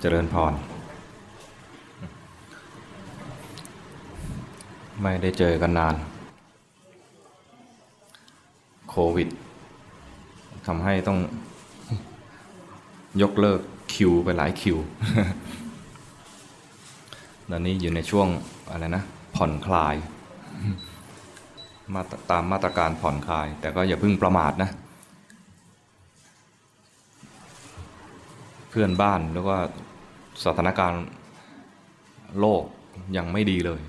เจริญพร ไม่ได้เจอกันนาน โควิดทำให้ต้องยกเลิกคิวไปหลายคิว ตอนนี้อยู่ในช่วงอะไรนะ ผ่อนคลาย มาตามมาตรการผ่อนคลาย แต่ก็อย่าเพิ่งประมาทนะ พื่อนบ้านแล้วก็สถานการณ์โลกยังไม่ดีเลย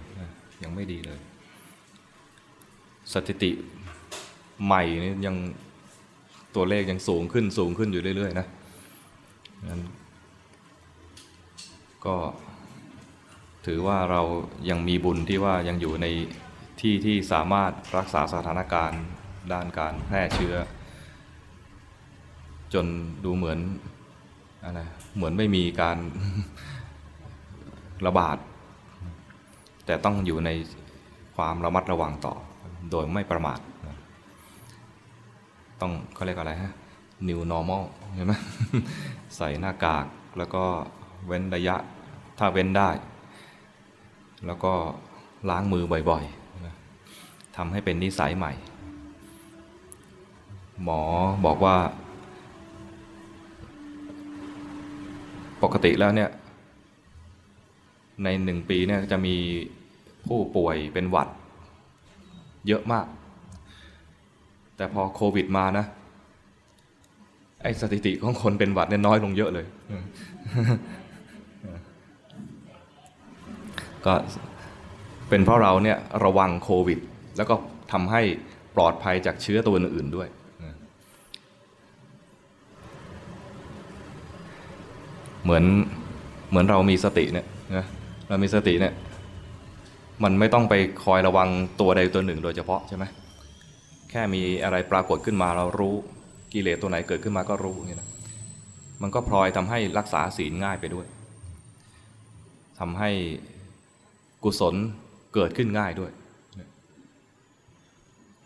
ยังไม่ดีเลย สถิติใหม่นี่ยังตัวเลขยังสูงขึ้นสูงขึ้นอยู่เรื่อย ๆ นะนั้นก็ถือว่าเรายังมีบุญที่ว่ายังอยู่ในที่ที่สามารถรักษาสถานการณ์ด้านการแพร่เชื้อ จนดูเหมือนะเหมือนไม่มีการระบาด แต่ต้องอยู่ในความระมัดระวังต่อ โดยไม่ประมาทต้องเขาเรียกอะไรฮะ new normal เห็นไหมใส่หน้ากากแล้วก็เว้นระยะถ้าเว้นได้ แล้วก็ล้างมือบ่อยๆทำให้เป็นนิสัยใหม่ หมอบอกว่า ปกติแล้วเนี่ยในหนึ่งปีเนี่ยจะมีผู้ป่วยเป็นหวัด เยอะมาก แต่พอโควิดมานะ ไอ้สถิติของคนเป็นหวัดเนี่ยน้อยลงเยอะเลย ก็เป็นเพราะเราเนี่ยระวังโควิด แล้วก็ทำให้ปลอดภัยจากเชื้อตัวอื่นๆด้วย เหมือนเหมือนเรามีสติเนี่ยนะเรามีสติเนี่ยมันไม่ต้องไปคอยระวังตัวใดตัวหนึ่งโดยเฉพาะใช่ไหมแค่มีอะไรปรากฏขึ้นมาเรารู้กิเลสตัวไหนเกิดขึ้นมาก็รู้นี่นะมันก็พลอยทำให้รักษาศีลง่ายไปด้วยทำให้กุศลเกิดขึ้นง่ายด้วย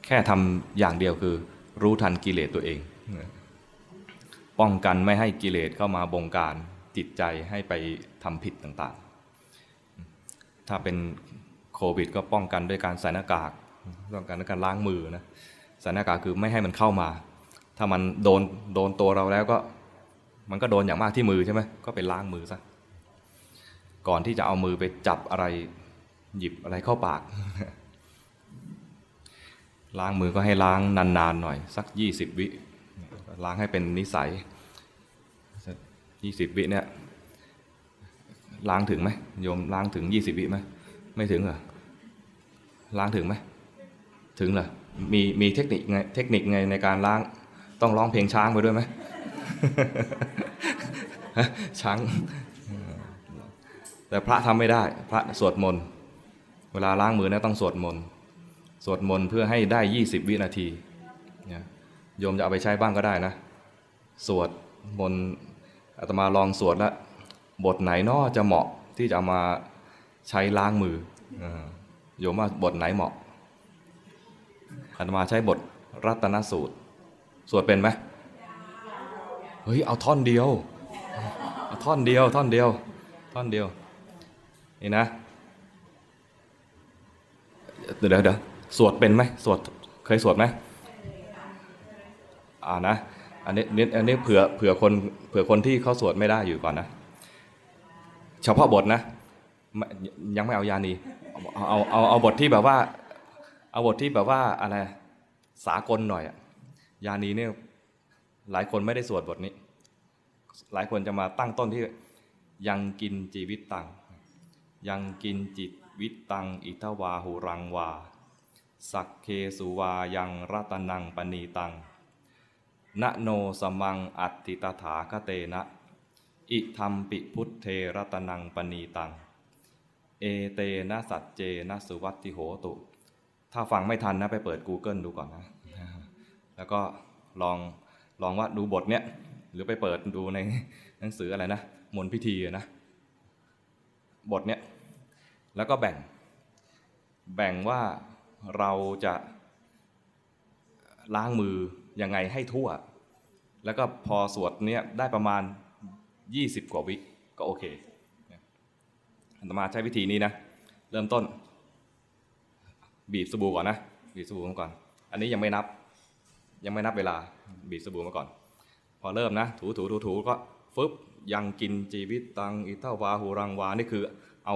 แค่ทำอย่างเดียวคือ รู้ทันกิเลสตัวเอง ป้องกันไม่ให้กิเลสเข้ามาบงการ จิตใจให้ไปทำผิดต่างๆ ถ้าเป็นโควิด ก็ป้องกันด้วยการใส่หน้ากากป้องกันด้วยการล้างมือนะใส่หน้ากากคือไม่ให้มันเข้ามา ถ้ามันโดนโดนตัวเราแล้วก็มันก็โดนอย่างมากที่มือใช่ไหมก็ไปล้างมือซะก่อนที่จะเอามือไปจับอะไรหยิบอะไรเข้าปาก ล้างมือก็ให้ล้างนานๆหน่อย สักยี่สิบวิล้างให้เป็นนิสัย ยี่สิบวิเนี่ยล้างถึงไหมโยมล้างถึงยี่สิบวิไหมไม่ถึงเหรอล้างถึงไหมถึงเหรอมีมีเทคนิคไงเทคนิคไงในการล้างต้องร้องเพลงช้างไปด้วยไหมช้างแต่พระทำไม่ได้พระสวดมนต์เวลาล้างมือเนี่ยต้องสวดมนต์สวดมนต์เพื่อให้ได้ 20 วินาทีโยมจะเอาไปใช้บ้างก็ได้นะ สวดมนต์ อาตมาลองสวดแล้วบทไหนนอจะเหมาะที่จะมาใช้ล้างมือโยมว่าบทไหนเหมาะอาตมาใช้บทรัตนสูตร สวดเป็นไหมเฮ้ยเอาท่อนเดียวเอาท่อนเดียว ท่อนเดียว ท่อนเดียวนี่นะเดี๋ยวเดี๋ยวสวดเป็นไหมสวดเคยสวดไหมอ่านะ อันนี้อันนี้เผื่อเผื่อคนเผื่อคนที่เขาสวดไม่ได้อยู่ก่อนนะ เฉพาะบทนะ ยังไม่เอายานีเอาเอาเอาบทที่แบบว่า เอาบทที่แบบว่าอะไรสากลหน่อยยานีเนี่ยหลายคนไม่ได้สวดบทนี้ หลายคนจะมาตั้งต้นที่ยังกินจีวิตตัง ยังกินจิตวิตตัง อิทวาหูรังวา สักเคสุวายังรัตนังปณีตัง ณโนสมังอัตติตถาคเตนะ อิธรรมปิพุทเทรตนังปณีตัง เอเตนะสัจเจนะสุวัติโหตุ ถ้าฟังไม่ทันนะไปเปิด Google ดูก่อนนะ แล้วก็ลองลองว่าดูบทเนี้ยหรือไปเปิดดูในหนังสืออะไรนะมนพิธีนะบทเนี้ยแล้วก็แบ่ง แบ่งว่าเราจะล้างมือ ยังไงให้ทั่ว แล้วก็พอสวดเนี้ยได้ประมาณ 20 กว่าวิก็โอเคอาตมาใช้วิธีนี้นะ เริ่มต้น บีบสบู่ก่อนนะ บีบสบู่มาก่อน อันนี้ยังไม่นับ ยังไม่นับเวลา บีบสบู่มาก่อน พอเริ่มนะ ถูถูถูถูก็ฟึบยังกินจีวิตตังอิทาวาหูรังวา นี่คือเอา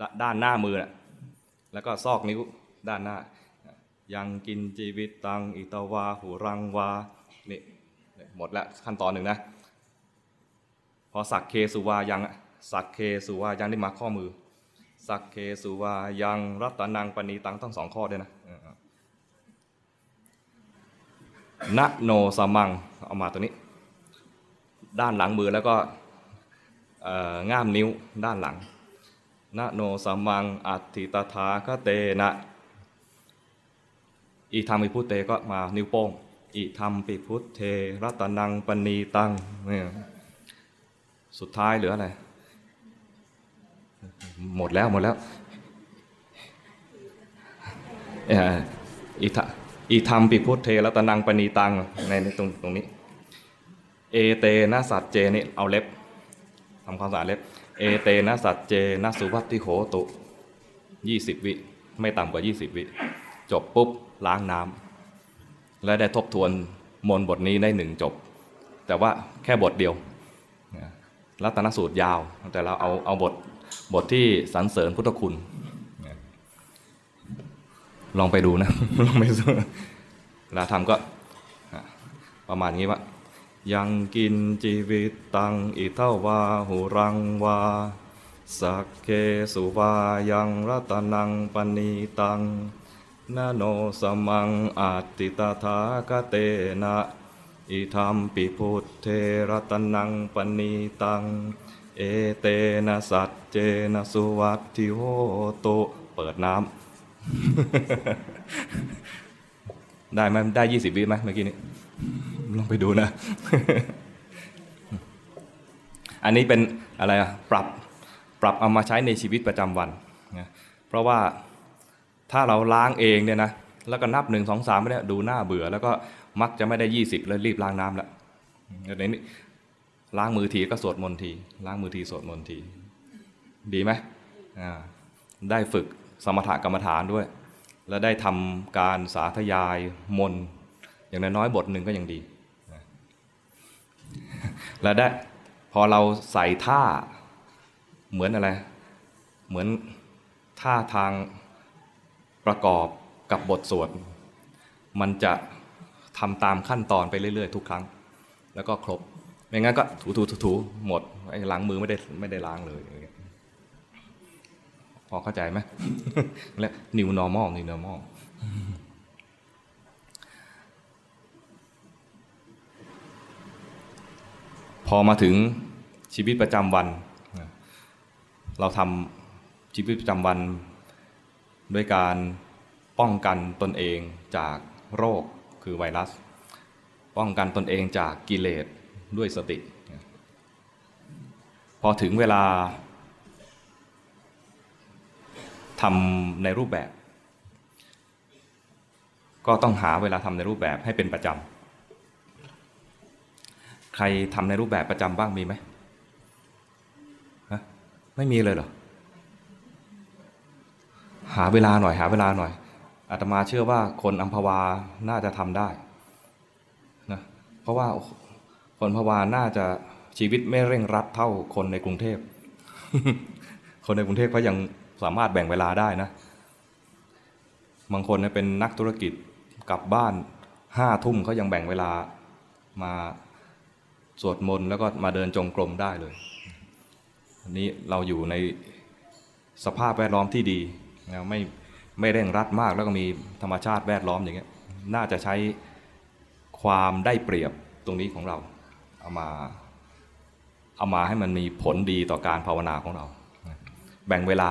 ดด้านหน้ามือนะแล้วก็ซอกนิ้วด้านหน้า ยังกินจีวิตตังอิเทาวาหูรังวานี่หมดแล้วขั้นตอนหนึ่งนะ พอสักเคสุวายังสักเคสุวายังได้มาข้อมือ สักเคสุวายังรัตนังปณีตังต้องสองข้อด้วยนะนะโนสมังเอามาตัวนี้ ด้านหลังมือแล้วก็ง่ามนิ้วด้านหลังนะโนสมังอัติตถาคเตนะ อีธรรมปิพุเตก็มานิ้วโป้งอีธรรมปิพุทเทรัตนังปณีตังเนี่ยสุดท้ายเหลืออะไร หมดแล้วหมดแล้วอ่ออีทะอีธรรมปิพุทเทรัตนังปณีตังในตรงตรงนี้ เอเตนะสัจเจนี่เอาเล็บทำความสะอาดเล็บ เอเตนะสัจเจนะสุวัตติโหตุยี่สิบวิ ไม่ต่ำกว่า20วิ จบปุ๊บ ล้างน้ำและได้ทบทวนมนบทนี้ได้หนึ่งจบ แต่ว่าแค่บทเดียวรัตนสูตรยาว แต่เราเอาเอาบทบทที่สรรเสริญพุทธคุณ ลองไปดูนะ ลองไปดูเวลาทำก็ประมาณนี้ว่า ยังกินจีวิตตังอิเทาวาหูรังวาสักเคสุวายังรัตนังปณีตัง นาโนสมังอาติตาถาคเตนะอิธรรมปิพุทเทรัตนังปณีตัง เอเตนะสัจเจนะสุวัตถิโหตุเปิดน้ำ ได้ไหมได้ยี่สิบวิไหมเมื่อกี้นี้ ลองไปดูนะ อันนี้เป็นอะไรอะปรับปรับเอามาใช้ในชีวิตประจำวันนะเพราะว่า ถ้าเราล้างเองเนี่ยนะแล้วก็นับหนึ่งสองสามไปเนี่ยดูหน้าเบื่อ แล้วก็มักจะไม่ได้ยี่สิบแล้วรีบล้างน้ำละเดี๋ยวนี้ล้างมือทีก็สวดมนต์ทีล้างมือทีสวดมนต์ที ดีไหมได้ฝึกสมถกรรมฐานด้วย แล้วได้ทำการสาธยายมนต์อย่างน้อยๆบทหนึ่งก็ยังดี แล้วได้พอเราใส่ท่าเหมือนอะไร เหมือนท่าทาง ประกอบกับบทสวดมันจะทำตามขั้นตอนไปเรื่อย ๆ ทุกครั้ง แล้วก็ครบ ไม่งั้นก็ถูถูถูหมดไอ้ล้างมือไม่ได้ไม่ได้ล้างเลย พอเข้าใจไหมแล้ว new normal new normal พอมาถึงชีวิตประจำวัน เราทำชีวิตประจำวัน ด้วยการป้องกันตนเองจากโรคคือไวรัส ป้องกันตนเองจากกิเลสด้วยสติ พอถึงเวลาทำในรูปแบบ ก็ต้องหาเวลาทำในรูปแบบให้เป็นประจำใครทำในรูปแบบประจำบ้างมีไหมฮะไม่มีเลยเหรอ หาเวลาหน่อยหาเวลาหน่อยอาตมาเชื่อว่าคนอัมพวาน่าจะทำได้นะเพราะว่าคนอัมพวาน่าจะชีวิตไม่เร่งรัดเท่าคนในกรุงเทพ คนในกรุงเทพเขายังสามารถแบ่งเวลาได้นะ บางคนเนี่ยเป็นนักธุรกิจกลับบ้านห้าทุ่มเขายังแบ่งเวลามาสวดมนต์แล้วก็มาเดินจงกรมได้เลย อันนี้เราอยู่ในสภาพแวดล้อมที่ดี นะไม่ไม่เร่งรัดมากแล้วก็มีธรรมชาติแวดล้อมอย่างเงี้ยน่าจะใช้ความได้เปรียบตรงนี้ของเราเอามาเอามาให้มันมีผลดีต่อการภาวนาของเรา แบ่งเวลา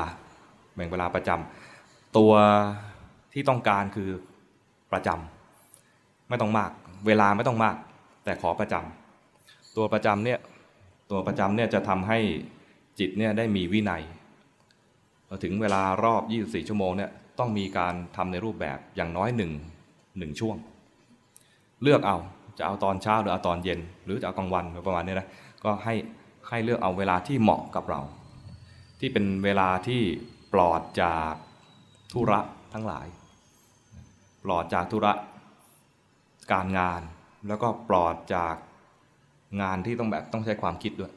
แบ่งเวลาประจำตัวที่ต้องการคือประจำไม่ต้องมาก เวลาไม่ต้องมาก แต่ขอประจำตัวประจำเนี่ยตัวประจำเนี่ยจะทำให้จิตเนี่ยได้มีวินัย พอถึงเวลารอบ 24 ชั่วโมงเนี่ยต้องมีการทำในรูปแบบอย่างน้อยหนึ่งหนึ่งช่วง เลือกเอาจะเอาตอนเช้าหรือเอาตอนเย็น หรือจะเอากลางวันประมาณนี้นะก็ให้ให้เลือกเอาเวลาที่เหมาะกับเรา ที่เป็นเวลาที่ปลอดจากธุระทั้งหลาย ปลอดจากธุระการงาน แล้วก็ปลอดจากงานที่ต้องแบบต้องใช้ความคิดด้วย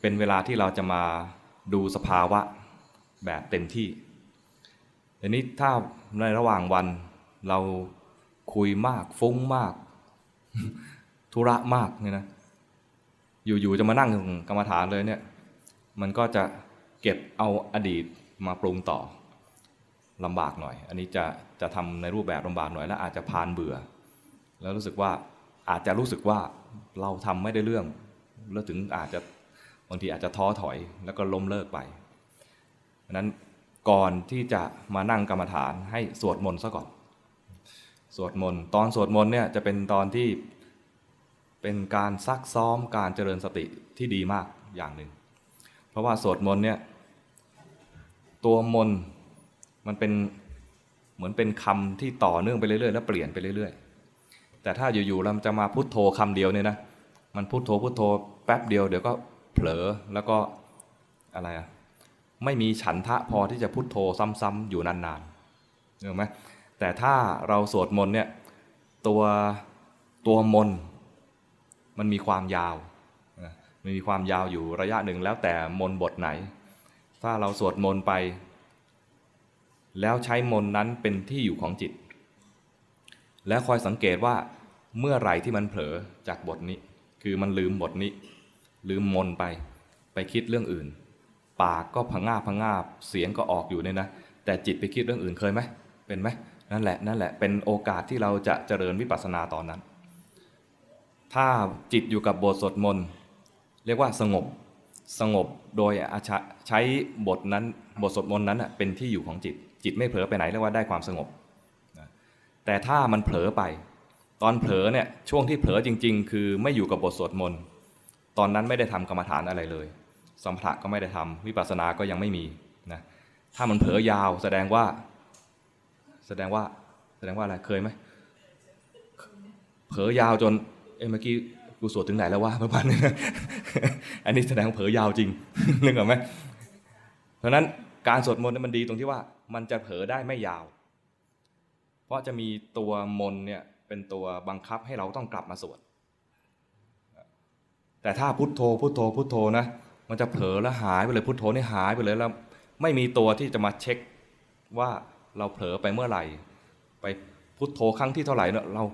เป็นเวลาที่เราจะมาดูสภาวะ แบบเต็มที่ทีนี้ถ้าในระหว่างวันเราคุยมากฟุ้งมาก ธุระมากเนี่ยนะอยู่ๆจะมานั่งกรรมฐานเลยเนี่ย มันก็จะเก็บเอาอดีตมาปรุงต่อลำบากหน่อย อันนี้จะจะทำในรูปแบบลำบากหน่อย แล้วอาจจะพานเบื่อ แล้วรู้สึกว่าอาจจะรู้สึกว่าเราทำไม่ได้เรื่อง แล้วถึงอาจจะบางทีอาจจะท้อถอย แล้วก็ล้มเลิกไป นั้นก่อนที่จะมานั่งกรรมฐานให้สวดมนต์ซะก่อน สวดมนต์ตอนสวดมนต์เนี่ยจะเป็นตอนที่เป็นการซักซ้อมการเจริญสติที่ดีมากอย่างหนึ่ง เพราะว่าสวดมนต์เนี่ยตัวมนต์มันเป็นเหมือนเป็นคำที่ต่อเนื่องไปเรื่อยๆ แล้วเปลี่ยนไปเรื่อยๆ แต่ถ้าอยู่ๆเราจะมาพุโทโธคำเดียวเนี่ยนะมันพุโทโธพุโทโธแป๊บเดียวเดี๋ยวก็เผลอแล้วก็อะไรอะ ไม่มีฉันทะพอที่จะพุโทโธซ้ำๆอยู่นานๆเห็นไหมแต่ถ้าเราสวดมนต์เนี่ยตัวตัวมนต์มันมีความยาวมันมีความยาวอยู่ระยะหนึ่งแล้วแต่มนต์บทไหน ถ้าเราสวดมนต์ไป แล้วใช้มนต์นั้นเป็นที่อยู่ของจิต แล้วคอยสังเกตว่าเมื่อไหร่ที่มันเผลอจากบทนี้ คือมันลืมบทนี้ ลืมมนต์ไปไปคิดเรื่องอื่น ปากก็พังงาบพังงาบเสียงก็ออกอยู่เนี่ยนะ แต่จิตไปคิดเรื่องอื่นเคยไหมเป็นไหมนั่นแหละนั่นแหละเป็นโอกาสที่เราจะเจริญวิปัสสนาตอนนั้น ถ้าจิตอยู่กับบทสวดมนต์เรียกว่าสงบสงบโดยใช้บทนั้นบทสวดมนต์นั้นเป็นที่อยู่ของจิต จิตไม่เผลอไปไหนเรียกว่าได้ความสงบ แต่ถ้ามันเผลอไป ตอนเผลอเนี่ยช่วงที่เผลอจริง ๆ คือไม่อยู่กับบทสวดมนต์ตอนนั้นไม่ได้ทำกรรมฐานอะไรเลย สมถะก็ไม่ได้ทำวิปัสสนาก็ยังไม่มีนะถ้ามันเผลอยาวแสดงว่า แสดงว่าแสดงว่าอะไรเคยไหมเผลอยาวจนเอ้เมื่อกี้กูสวดถึงไหนแล้ววะประมาณนี้อันนี้แสดงเผลอยาวจริงนึกออกไหมเพราะนั้นการสวดมนต์มันดีตรงที่ว่า มันจะเผลอได้ไม่ยาว เพราะจะมีตัวมนเนี่ยเป็นตัวบังคับให้เราต้องกลับมาสวดแต่ถ้าพุทโธพุทโธพุทโธนะ มันจะเผลอแล้วหายไปเลยพุทโธนี่หายไปเลยแล้ว ไม่มีตัวที่จะมาเช็คว่าเราเผลอไปเมื่อไหร่ ไปพุทโธครั้งที่เท่าไหร่เนะเรา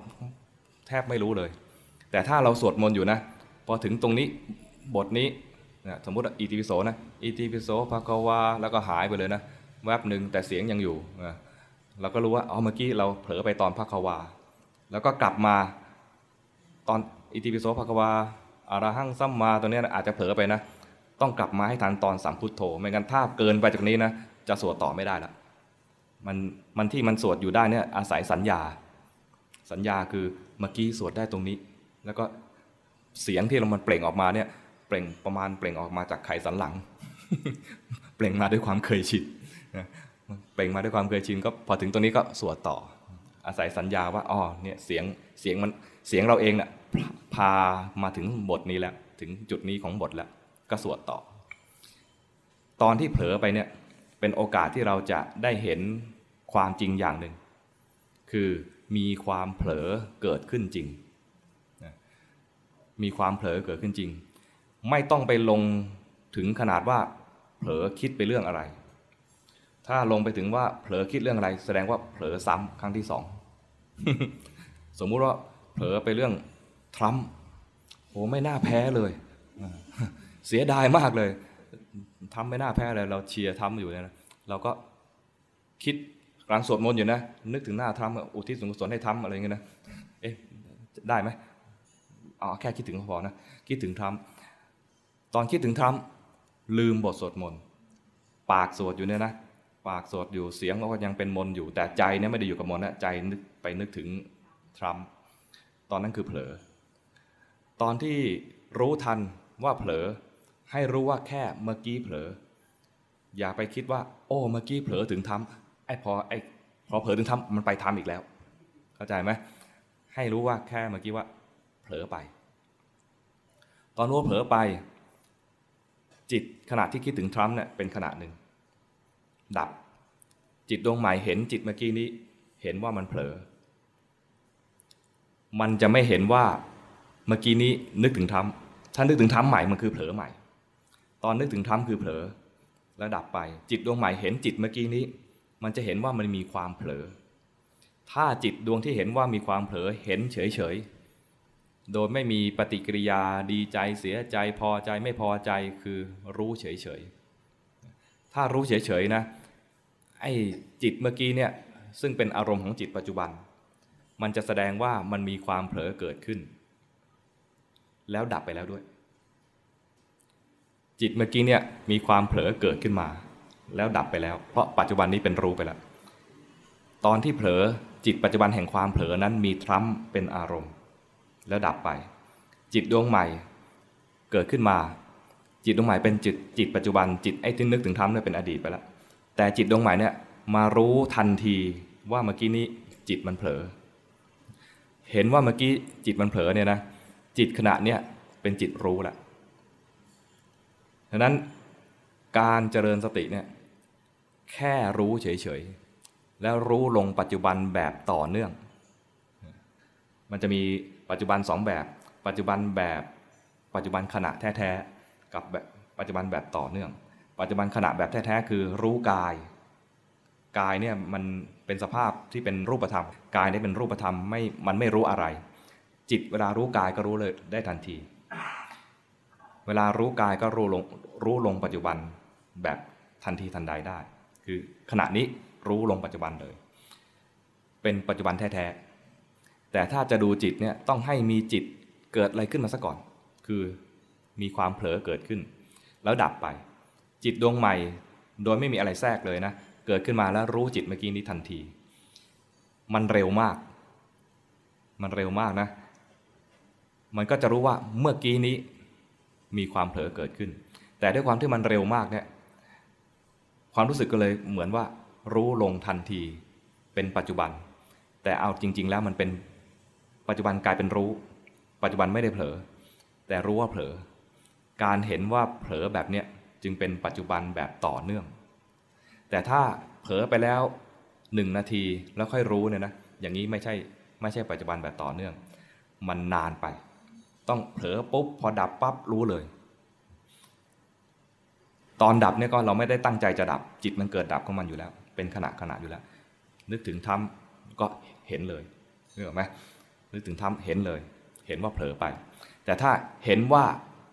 แทบไม่รู้เลย แต่ถ้าเราสวดมนต์อยู่นะ พอถึงตรงนี้บทนี้นะสมมติอิติปิโสนะอิติปิโสภะควาแล้วก็หายไปเลยนะแวบหนึ่งแต่เสียงยังอยู่นะเราก็รู้ว่าอ๋อเมื่อกี้เราเผลอไปตอนภะควา แล้วก็กลับมาตอนอิติปิโสภะควาอารหังซัมมาตัวนี้อาจจะเผลอไปนะ ต้องกลับมาให้ทันตอนสัมพุทโธ ไม่งั้นถ้าเกินไปจากนี้นะจะสวดต่อไม่ได้ละมันมันที่มันสวดอยู่ได้เนี่ยอาศัยสัญญา สัญญาคือเมื่อกี้สวดได้ตรงนี้ แล้วก็เสียงที่เรามันเปล่งออกมาเนี่ยเปล่งประมาณเปล่งออกมาจากไขสันหลัง เปล่งมาด้วยความเคยชินเปล่งมาด้วยความเคยชินก็พอถึงตรงนี้ก็สวดต่อ อาศัยสัญญาว่าอ๋อเนี่ยเสียงเสียงมันเสียงเราเองเนี่ยพามาถึงบทนี้แล้ว ถึงจุดนี้ของบทแล้ว ก็สวดต่อ ตอนที่เผลอไปเนี่ยเป็นโอกาสที่เราจะได้เห็นความจริงอย่างหนึ่ง คือมีความเผลอเกิดขึ้นจริง มีความเผลอเกิดขึ้นจริง ไม่ต้องไปลงถึงขนาดว่าเผลอคิดไปเรื่องอะไร ถ้าลงไปถึงว่าเผลอคิดเรื่องอะไร แสดงว่าเผลอซ้ำครั้งที่สองสมมุติว่าเผลอไปเรื่องทรัมป์โอ้ไม่น่าแพ้เลย เสียดายมากเลยทำไม่น่าแพ้เลย เราเชียร์ทำอยู่เนี่ยนะเราก็คิดกลางสวดมนต์อยู่นะ นึกถึงหน้าทำอุทิศส่วนกุศลให้ทำอะไรเงี้ยนะเอ๊ะได้ไหมอ๋อแค่คิดถึงพอนะคิดถึงทำตอนคิดถึงทำลืมบทสวดมนต์ปากสวดอยู่เนี่ยนะปากสวดอยู่เสียงก็ยังเป็นมนต์อยู่ แต่ใจเนี่ยไม่ได้อยู่กับมนต์นะใจนึกไปนึกถึงทรัมป์ตอนนั้นคือเผลอ ตอนที่รู้ทันว่าเผลอ ให้รู้ว่าแค่เมื่อกี้เผลอ อย่าไปคิดว่า โอ้เมื่อกี้เผลอถึงทำไอ้พอไอ้พอเผลอถึงทำมันไปทำอีกแล้ว เข้าใจไหมให้รู้ว่าแค่เมื่อกี้ว่า เผลอไป ตอนรู้เผลอไป จิตขณะที่คิดถึงทรัมป์เนี่ยเป็นขณะหนึ่ง ดับ จิตดวงใหม่เห็นจิตเมื่อกี้นี้ เห็นว่ามันเผลอ มันจะไม่เห็นว่าเมื่อกี้นี้นึกถึงทรัมป์ถ้านึกถึงทรัมป์ใหม่มันคือเผลอใหม่ ตอนนึกถึงทรัมป์คือเผลอแล้วดับไป จิตดวงใหม่เห็นจิตเมื่อกี้นี้ มันจะเห็นว่ามันมีความเผลอ ถ้าจิตดวงที่เห็นว่ามีความเผลอเห็นเฉยๆ โดยไม่มีปฏิกิริยาดีใจเสียใจพอใจไม่พอใจคือรู้เฉยๆ ถ้ารู้เฉยๆนะไอ้จิตเมื่อกี้เนี่ยซึ่งเป็นอารมณ์ของจิตปัจจุบัน มันจะแสดงว่ามันมีความเผลอเกิดขึ้น แล้วดับไปแล้วด้วย จิตเมื่อกี้เนี่ยมีความเผลอเกิดขึ้นมา แล้วดับไปแล้ว เพราะปัจจุบันนี้เป็นรู้ไปแล้ว ตอนที่เผลอจิตปัจจุบันแห่งความเผลอนั้นมีทรัมป์เป็นอารมณ์ แล้วดับไป จิตดวงใหม่เกิดขึ้นมา จิตดวงใหม่เป็นจิตจิตปัจจุบันจิตไอ้ที่นึกถึงทรัมป์เนี่ยเป็นอดีตไปแล้ว แต่จิตดวงใหม่เนี่ยมารู้ทันทีว่าเมื่อกี้นี้จิตมันเผลอ เห็นว่าเมื่อกี้จิตมันเผลอเนี่ยนะจิตขณะเนี่ยเป็นจิตรู้แหละ ดังนั้นการเจริญสติเนี่ยแค่รู้เฉยๆ แล้วรู้ลงปัจจุบันแบบต่อเนื่อง มันจะมีปัจจุบันสองแบบ ปัจจุบันแบบปัจจุบันขณะแท้ๆ กับแบบปัจจุบันแบบต่อเนื่อง ปัจจุบันขณะแบบแท้ๆ คือรู้กาย กายเนี่ยมันเป็นสภาพที่เป็นรูปธรรม กายนี่เป็นรูปธรรมไม่ มันไม่รู้อะไร จิตเวลารู้กายก็รู้เลยได้ทันที วลารู้กายก็รู้ลงรู้ลงปัจจุบันแบบทันทีทันใดได้ คือขณะนี้รู้ลงปัจจุบันเลย เป็นปัจจุบันแท้ๆแต่ถ้าจะดูจิตเนี่ยต้องให้มีจิตเกิดอะไรขึ้นมาซะก่อน คือมีความเผลอเกิดขึ้น แล้วดับไป จิตดวงใหม่โดยไม่มีอะไรแทรกเลยนะเกิดขึ้นมาแล้วรู้จิตเมื่อกี้นี้ทันที มันเร็วมาก มันเร็วมากนะ มันก็จะรู้ว่าเมื่อกี้นี้ มีความเผลอเกิดขึ้น แต่ด้วยความที่มันเร็วมากเนี่ยความรู้สึกก็เลยเหมือนว่ารู้ลงทันทีเป็นปัจจุบัน แต่เอาจริง ๆ แล้วมันเป็นปัจจุบันกลายเป็นรู้ ปัจจุบันไม่ได้เผลอ แต่รู้ว่าเผลอ การเห็นว่าเผลอแบบเนี้ยจึงเป็นปัจจุบันแบบต่อเนื่อง แต่ถ้าเผลอไปแล้วหนึ่งนาทีแล้วค่อยรู้เนี่ยนะอย่างนี้ไม่ใช่ไม่ใช่ปัจจุบันแบบต่อเนื่อง มันนานไป ต้องเผลอปุ๊บพอดับปั๊บรู้เลย ตอนดับเนี่ยก็เราไม่ได้ตั้งใจจะดับ จิตมันเกิดดับของมันอยู่แล้ว เป็นขณะขณะอยู่แล้ว นึกถึงทำก็เห็นเลยนึกออกไหมนึกถึงทำเห็นเลย เห็นว่าเผลอไป แต่ถ้าเห็นว่า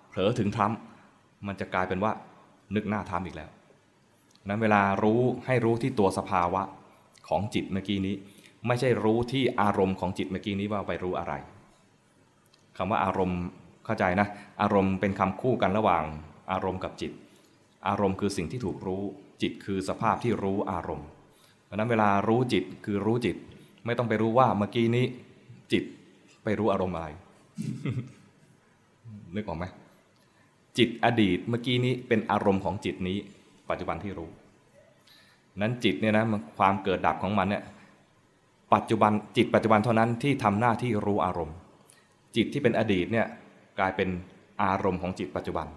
เผลอถึงทำมันจะกลายเป็นว่า นึกหน้าทำอีกแล้วนั้นเวลารู้ให้รู้ที่ตัวสภาวะของจิตเมื่อกี้นี้ ไม่ใช่รู้ที่อารมณ์ของจิตเมื่อกี้นี้ว่าไปรู้อะไร คำว่าอารมณ์เข้าใจนะ อารมณ์เป็นคำคู่กันระหว่างอารมณ์กับจิต อารมณ์คือสิ่งที่ถูกรู้ จิตคือสภาพที่รู้อารมณ์เพราะนั้นเวลารู้จิตคือรู้จิต ไม่ต้องไปรู้ว่าเมื่อกี้นี้จิตไปรู้อารมณ์อะไร นึกออกไหมจิตอดีตเมื่อกี้นี้เป็นอารมณ์ของจิตนี้ ปัจจุบันที่รู้ นั้นจิตเนี่ยนะความเกิดดับของมันเนี่ยปัจจุบันจิตปัจจุบันเท่านั้นที่ทำหน้าที่รู้อารมณ์ จิตที่เป็นอดีตเนี่ยกลายเป็นอารมณ์ของจิตปัจจุบัน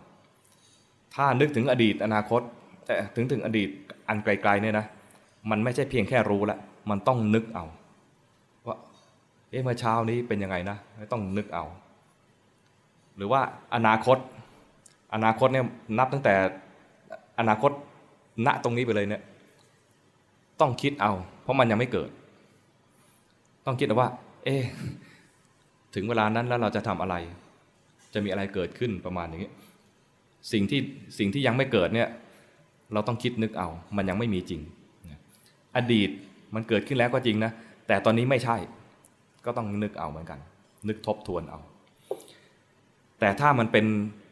ถ้านึกถึงอดีตอนาคตแต่ถึงถึงอดีตอันไกลๆเนี่ยนะมันไม่ใช่เพียงแค่รู้ละมันต้องนึกเอาว่าเอ๊ะเมื่อเช้านี้เป็นยังไงนะต้องนึกเอา หรือว่าอนาคต อนาคตเนี่ยนับตั้งแต่อนาคตณตรงนี้ไปเลยเนี่ยต้องคิดเอา เพราะมันยังไม่เกิด ต้องคิดเอาว่า เอ๊ ถึงเวลานั้นแล้วเราจะทำอะไร จะมีอะไรเกิดขึ้นประมาณอย่างนี้ สิ่งที่สิ่งที่ยังไม่เกิดเนี่ยเราต้องคิดนึกเอา มันยังไม่มีจริง อดีตมันเกิดขึ้นแล้วก็จริงนะ แต่ตอนนี้ไม่ใช่ ก็ต้องนึกเอาเหมือนกัน นึกทบทวนเอา แต่ถ้ามันเป็น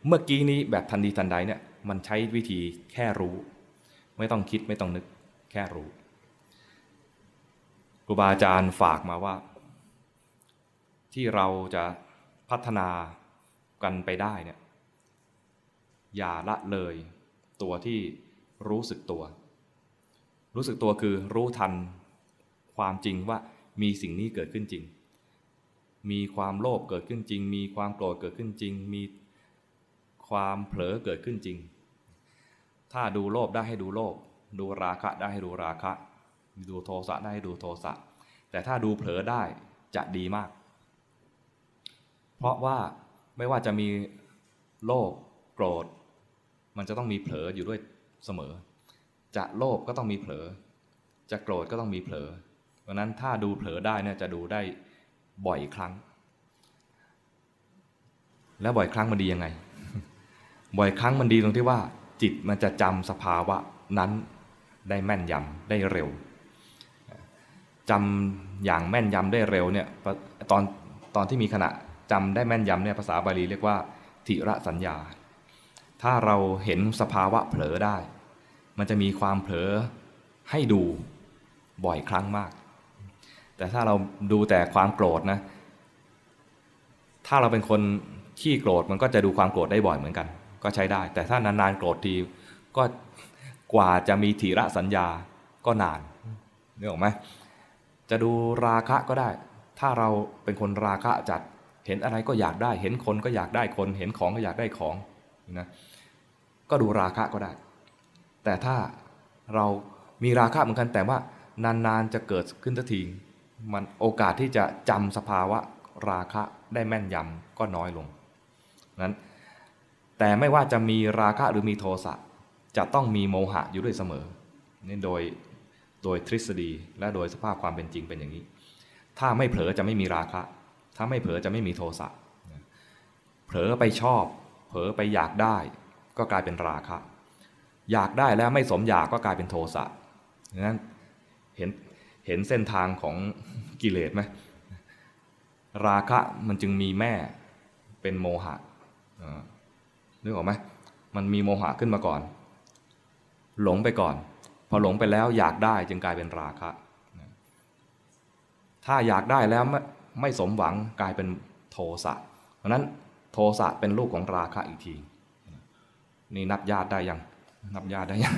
เมื่อกี้นี้แบบทันทีทันใดเนี่ยมันใช้วิธีแค่รู้ ไม่ต้องคิดไม่ต้องนึกแค่รู้ครูบาอาจารย์ฝากมาว่า ที่เราจะพัฒนากันไปได้เนี่ยอย่าละเลยตัวที่รู้สึกตัว รู้สึกตัวคือรู้ทันความจริงว่ามีสิ่งนี้เกิดขึ้นจริง มีความโลภเกิดขึ้นจริง มีความโกรธเกิดขึ้นจริง มีความเผลอเกิดขึ้นจริง ถ้าดูโลภได้ให้ดูโลภ ดูราคะได้ให้ดูราคะ ดูโทสะได้ให้ดูโทสะ แต่ถ้าดูเผลอได้จะดีมาก เพราะว่าไม่ว่าจะมีโลภโกรธ มันจะต้องมีเผลออยู่ด้วยเสมอ จะโลภก็ต้องมีเผลอ จะโกรธก็ต้องมีเผลอเพราะนั้นถ้าดูเผลอได้เนี่ยจะดูได้บ่อยครั้ง แล้วบ่อยครั้งมันดียังไง บ่อยครั้งมันดีตรงที่ว่า จิตมันจะจำสภาวะนั้นได้แม่นยำได้เร็วจำอย่างแม่นยำได้เร็วเนี่ยตอนตอนที่มีขณะ จำได้แม่นยำเนี่ยภาษาบาลีเรียกว่าทิระสัญญา ถ้าเราเห็นสภาวะเผลอได้ มันจะมีความเผลอให้ดูบ่อยครั้งมาก แต่ถ้าเราดูแต่ความโกรธนะ ถ้าเราเป็นคนขี้โกรธมันก็จะดูความโกรธได้บ่อยเหมือนกัน ก็ใช้ได้ แต่ถ้านานๆโกรธทีก็กว่าจะมีถีระสัญญาก็นานนึกออกไหมจะดูราคะก็ได้ ถ้าเราเป็นคนราคะจัด เห็นอะไรก็อยากได้ เห็นคนก็อยากได้คน เห็นของก็อยากได้ของนะก็ดูราคะก็ได้ แต่ถ้าเรามีราคะเหมือนกันแต่ว่านานๆจะเกิดขึ้นทันทีมันโอกาสที่จะจำสภาวะราคะได้แม่นยำก็น้อยลงนั้นแต่ไม่ว่าจะมีราคะหรือมีโทสะจะต้องมีโมหะอยู่ด้วยเสมอนี่โดยโดยทฤษฎีและโดยสภาพความเป็นจริงเป็นอย่างนี้ ถ้าไม่เผลอจะไม่มีราคะ ถ้าไม่เผลอจะไม่มีโทสะเผลอไปชอบ เผลอไปอยากได้ ก็กลายเป็นราคะ อยากได้แล้วไม่สมอยากก็กลายเป็นโทสะดังนั้นเห็นเห็นเส้นทางของกิเลสไหมราคะมันจึงมีแม่เป็นโมหะนึกออกไหมมันมีโมหะขึ้นมาก่อน หลงไปก่อน พอหลงไปแล้วอยากได้จึงกลายเป็นราคะ ถ้าอยากได้แล้ว ไม่สมหวังกลายเป็นโทสะเพราะนั้นโทสะเป็นลูกของราคะอีกที นี่นับญาติได้ยัง นับญาติได้ยัง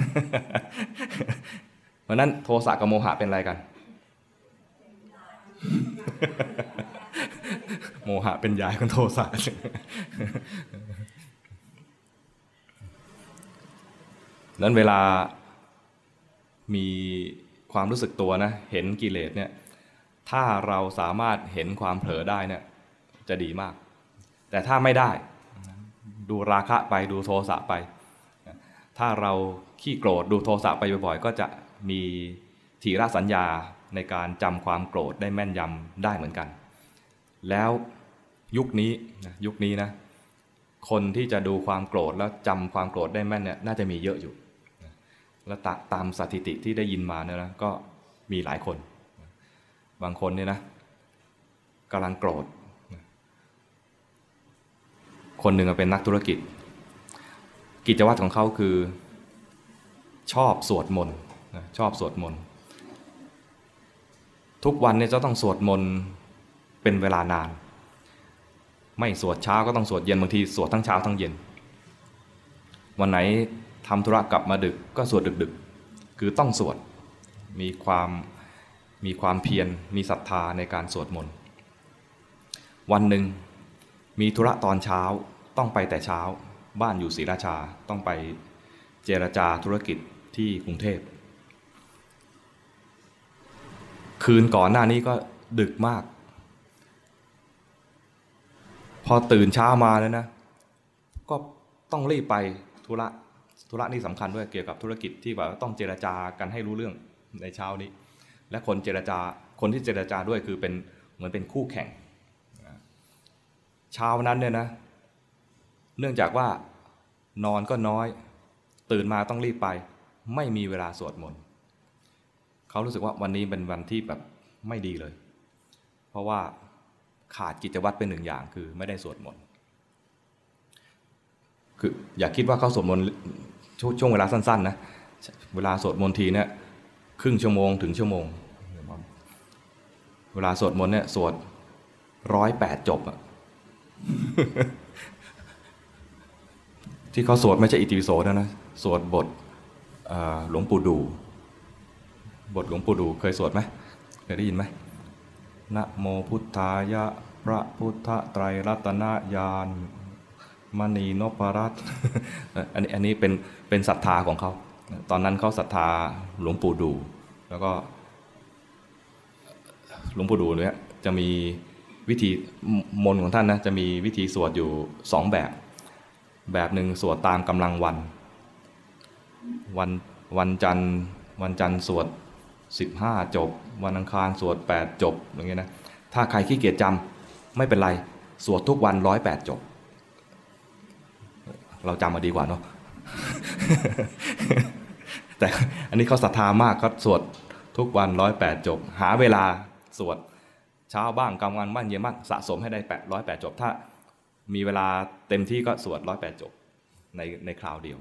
เพราะนั้นโทสะกับโมหะเป็นอะไรกัน โมหะเป็นยายของโทสะนั้นเวลามีความรู้สึกตัวนะ เห็นกิเลสเนี่ย ถ้าเราสามารถเห็นความเผลอได้เนี่ยจะดีมาก แต่ถ้าไม่ได้ ดูราคะไปดูโทสะไป ถ้าเราขี้โกรธดูโทสะไปบ่อยๆ ก็จะมีทีระสัญญาในการจำความโกรธได้แม่นยำได้เหมือนกัน แล้วยุคนี้ยุคนี้นะคนที่จะดูความโกรธแล้วจำความโกรธได้แม่นเนี่ยน่าจะมีเยอะอยู่ แล้วตามสถิติที่ได้ยินมาเนี่ยนะก็มีหลายคน บางคนเนี่ยนะกำลังโกรธ คนหนึ่งเป็นนักธุรกิจ กิจวัตรของเขาคือชอบสวดมนต์ชอบสวดมนต์ทุกวันเนี่ยจะต้องสวดมนต์เป็นเวลานาน ไม่สวดเช้าก็ต้องสวดเย็นบางทีสวดทั้งเช้าทั้งเย็น วันไหนทำธุระกลับมาดึกก็สวดดึกๆ คือต้องสวดมีความ มีความเพียรมีศรัทธาในการสวดมนต์วันหนึ่งมีธุระตอนเช้าต้องไปแต่เช้า บ้านอยู่ศรีราชาต้องไปเจรจาธุรกิจที่กรุงเทพ คืนก่อนหน้านี้ก็ดึกมาก พอตื่นเช้ามาแล้วนะ ก็ต้องรีบไปธุระธุระนี่สำคัญด้วยเกี่ยวกับธุรกิจที่แบบต้องเจรจากันให้รู้เรื่องในเช้านี้ และคนเจรจาคนที่เจรจาด้วยคือเป็นเหมือนเป็นคู่แข่งเช้านั้นเนี่ยนะ เนื่องจากว่านอนก็น้อย ตื่นมาต้องรีบไป ไม่มีเวลาสวดมนต์เขารู้สึกว่าวันนี้เป็นวันที่แบบไม่ดีเลย เพราะว่าขาดกิจวัตรเป็นหนึ่งอย่างคือไม่ได้สวดมนต์คืออย่าคิดว่าเขาสวดมนต์ช่วงเวลาสั้นๆนะเวลาสวดมนต์ทีเนี่ยครึ่งชั่วโมงถึงชั่วโมง เวลาสวดมนต์เนี่ยสวดร้อยแปดจบอะที่เขาสวดไม่ใช่อิติปิโสนะนะสวดบทหลวงปู่ดู บทหลวงปู่ดูเคยสวดไหมเคยได้ยินไหมนะโมพุทธายะพระพุทธไตรรัตนญาณมณีนพรัตน์อันนี้อันนี้เป็นเป็นศรัทธาของเขา ตอนนั้นเขาศรัทธาหลวงปู่ดู แล้วก็ หลวงปู่ดูลเนี่ยจะมีวิธีมนของท่านนะจะมีวิธีสวดอยู่สองแบบ แบบหนึ่งสวดตามกำลังวัน วันวันจันทร์วันจันทร์สวด 15 จบ วันอังคารสวด 8 จบอย่างเงี้ยนะถ้าใครขี้เกียจจำไม่เป็นไร สวดทุกวันร้อยแปดจบ เราจำมาดีกว่าเนาะแต่อันนี้เขาศรัทธามากเขาสวดทุกวันร้อยแปดจบ หาเวลา สวดเช้าบ้างกลางวันบ้างเย็นบ้างสะสมให้ได้แปดร้อยแปดจบ ถ้ามีเวลาเต็มที่ก็สวดร้อยแปดจบในในคราวเดียว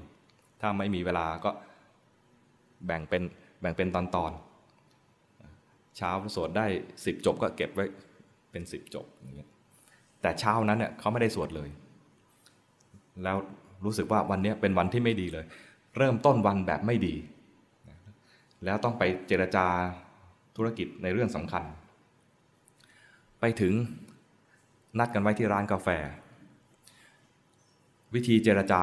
ถ้าไม่มีเวลาก็แบ่งเป็นแบ่งเป็นตอนตอนเช้าสวดได้สิบจบก็เก็บไว้เป็นสิบจบอย่างเงี้ยแต่เช้านั้นเนี่ยเขาไม่ได้สวดเลย แล้วรู้สึกว่าวันนี้เป็นวันที่ไม่ดีเลย เริ่มต้นวันแบบไม่ดี แล้วต้องไปเจรจาธุรกิจในเรื่องสำคัญ ไปถึงนัดกันไว้ที่ร้านกาแฟ วิธีเจรจา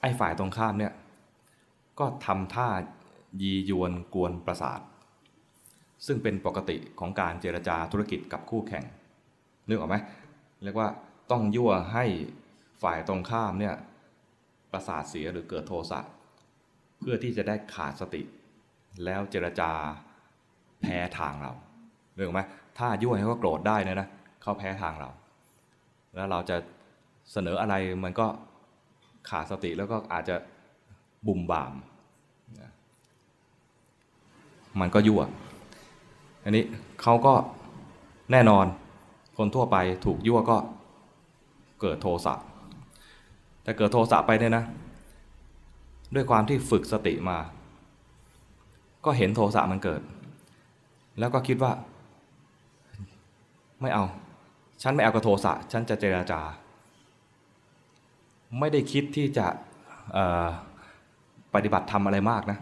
ไอ้ฝ่ายตรงข้ามเนี่ย ก็ทำท่ายียวนกวนประสาท ซึ่งเป็นปกติของการเจรจาธุรกิจกับคู่แข่งนึกออกไหมเรียกว่าต้องยั่วให้ฝ่ายตรงข้ามเนี่ยประสาทเสียหรือเกิดโทสะเพื่อที่จะได้ขาดสติ แล้วเจรจาแพ้ทางเราเรื่องไหม ถ้ายั่วให้เขาโกรธได้นะนะเขาแพ้ทางเรา แล้วเราจะเสนออะไรมันก็ขาดสติแล้วก็อาจจะบุ่มบาม มันก็ยั่ว อันนี้เขาก็แน่นอนคนทั่วไปถูกยั่วก็เกิดโทสะแต่เกิดโทสะไปเนี่ยนะ ด้วยความที่ฝึกสติมา ก็เห็นโทสะมันเกิด แล้วก็คิดว่า ไม่เอา ฉันไม่เอากับโทสะฉันจะเจราจา ไม่ได้คิดที่จะปฏิบัติธรรมอะไรมากนะ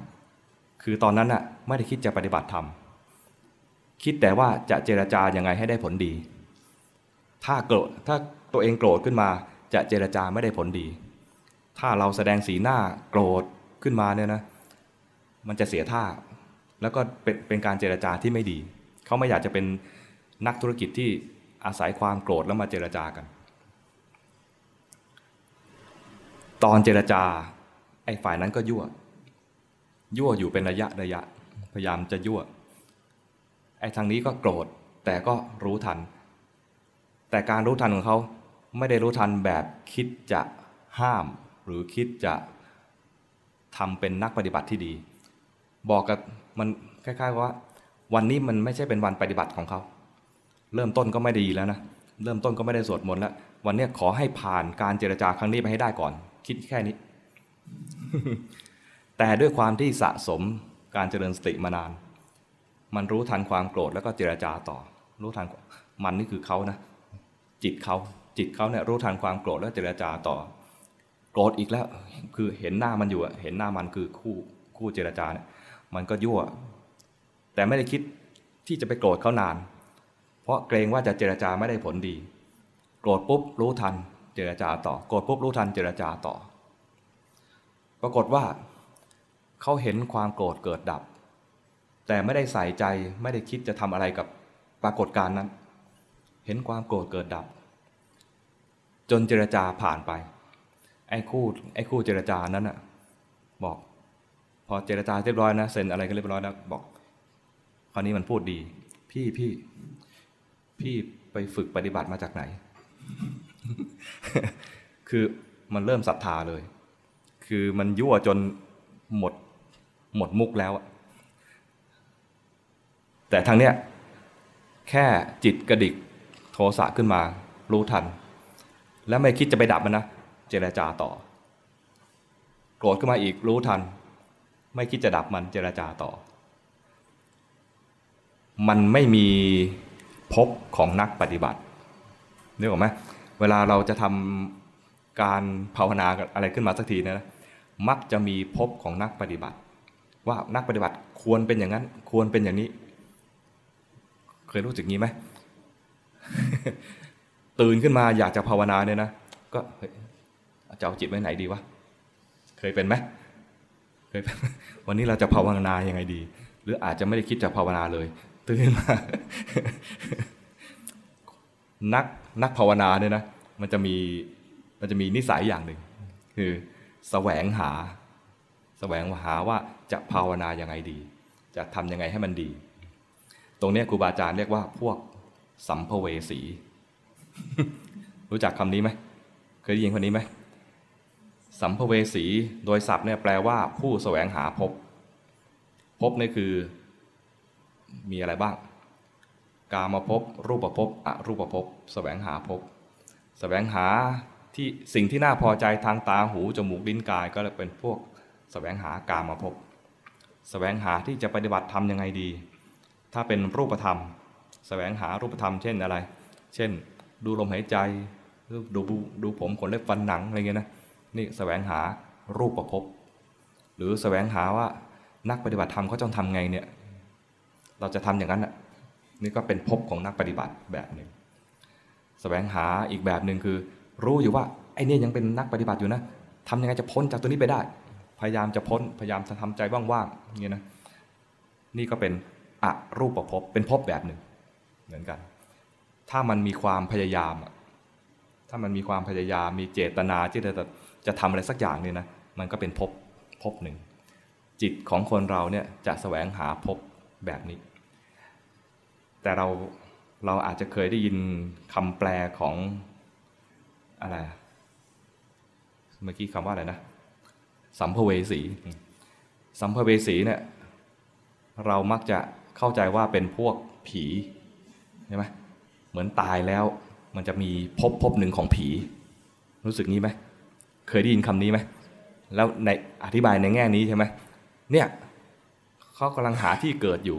คือตอนนั้นน่ะไม่ได้คิดจะปฏิบัติธรรม คิดแต่ว่าจะเจราจายังไงให้ได้ผลดี ถ้าโกรธถ้าตัวเองโกรธขึ้นมา จะเจรจาไม่ได้ผลดี ถ้าเราแสดงสีหน้าโกรธขึ้นมาเนี่ยนะ มันจะเสียท่า แล้วก็เป็นเป็นการเจรจาที่ไม่ดี เขาไม่อยากจะเป็น นักธุรกิจที่อาศัยความโกรธแล้วมาเจรจากัน ตอนเจรจาไอ้ฝ่ายนั้นก็ยั่ว ยั่วอยู่เป็นระยะระยะ พยายามจะยั่ว ไอ้ทางนี้ก็โกรธ แต่ก็รู้ทัน แต่การรู้ทันของเขาไม่ได้รู้ทันแบบคิดจะห้าม หรือคิดจะทำเป็นนักปฏิบัติที่ดี บอกกับมันคล้ายๆว่า วันนี้มันไม่ใช่เป็นวันปฏิบัติของเขา เริ่มต้นก็ไม่ดีแล้วนะเริ่มต้นก็ไม่ได้สวดมนต์แล้ววันนี้ขอให้ผ่านการเจรจาครั้งนี้ไปให้ได้ก่อน คิดแค่นี้ แต่ด้วยความที่สะสมการเจริญสติมานาน มันรู้ทันความโกรธแล้วก็เจรจาต่อ รู้ทันมันนี่คือเขานะ จิตเขาจิตเขาเนี่ยรู้ทันความโกรธแล้วเจรจาต่อ โกรธอีกแล้ว คือเห็นหน้ามันอยู่อะเห็นหน้ามันคือคู่คู่เจรจาเนี่ยมันก็ยั่ว แต่ไม่ได้คิดที่จะไปโกรธเขานาน เพราะเกรงว่าจะเจรจาไม่ได้ผลดี โกรธปุ๊บรู้ทัน เจรจาต่อ โกรธปุ๊บรู้ทัน เจรจาต่อ ปรากฏว่าเขาเห็นความโกรธเกิดดับ แต่ไม่ได้ใส่ใจไม่ได้คิดจะทำอะไรกับปรากฏการณ์นั้น เห็นความโกรธเกิดดับ จนเจรจาผ่านไป ไอ้คู่ไอ้คู่เจรจานั้นน่ะบอก พอเจรจาเรียบร้อยนะเซ็นอะไรก็เรียบร้อยแล้วบอกคราวนี้มันพูดดี พี่พี่ พี่ไปฝึกปฏิบัติมาจากไหน คือมันเริ่มศรัทธาเลย คือมันยั่วจนหมดหมดมุกแล้วอะแต่ทางเนี้ยแค่จิตกระดิกโทสะขึ้นมา รู้ทัน แล้วไม่คิดจะไปดับมันนะ เจรจาต่อ โกรธขึ้นมาอีกรู้ทัน ไม่คิดจะดับมันเจรจาต่อ มันไม่มี ภพของนักปฏิบัตินึกออกไหมเวลาเราจะทำการภาวนาอะไรขึ้นมาสักทีนะมักจะมีภพของนักปฏิบัติ ว่านักปฏิบัติควรเป็นอย่างนั้น ควรเป็นอย่างนี้ เคยรู้สึกงี้ไหมตื่นขึ้นมาอยากจะภาวนาเนี่ยนะก็จะเอาจิตไว้ไหนดีวะเคยเป็นไหมเคยเป็นวันนี้เราจะภาวนายังไงดี หรืออาจจะไม่ได้คิดจะภาวนาเลย ตื่นมานักนักภาวนาเนี่ยนะมันจะมีมันจะมีนิสัยอย่างหนึ่ง คือแสวงหาแสวงหาว่าจะภาวนายังไงดี จะทำยังไงให้มันดี ตรงนี้ครูบาอาจารย์เรียกว่าพวกสัมภเวสี รู้จักคำนี้ไหมเคยได้ยินคำนี้ไหมสัมภเวสีโดยศัพท์เนี่ยแปลว่าผู้แสวงหาพภพบนี่คือ มีอะไรบ้าง กามภพบรูปภพอรูปภพแสวงหาภพแสวงหาที่สิ่งที่น่าพอใจทางตาหูจมูกลิ้นกายก็เลยเป็นพวกแสวงหากามภพบแสวงหาที่จะปฏิบัติทำยังไงดี ถ้าเป็นรูปธรรม แสวงหารูปธรรม เช่นอะไร เช่น ดูลมหายใจดูดูดูผมขนเล็บฟันหนังอะไรเงี้ยนะนี่แสวงหารูปประพบหรือแสวงหาว่านักปฏิบัติธรรมเขาต้องทำไงเนี่ย เราจะทำอย่างนั้นนี่ก็เป็นภพของนักปฏิบัติแบบหนึ่งแสวงหาอีกแบบหนึ่งคือ รู้อยู่ว่าไอ้นี่ยังเป็นนักปฏิบัติอยู่นะทำยังไงจะพ้นจากตัวนี้ไปได้ พยายามจะพ้นพยายามจะทำใจว่างๆอย่างเงี้ยนะนี่ก็เป็นอรูปภพเป็นภพแบบหนึ่งเหมือนกัน ถ้ามันมีความพยายามถ้ามันมีความพยายามมีเจตนาที่จะจะทำอะไรสักอย่างเนี่ยนะมันก็เป็นภพภพหนึ่งจิตของคนเราเนี่ยจะแสวงหาภพแบบนี้ แต่เราเราอาจจะเคยได้ยินคำแปลของอะไรเมื่อกี้คำว่าอะไรนะ สัมภเวสี สัมภเวสีเนี่ยเรามักจะเข้าใจว่าเป็นพวกผีใช่ไหมเหมือนตายแล้วมันจะมีพภพบหนึ่งของผี รู้สึกนี้ไหมเคยได้ยินคำนี้ไหมแล้วในอธิบายในแง่นี้ใช่ไหมเนี่ยเขากำลังหาที่เกิดอยู่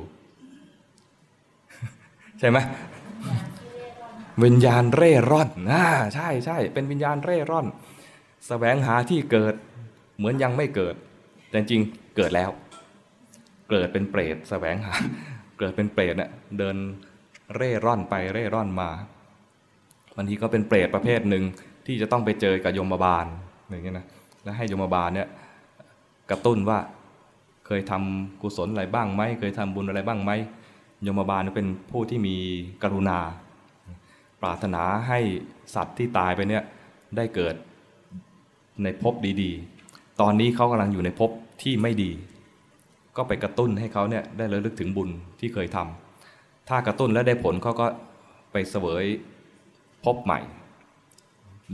ช่ไหมวิญญาณเร่ร่อนอ่าใช่ใช่เป็นวิญญาณเร่ร่อนสแสวงหาที่เกิดเหมือนยังไม่เกิด แต่จริงเกิดแล้ว เกิดเป็นเปรตแสวงหา เกิดเป็นเปรตเนี่ยเดินเร่ร่อนไปเร่ร่อนมาบางทีก็เป็นเปรตประเภทหนึ่งที่จะต้องไปเจอกับยมบาลอย่างเงี้ยนะแล้วให้ยมบาลเนี่ยกระตุ้นว่าเคยทำกุศลอะไรบ้างไหมเคยทำบุญอะไรบ้างไหม ยมบาลเป็นผู้ที่มีกรุณา ปรารถนาให้สัตว์ที่ตายไปเนี่ยได้เกิดในภพดีๆ ตอนนี้เขากำลังอยู่ในภพที่ไม่ดี ก็ไปกระตุ้นให้เขาเนี่ยได้ระลึกถึงบุญที่เคยทำถ้ากระตุ้นแล้วได้ผลเขาก็ไปเสวยภพใหม่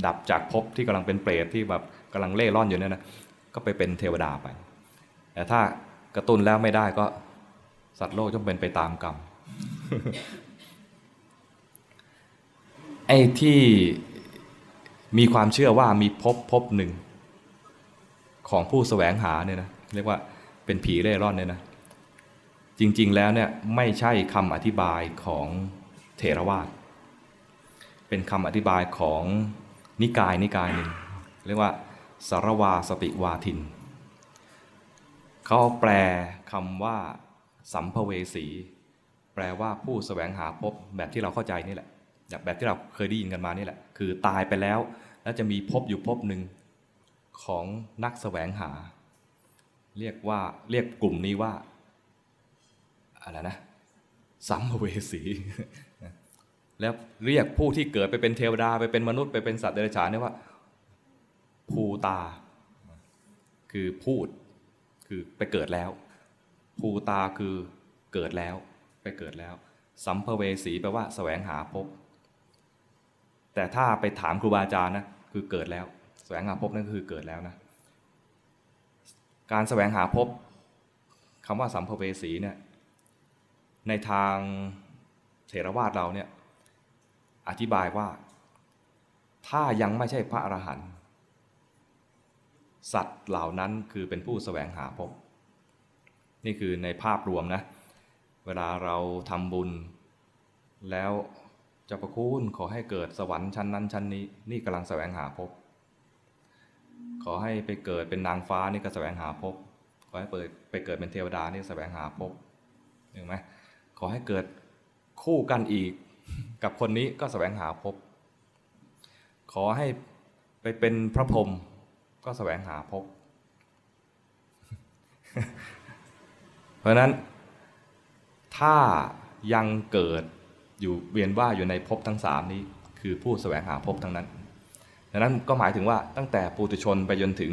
ดับจากภพที่กำลังเป็นเปรตที่แบบกำลังเล่ร่อนอยู่เนี่ยนะก็ไปเป็นเทวดาไป แต่ถ้ากระตุ้นแล้วไม่ได้ก็ สัตว์โลกต้องเป็นไปตามกรรมไอ้ที่มีความเชื่อว่ามีพภพบหนึ่ง ของผู้แสวงหาเนี่ยนะเรียกว่าเป็นผีเร่ร่อนเนี่ยนะจริง ๆ แล้วเนี่ยไม่ใช่คำอธิบายของเถรวาทเป็นคำอธิบายของนิกายนิกายหนึ่งเรียกว่าสารวาสติวาทินเขาแปลคำว่า สัมภเวสี แปลว่าผู้สแสวงหาพบแบบที่เราเข้าใจนี่แหละแบบที่เราเคยได้ยินกันมานี่แหละ คือตายไปแล้ว แล้วจะมีพบอยู่พบหนึ่งของนักสแสวงหา เรียกว่าเรียกกลุ่มนี้ว่าอะไรนะสัมภเวสีแล้วเรียกผู้ที่เกิดไปเป็นเทวดาไปเป็นมนุษย์ไปเป็นสัตว์เดรัจฉานเนี่ยว่าภูตา คือพูดคือไปเกิดแล้ว ภูตาคือเกิดแล้วไปเกิดแล้ว สัมภเวสีแปลว่าแสวงหาพบ แต่ถ้าไปถามครูบาอาจารย์นะคือเกิดแล้วแสวงหาพบนั่นคือเกิดแล้วนะการแสวงหาพบคำว่าสัมภเวสีเนี่ยในทางเถรวาทเราเนี่ยอธิบายว่า ถ้ายังไม่ใช่พระอรหันต์สัตว์เหล่านั้นคือเป็นผู้แสวงหาพบ นี่คือในภาพรวมนะ เวลาเราทำบุญ แล้วจ้าประคุณขอให้เกิดสวรรค์ชั้นนั้นชั้นนี้ นี่กำลังแสวงหาพบ ขอให้ไปเกิดเป็นนางฟ้านี่ก็แสวงหาพบ ขอให้เปิดไปเกิดเป็นเทวดานี่แสวงหาพบเห็นไหมขอให้เกิดคู่กันอีก กับคนนี้ก็สแสวงหาพบ ขอให้ไปเป็นพระพรหมก็แสวงหาภพ เพราะนั้นถ้ายังเกิดอยู่เวียนว่าอยู่ในภพทั้งสามนี้คือผู้แสวงหาภพทั้งนั้นดังนั้นก็หมายถึงว่าตั้งแต่ปุถุชนไปจนถึง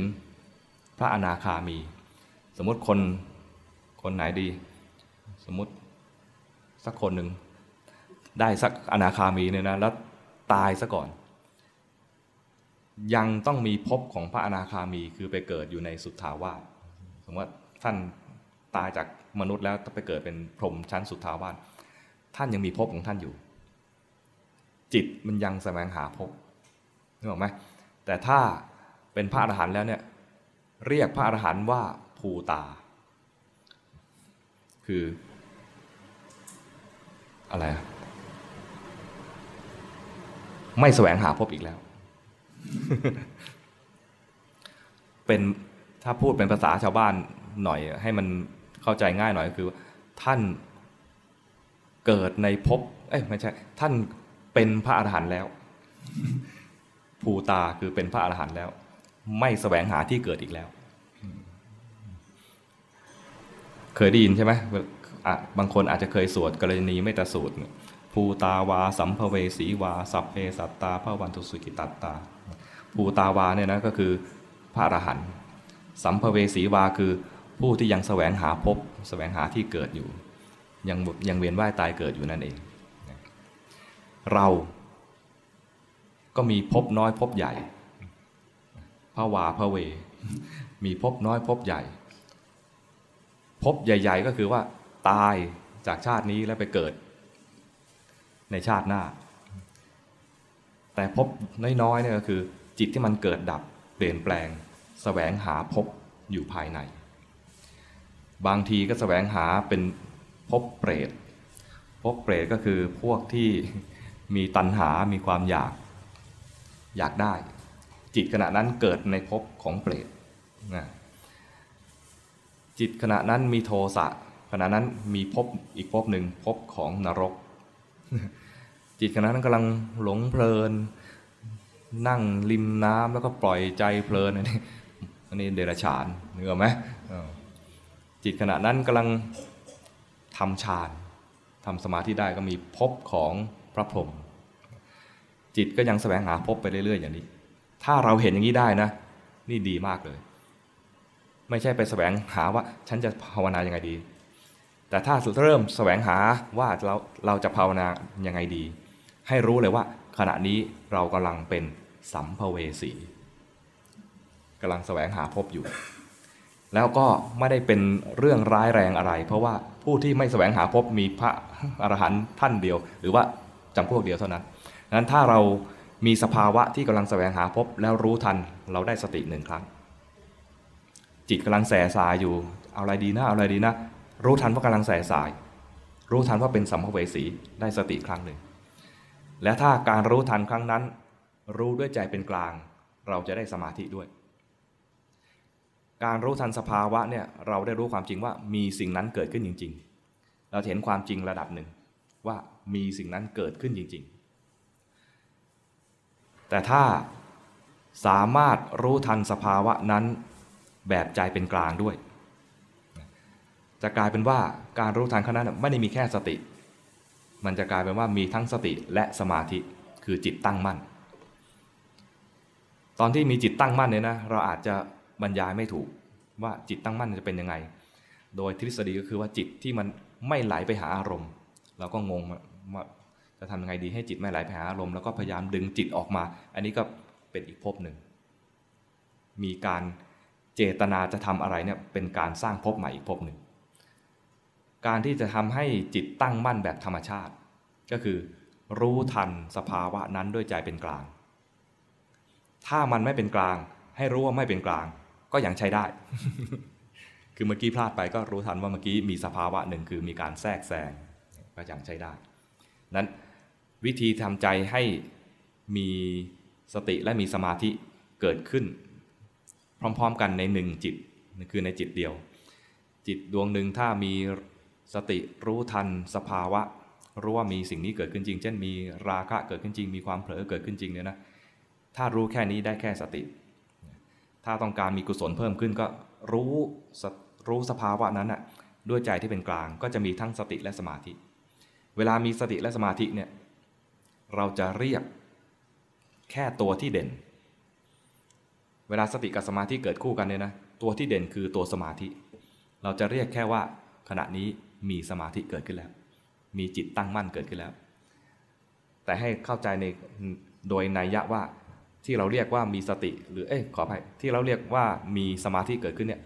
พระอนาคามี สมมติคนคนไหนดี สมมติสักคนหนึ่งได้สักอนาคามีเนี่ยนะแล้วตายซะก่อน ยังต้องมีภพของพระอนาคามีคือไปเกิดอยู่ในสุทธาวาสสมมติว่าท่าน ตายจากมนุษย์แล้วไปเกิดเป็นพรหมชั้นสุทธาวาสท่านยังมีภพของท่านอยู่ จิตมันยังแสวงหาภพนึกออกไหมแต่ถ้าเป็นพระอรหันต์แล้วเนี่ยเรียกพระอรหันต์ว่าภูตา คือ อะไรไม่แสวงหาพบอีกแล้ว เป็นถ้าพูดเป็นภาษาชาวบ้านหน่อยให้มัน เข้าใจง่ายหน่อยก็คือ ท่านเกิดในภพเอ้ยไม่ใช่ ท่านเป็นพระอรหันต์แล้ว ภูตาคือเป็นพระอรหันต์แล้ว ไม่แสวงหาที่เกิดอีกแล้ว เคยได้ยินใช่ไหมบางคนอาจจะเคยสวดกรณีไม่ตสูตรภูตาวา สัมภเวสีวา สัพเพสัตตาพระวันทุสุกิตัตตาภูตาวาเนี่ยนะก็คือพระอรหันต์สัมภเวสีวาคือ ผู้ที่ยังแสวงหาภพแสวงหาที่เกิดอยู่ ยังยังเวียนว่ายตายเกิดอยู่นั่นเอง เราก็มีภพน้อยภพใหญ่พระวาพระเว มีภพน้อยภพใหญ่ภพใหญ่ ๆ ก็คือว่าตายจากชาตินี้แล้วไปเกิด ในชาติหน้า แต่พบน้อยๆเนี่ยก็คือ จิตที่มันเกิดดับเปลี่ยนแปลงสแสวงหาพบอยู่ภายใน บางทีก็สแสวงหาเป็นพบเปรตพบเปรตก็คือพวกที่มีตัณหา มีความอยาก อยากได้ จิตขณะนั้นเกิดในภพของเปรตนะจิตขณะนั้นมีโทสะขณะนั้นมีภพอีกภพหนึ่งภพของนรก จิตขณะนั้นกำลังหลงเพลิน นั่งริมน้ำแล้วก็ปล่อยใจเพลินอันนี้อันนี้เดรัจฉานเนื้อไหม จิตขณะนั้นกำลังทำฌานทำสมาธิได้ก็มีภพของพระพรหมจิตก็ยังแสวงหาภพไปเรื่อยๆ อย่างนี้ ถ้าเราเห็นอย่างนี้ได้นะ นี่ดีมากเลย ไม่ใช่ไปแสวงหาว่าฉันจะภาวนายังไงดี แต่ถ้าเริ่มแสวงหาว่าเราเราจะภาวนายังไงดี ให้รู้เลยว่า ขณะนี้เรากำลังเป็นสัมภเวสีกำลังแสวงหาพบอยู่ แล้วก็ไม่ได้เป็นเรื่องร้ายแรงอะไร เพราะว่าผู้ที่ไม่แสวงหาพบมีพระอรหันต์ท่านเดียว หรือว่าจำพวกเดียวเท่านั้นนั้นถ้าเรามีสภาวะที่กำลังแสวงหาพบแล้วรู้ทันเราได้สติหนึ่งครั้ง จิตกำลังแสสายอยู่ เอาอะไรดีนะเอาอะไรดีนะ รู้ทันว่ากำลังแสสาย รู้ทันว่าเป็นสัมภเวสีได้สติครั้งหนึ่ง และถ้าการรู้ทันครั้งนั้น รู้ด้วยใจเป็นกลาง เราจะได้สมาธิด้วย การรู้ทันสภาวะเนี่ยเราได้รู้ความจริงว่ามีสิ่งนั้นเกิดขึ้นจริง ๆ เราเห็นความจริงระดับหนึ่งว่ามีสิ่งนั้นเกิดขึ้นจริง ๆ แต่ถ้าสามารถรู้ทันสภาวะนั้นแบบใจเป็นกลางด้วย จะกลายเป็นว่าการรู้ทันขณะนั้นไม่ได้มีแค่สติ มันจะกลายเป็นว่ามีทั้งสติและสมาธิคือจิตตั้งมั่น ตอนที่มีจิตตั้งมั่นเนี่ยนะเราอาจจะ บรรยายไม่ถูกว่าจิตตั้งมั่นจะเป็นยังไง โดยทฤษฎีก็คือว่าจิตที่มันไม่ไหลไปหาอารมณ์ เราก็งงว่าจะทำยังไงดีให้จิตไม่ไหลไปหาอารมณ์แล้วก็พยายามดึงจิตออกมา อันนี้ก็เป็นอีกภพหนึ่ง มีการเจตนาจะทำอะไรเนี่ยเป็นการสร้างภพใหม่อีกภพหนึ่ง การที่จะทำให้จิตตั้งมั่นแบบธรรมชาติ ก็คือรู้ทันสภาวะนั้นด้วยใจเป็นกลาง ถ้ามันไม่เป็นกลาง ให้รู้ว่าไม่เป็นกลาง ก็ยังใช้ได้ คือเมื่อกี้พลาดไปก็รู้ทันว่าเมื่อกี้มีสภาวะหนึ่งคือมีการแทรกแซงก็ยังใช้ได้ นั้นวิธีทำใจให้มีสติและมีสมาธิเกิดขึ้น พร้อมๆกันในหนึ่งจิตคือในจิตเดียว จิตดวงหนึ่งถ้ามีสติรู้ทันสภาวะรู้ว่ามีสิ่งนี้เกิดขึ้นจริง เช่น มีราคะเกิดขึ้นจริง มีความเผลอเกิดขึ้นจริงเนี่ยนะ ถ้ารู้แค่นี้ได้แค่สติ ถ้าต้องการมีกุศลเพิ่มขึ้นก็รู้รู้สภาวะนั้นอะด้วยใจที่เป็นกลางก็จะมีทั้งสติและสมาธิ เวลามีสติและสมาธิเนี่ยเราจะเรียกแค่ตัวที่เด่น เวลาสติกับสมาธิเกิดคู่กันเนี่ยนะตัวที่เด่นคือตัวสมาธิ เราจะเรียกแค่ว่าขณะนี้มีสมาธิเกิดขึ้นแล้ว มีจิตตั้งมั่นเกิดขึ้นแล้ว แต่ให้เข้าใจในโดยนัยยะว่า ที่เราเรียกว่ามีสติ หรือเอ้ยขออภัยที่เราเรียกว่ามีสมาธิเกิดขึ้นเนี่ย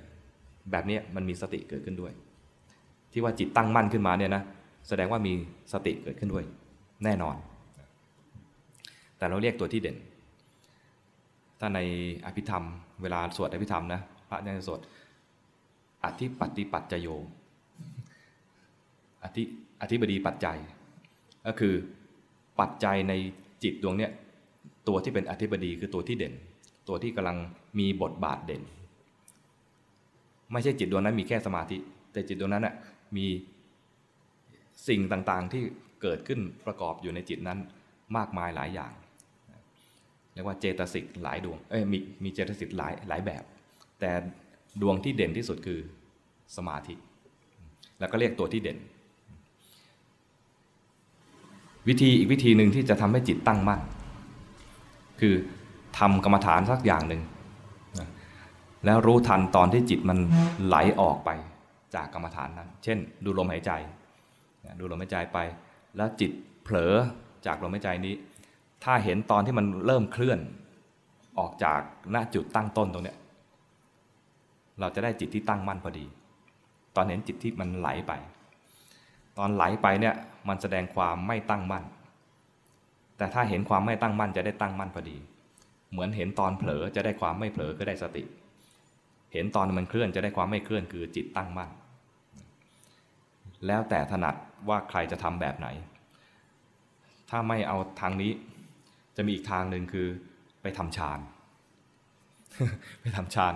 แบบนี้มันมีสติเกิดขึ้นด้วย ที่ว่าจิตตั้งมั่นขึ้นมาเนี่ยนะแสดงว่ามีสติเกิดขึ้นด้วย แน่นอน แต่เราเรียกตัวที่เด่น ถ้าในอภิธรรม เวลาสวดอภิธรรมนะพระอาจารย์สวดอธิปฏิปัจจโยอธิอธิบดีปัจจัย ก็คือปัจจัยในจิตดวงเนี้ย ตัวที่เป็นอธิบดีคือตัวที่เด่น ตัวที่กำลังมีบทบาทเด่น ไม่ใช่จิตดวงนั้นมีแค่สมาธิ แต่จิตดวงนั้นน่ะมีสิ่งต่างๆที่เกิดขึ้นประกอบอยู่ในจิตนั้นมากมายหลายอย่างเรียกว่าเจตสิกหลายดวงเอ้ยมีมีเจตสิกหลายหลายแบบ แต่ดวงที่เด่นที่สุดคือสมาธิ แล้วก็เรียกตัวที่เด่น วิธีอีกวิธีหนึ่งที่จะทำให้จิตตั้งมั่น คือทำกรรมฐานสักอย่างหนึ่งแล้วรู้ทันตอนที่จิตมันไหลออกไปจากกรรมฐานนั้น เช่น ดูลมหายใจ ดูลมหายใจไป แล้วจิตเผลอจากลมหายใจนี้ ถ้าเห็นตอนที่มันเริ่มเคลื่อนออกจากณจุดตั้งต้นตรงเนี้ยเราจะได้จิตที่ตั้งมั่นพอดี ตอนเห็นจิตที่มันไหลไป ตอนไหลไปเนี่ยมันแสดงความไม่ตั้งมั่น แต่ถ้าเห็นความไม่ตั้งมั่นจะได้ตั้งมั่นพอดี เหมือนเห็นตอนเผลอจะได้ความไม่เผลอก็ได้สติ เห็นตอนมันเคลื่อนจะได้ความไม่เคลื่อนคือจิตตั้งมั่น แล้วแต่ถนัดว่าใครจะทำแบบไหน ถ้าไม่เอาทางนี้ จะมีอีกทางหนึ่งคือไปทำฌาน ไปทำฌาน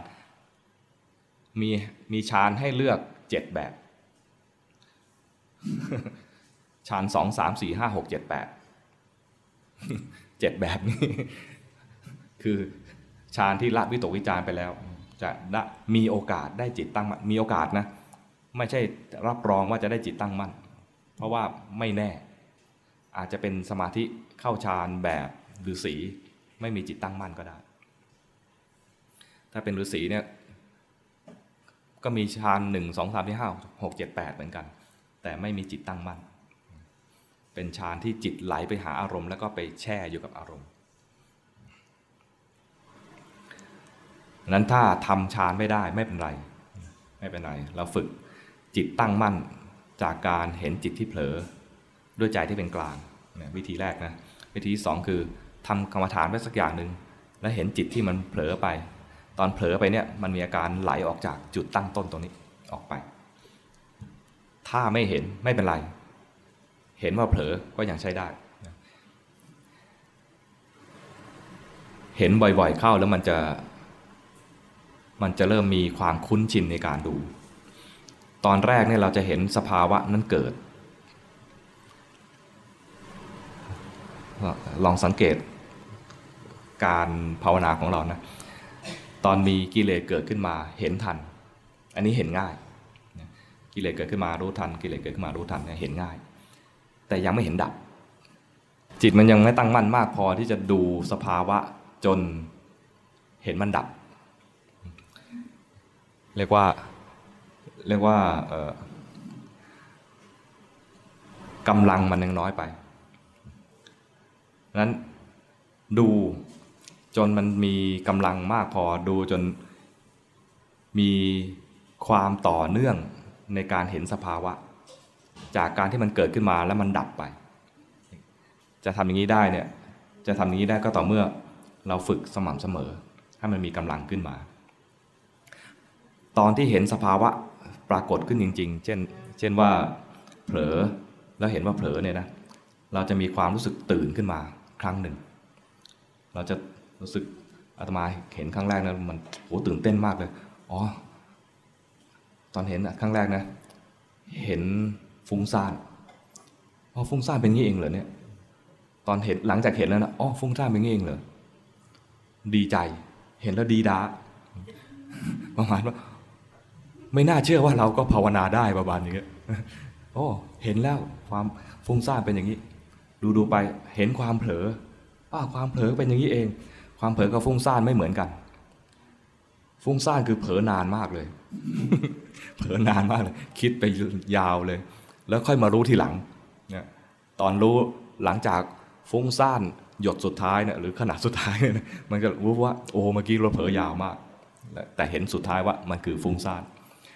มีมีฌานให้เลือกเจ็ดแบบ ฌานสองสามสี่ห้าหกเจ็ดแปด เจ็ดแบบนี้ คือฌานที่ละวิตกวิจารไปแล้ว จะได้มีโอกาสได้จิตตั้งมั่นมีโอกาสนะ ไม่ใช่รับรองว่าจะได้จิตตั้งมั่น เพราะว่าไม่แน่ อาจจะเป็นสมาธิเข้าฌานแบบฤาษีไม่มีจิตตั้งมั่นก็ได้ ถ้าเป็นฤาษีเนี่ยก็มีฌานหนึ่งสองสามที่ห้าหกเจ็ดแปดเหมือนกัน แต่ไม่มีจิตตั้งมั่น เป็นฌานที่จิตไหลไปหาอารมณ์ แล้วก็ไปแช่อยู่กับอารมณ์นั้นถ้าทำฌานไม่ได้ไม่เป็นไร ไม่เป็นไร เราฝึกจิตตั้งมั่นจากการเห็นจิตที่เผลอ ด้วยใจที่เป็นกลางวิธีแรกนะวิธีสองคือทำกรรมฐานไว้สักอย่างหนึ่งแล้วเห็นจิตที่มันเผลอไป ตอนเผลอไปเนี่ยมันมีอาการไหลออกจากจุดตั้งต้นตรงนี้ออกไป ถ้าไม่เห็นไม่เป็นไร เห็นว่าเผลอก็ยังใช้ได้ เห็นบ่อยๆเข้าแล้วมันจะ มันจะเริ่มมีความคุ้นชินในการดู ตอนแรกเนี่ยเราจะเห็นสภาวะนั้นเกิด ลองสังเกตการภาวนาของเรานะ ตอนมีกิเลสเกิดขึ้นมาเห็นทัน อันนี้เห็นง่าย กิเลสเกิดขึ้นมารู้ทัน กิเลสเกิดขึ้นมารู้ทันเห็นง่าย แต่ยังไม่เห็นดับ จิตมันยังไม่ตั้งมั่นมากพอที่จะดูสภาวะจนเห็นมันดับ เรียกว่าเรียกว่ากำลังมันยังน้อยไปนั้นดูจนมันมีกำลังมากพอดูจนมีความต่อเนื่องในการเห็นสภาวะ จากการที่มันเกิดขึ้นมาแล้วมันดับไป จะทำอย่างนี้ได้เนี่ยจะทำอย่างนี้ได้ก็ต่อเมื่อเราฝึกสม่ำเสมอ ให้มันมีกำลังขึ้นมา ตอนที่เห็นสภาวะปรากฏขึ้นจริง ๆ เช่น เช่นว่าเผลอแล้วเห็นว่าเผลอเนี่ยนะเราจะมีความรู้สึกตื่นขึ้นมาครั้งหนึ่ง เราจะรู้สึกอาตมาเห็นครั้งแรกนะมันโหตื่นเต้นมากเลย อ๋อ ตอนเห็นอะครั้งแรกนะ เห็น ฟุ้งซ่านอ๋อฟุ้งซ่านเป็นงี้เองเหรอเนี่ย ตอนเห็นหลังจากเห็นแล้วนะอ๋อฟุ้งซ่านเป็นงี้เองเหรอดีใจ เห็นแล้วดีดาประมาณว่าไม่น่าเชื่อว่าเราก็ภาวนาได้ประมาณนี้โอ้เห็นแล้วความฟุ้งซ่านเป็นอย่างนี้ ดูดูไปเห็นความเผลอว่าความเผลอเป็นอย่างนี้เอง ความเผลอกับฟุ้งซ่านไม่เหมือนกัน ฟุ้งซ่านคือเผลอนานมากเลย เผลอนานมากเลย คิดไปยาวเลย แล้วค่อยมารู้ทีหลังเนี่ยตอนรู้หลังจากฟุ้งซ่านหยดสุดท้ายเนี่ยหรือขนาดสุดท้ายเนี่ยมันก็รู้ว่าโอ้เมื่อกี้เราเผลอยาวมาก แต่เห็นสุดท้ายว่ามันคือฟุ้งซ่าน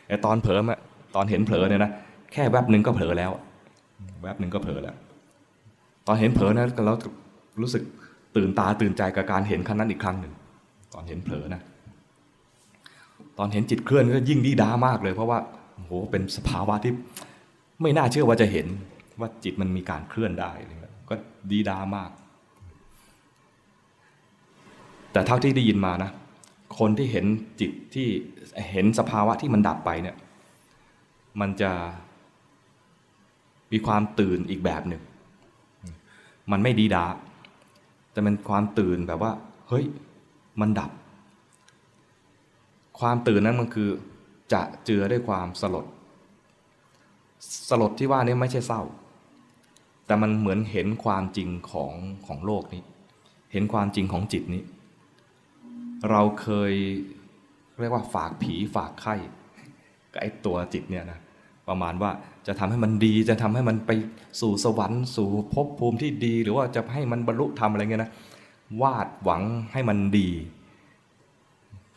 ไอ้ตอนเผลอตอนเห็นเผลอเนี่ยนะแค่แวบหนึ่งก็เผลอแล้ว แวบหนึ่งก็เผลอแล้ว ตอนเห็นเผลอนะเรารู้สึกตื่นตาตื่นใจกับการเห็นครั้งนั้นอีกครั้งหนึ่งตอนเห็นเผลอนะตอนเห็นจิตเคลื่อนก็ยิ่งดีด้ามากเลย เพราะว่าโอ้โหเป็นสภาวะที่ ไม่น่าเชื่อว่าจะเห็นว่าจิตมันมีการเคลื่อนได้ก็ดีดามาก แต่เท่าที่ได้ยินมานะ คนที่เห็นจิตที่เห็นสภาวะที่มันดับไปเนี่ย มันจะมีความตื่นอีกแบบหนึ่ง มันไม่ดีดา แต่มันความตื่นแบบว่า เฮ้ย มันดับ ความตื่นนั้นมันคือจะเจือด้วยความสลด สลดที่ว่านี่ไม่ใช่เศร้า แต่มันเหมือนเห็นความจริงของของโลกนี้ เห็นความจริงของจิตนี้ เราเคยเรียกว่าฝากผีฝากไข้กับไอ้ตัวจิตเนี่ยนะประมาณว่าจะทำให้มันดีจะทำให้มันไปสู่สวรรค์สู่ภพภูมิที่ดี หรือว่าจะให้มันบรรลุธรรมอะไรเงี้ยนะวาดหวังให้มันดี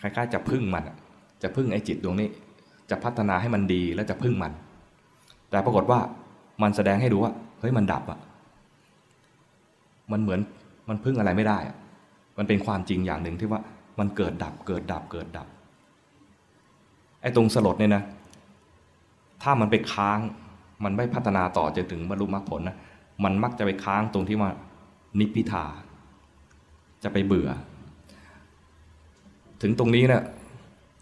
คล้ายๆจะพึ่งมันจะพึ่งไอ้จิตดวงนี้ จะพัฒนาให้มันดีแล้วจะพึ่งมัน แต่ปรากฏว่ามันแสดงให้ดูว่าเฮ้ยมันดับอะมันเหมือนมันพึ่งอะไรไม่ได้อะมันเป็นความจริงอย่างหนึ่งที่ว่ามันเกิดดับเกิดดับเกิดดับไอ้ตรงสลดเนี่ยนะ ถ้ามันไปค้างมันไม่พัฒนาต่อจนถึงบรรลุมรรคผลนะมันมักจะไปค้างตรงที่ว่านิพพิทา จะไปเบื่อ ถึงตรงนี้เนะี่ย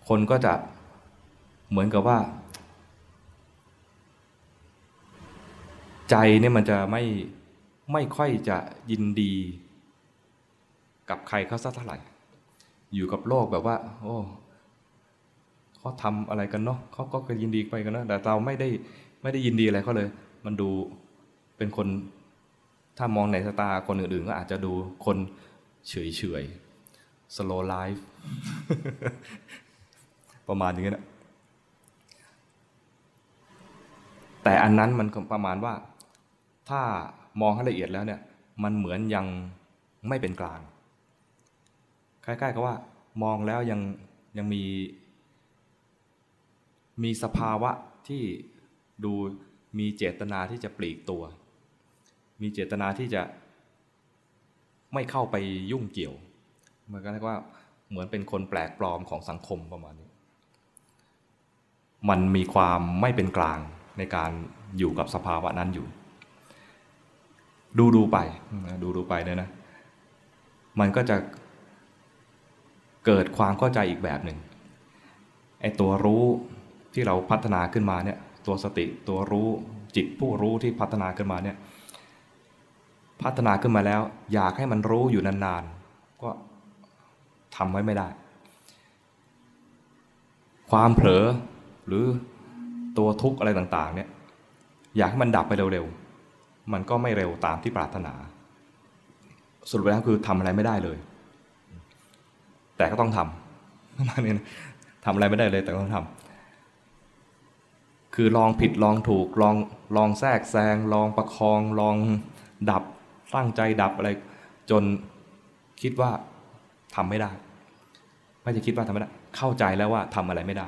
คนก็จะเหมือนกับว่า ใจเนี่ยมันจะไม่ไม่ค่อยจะยินดี กับใครเขาสักเท่าไหร่ อยู่กับโลกแบบว่า โอ้เขาทำอะไรกันเนาะเขาก็ยินดีไปกันนะแต่เราไม่ได้ไม่ได้ยินดีอะไรเขาเลย มันดูเป็นคนถ้ามองในสตาคนอื่นๆ ก็อาจจะดูคนเฉยเฉย slow life ประมาณนี้นะแต่อันนั้นมันประมาณว่า ถ้ามองให้ละเอียดแล้วเนี่ยมันเหมือนยังไม่เป็นกลางคล้ายๆกับว่ามองแล้วยังยังมี มีสภาวะที่ดูมีเจตนาที่จะปลีกตัว มีเจตนาที่จะไม่เข้าไปยุ่งเกี่ยวมันก็เรียกว่าเหมือนเป็นคนแปลกปลอมของสังคมประมาณนี้ มันมีความไม่เป็นกลางในการอยู่กับสภาวะนั้นอยู่ ดูดูไปดูดูไปเนี่ยนะ มันก็จะเกิดความเข้าใจอีกแบบหนึ่งไอ้ตัวรู้ที่เราพัฒนาขึ้นมาเนี่ย ตัวสติตัวรู้จิตผู้รู้ที่พัฒนาขึ้นมาเนี่ย พัฒนาขึ้นมาแล้ว อยากให้มันรู้อยู่นานๆ ก็ทำไว้ไม่ได้ ความเผลอหรือตัวทุกข์อะไรต่างๆ เนี่ย อยากให้มันดับไปเร็วๆ มันก็ไม่เร็วตามที่ปรารถนา สรุปแล้วคือทำอะไรไม่ได้เลย แต่ก็ต้องทำประมาณนี้ทำอะไรไม่ได้เลยแต่ก็ต้องทำคือลองผิดลองถูกลองลองแทรกแซงลองประคองลองดับตั้งใจดับอะไร จนคิดว่าทำไม่ได้ ไม่จะคิดว่าทำไม่ได้ เข้าใจแล้วว่าทำอะไรไม่ได้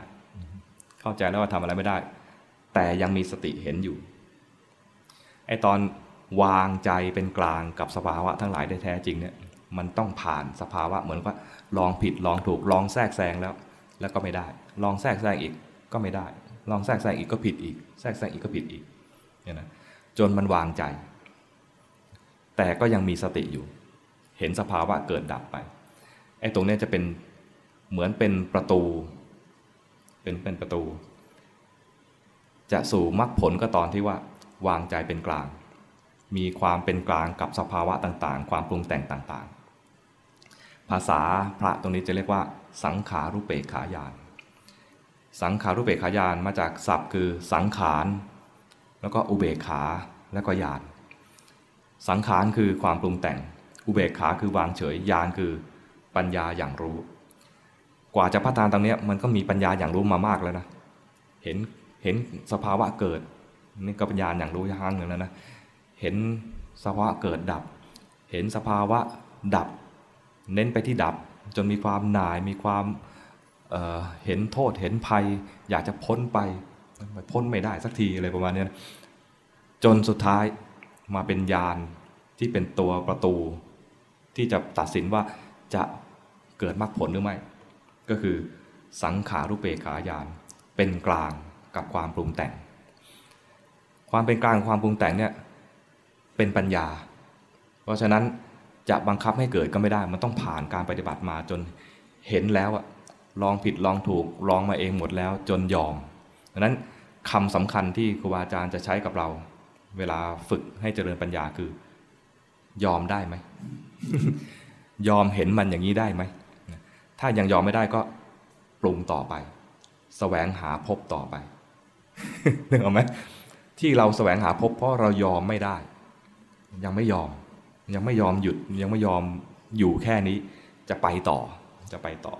เข้าใจแล้วว่าทำอะไรไม่ได้ แต่ยังมีสติเห็นอยู่ ไอตอนวางใจเป็นกลางกับสภาวะทั้งหลายได้แท้จริงเนี่ยมันต้องผ่านสภาวะเหมือนว่าลองผิดลองถูกลองแทรกแซงแล้ว แล้วก็ไม่ได้ ลองแทรกแซงอีกก็ไม่ได้ ลองแทรกแซงอีกก็ผิดอีก แทรกแซงอีกก็ผิดอีกเนี่ยนะจนมันวางใจ แต่ก็ยังมีสติอยู่ เห็นสภาวะเกิดดับไปไอ้ตรงนี้จะเป็นเหมือนเป็นประตู เป็นเป็นประตู จะสู่มรรคผลก็ตอนที่ว่า วางใจเป็นกลาง มีความเป็นกลางกับสภาวะต่างๆ ความปรุงแต่งต่างๆ ภาษาพระตรงนี้จะเรียกว่า สังขารุเปกขายาน สังขารุเปกขายานมาจากศัพท์คือสังขารแล้วก็อุเบกขาแล้วก็ญาณสังขารคือความปรุงแต่ง อุเบกขาคือวางเฉยญาณคือปัญญาอย่างรู้ กว่าจะพัฒนาตรงนี้มันก็มีปัญญาอย่างรู้มามากแล้วนะ เห็นเห็นสภาวะเกิด นี่ก็ปัญญาอย่างรู้ยังหนึ่งแล้วนะเห็นสภาวะเกิดดับ เห็นสภาวะดับ เน้นไปที่ดับ จนมีความหน่ายมีความเเห็นโทษเห็นภัย อยากจะพ้นไปพ้นไม่ได้สักทีอะไรประมาณนี้จนสุดท้ายมาเป็นญาณที่เป็นตัวประตู ที่จะตัดสินว่าจะเกิดมรรคผลหรือไม่ ก็คือสังขารุเปขาญาณเป็นกลางกับความปรุงแต่ง ความเป็นกลางความปรุงแต่งเนี่ยเป็นปัญญา เพราะฉะนั้นจะบังคับให้เกิดก็ไม่ได้ มันต้องผ่านการปฏิบัติมาจนเห็นแล้วอะลองผิดลองถูกลองมาเองหมดแล้วจนยอมดังนั้นคำสำคัญที่ครูบาอาจารย์จะใช้กับเรา เวลาฝึกให้เจริญปัญญาคือ ยอมได้ไหม ยอมเห็นมันอย่างนี้ได้ไหม ถ้ายังยอมไม่ได้ก็ปรุงต่อไปสแสวงหาพบต่อไปนึกออกไหม ที่เราแสวงหาพบเพราะเรายอมไม่ได้ ยังไม่ยอม ยังไม่ยอมหยุดยังไม่ยอมอยู่แค่นี้ จะไปต่อจะไปต่อ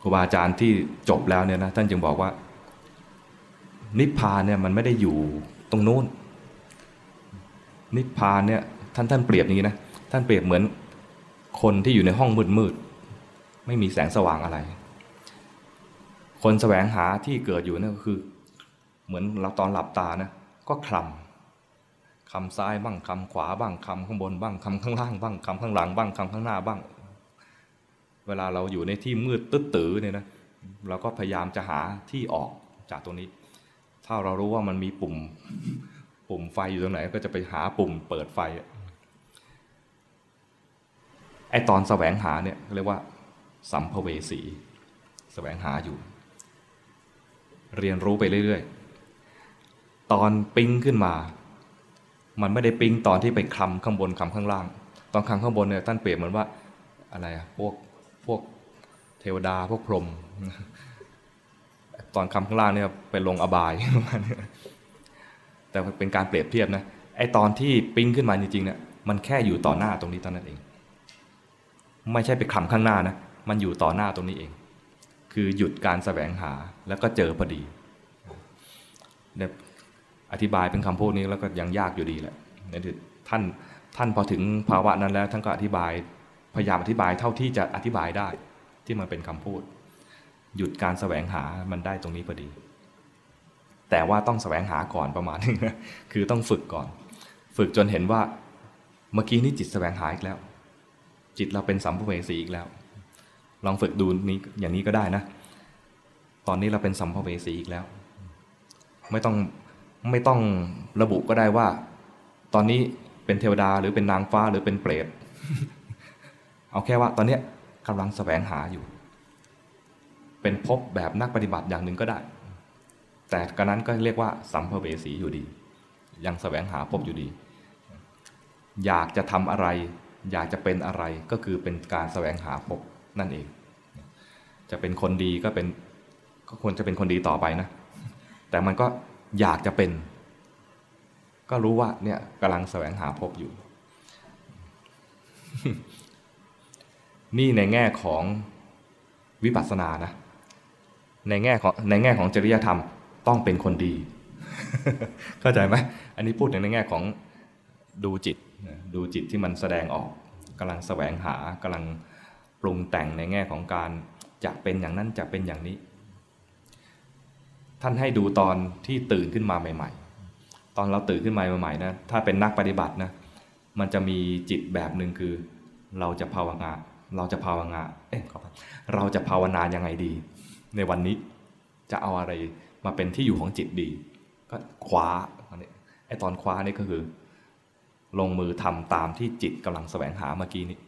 ครูบาอาจารย์ที่จบแล้วเนี่ยนะท่านจึงบอกว่า นิพพานเนี่ยมันไม่ได้อยู่ตรงนู้น นิพพานเนี่ยท่านท่านเปรียบอย่างนี้นะท่านเปรียบเหมือนคนที่อยู่ในห้องมืดมืดไม่มีแสงสว่างอะไร คนแสวงหาที่เกิดอยู่นั่นก็คือ เหมือนเราตอนหลับตานะก็คลำคำซ้ายบ้างคำขวาบ้างคำข้างบนบ้างคำข้างล่างบ้างคำข้างหลังบ้างคำข้างหน้าบ้าง เวลาเราอยู่ในที่มืดตึ๊ดตื้อเนี่ยนะเราก็พยายามจะหาที่ออกจากตรงนี้ ถ้าเรารู้ว่ามันมีปุ่มปุ่มไฟอยู่ตรงไหนก็จะไปหาปุ่มเปิดไฟไอตอนแสวงหาเนี่ยเรียกว่า สัมภเวสีแสวงหาอยู่ เรียนรู้ไปเรื่อยๆ ตอนปิ้งขึ้นมา มันไม่ได้ปิ้งตอนที่ไปคลำข้างบนคลำข้างล่าง ตอนคลำข้างบนเนี่ยท่านเปรียบเหมือนว่าอะไรอะพวกพวกเทวดาพวกพรหมตอนคำข้างล่างเนี่ยไปลงอบาย แต่เป็นการเปรียบเทียบนะไอตอนที่ปิ้งขึ้นมาจริงๆเนี่ยมันแค่อยู่ต่อหน้าตรงนี้ตอนนั้นเอง ไม่ใช่ไปคลำข้างหน้านะมันอยู่ต่อหน้าตรงนี้เอง คือหยุดการแสวงหาแล้วก็เจอพอดีเนี่ย ธิบายเป็นคำพูดนี้แล้วก็ยังยากอยู่ดีแหละเนี่ยท่านท่านพอถึงภาวะนั้นแล้วท่านก็อธิบายพยายามอธิบายเท่าที่จะอธิบายได้ที่มันเป็นคำพูด หยุดการแสวงหามันได้ตรงนี้พอดี แต่ว่าต้องแสวงหาก่อนประมาณนึงคือต้องฝึกก่อน ฝึกจนเห็นว่าเมื่อกี้นี้จิตแสวงหาอีกแล้ว จิตเราเป็นสัมภเวสีอีกแล้ว ลองฝึกดูนี้อย่างนี้ก็ได้นะ ตอนนี้เราเป็นสัมภเวสีอีกแล้ว ไม่ต้อง ไม่ต้องระบุก็ได้ว่า ตอนนี้เป็นเทวดาหรือเป็นนางฟ้าหรือเป็นเปรตเอาแค่ว่าตอนนี้กำลังแสวงหาอยู่ เป็นพบแบบนักปฏิบัติอย่างหนึ่งก็ได้ แต่กระนั้นก็เรียกว่าสัมภเวสีอยู่ดี ยังแสวงหาพบอยู่ดี อยากจะทำอะไร อยากจะเป็นอะไรก็คือเป็นการแสวงหาพบนั่นเอง จะเป็นคนดีก็เป็นก็ควรจะเป็นคนดีต่อไปนะ แต่มันก็ อยากจะเป็น ก็รู้ว่าเนี่ยกำลังแสวงหาพบอยู่ นี่ในแง่ของวิปัสสนานะ ในแง่ของในแง่ของจริยธรรมต้องเป็นคนดี เข้าใจไหมอันนี้พูดในแง่ของดูจิต ดูจิตที่มันแสดงออกกำลังแสวงหากำลังปรุงแต่งในแง่ของการจะเป็นอย่างนั้นจะเป็นอย่างนี้ ท่านให้ดูตอนที่ตื่นขึ้นมาใหม่ ๆ ตอนเราตื่นขึ้นมาใหม่ๆนะถ้าเป็นนักปฏิบัตินะมันจะมีจิตแบบหนึ่งคือ เราจะภาวนาเราจะภาวนาเอ๊ะเราจะภาวนายังไงดี ในวันนี้จะเอาอะไรมาเป็นที่อยู่ของจิตดี ก็คว้าไอ้ตอนคว้านี่ก็คือ ลงมือทำตามที่จิตกำลังแสวงหาเมื่อกี้นี้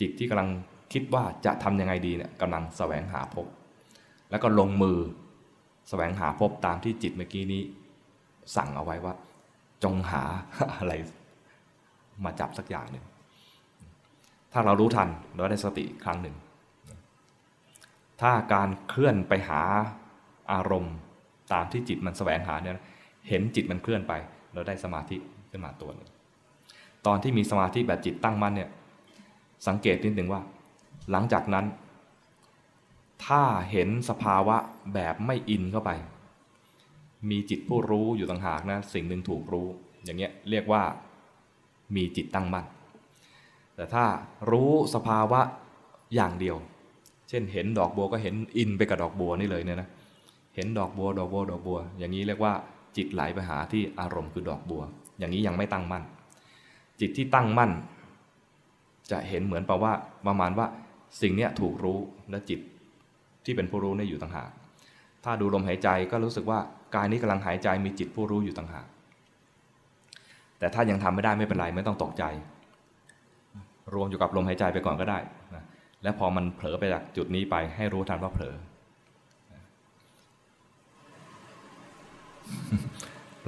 จิตที่กำลังคิดว่าจะทำยังไงดีเนี่ยกำลังแสวงหาพบ แล้วก็ลงมือ แสวงหาพบตามที่จิตเมื่อกี้นี้ สั่งเอาไว้ว่า จงหาอะไรมาจับสักอย่างหนึ่ง ถ้าเรารู้ทันเราได้สติครั้งหนึ่ง ถ้าการเคลื่อนไปหาอารมณ์ตามที่จิตมันแสวงหาเนี่ยเห็นจิตมันเคลื่อนไป เราได้สมาธิขึ้นมาตัวหนึ่งตอนที่มีสมาธิแบบจิตตั้งมั่นเนี่ยสังเกตนิดหนึ่งว่า หลังจากนั้น ถ้าเห็นสภาวะแบบไม่อินเข้าไป มีจิตผู้รู้อยู่ต่างหากนะสิ่งหนึ่งถูกรู้ อย่างเงี้ยเรียกว่ามีจิตตั้งมั่นแต่ถ้ารู้สภาวะอย่างเดียว เช่นเห็นดอกบัวก็เห็นอินไปกับดอกบัวนี่เลยเนี่ยนะเห็นดอกบัวดอกบัวดอกบัว อย่างนี้เรียกว่าจิตไหลไปหาที่อารมณ์คือดอกบัว อย่างนี้ยังไม่ตั้งมั่น จิตที่ตั้งมั่น จะเห็นเหมือนแปลว่าประมาณว่าสิ่งนี้ถูกรู้และจิต ที่เป็นผู้รู้นี่อยู่ต่างหาก ถ้าดูลมหายใจก็รู้สึกว่ากายนี้กำลังหายใจมีจิตผู้รู้อยู่ต่างหาก แต่ถ้ายังทำไม่ได้ไม่เป็นไรไม่ต้องตกใจ รวมอยู่กับลมหายใจไปก่อนก็ได้นะและพอมันเผลอไปจากจุดนี้ไปให้รู้ทันว่าเผลอ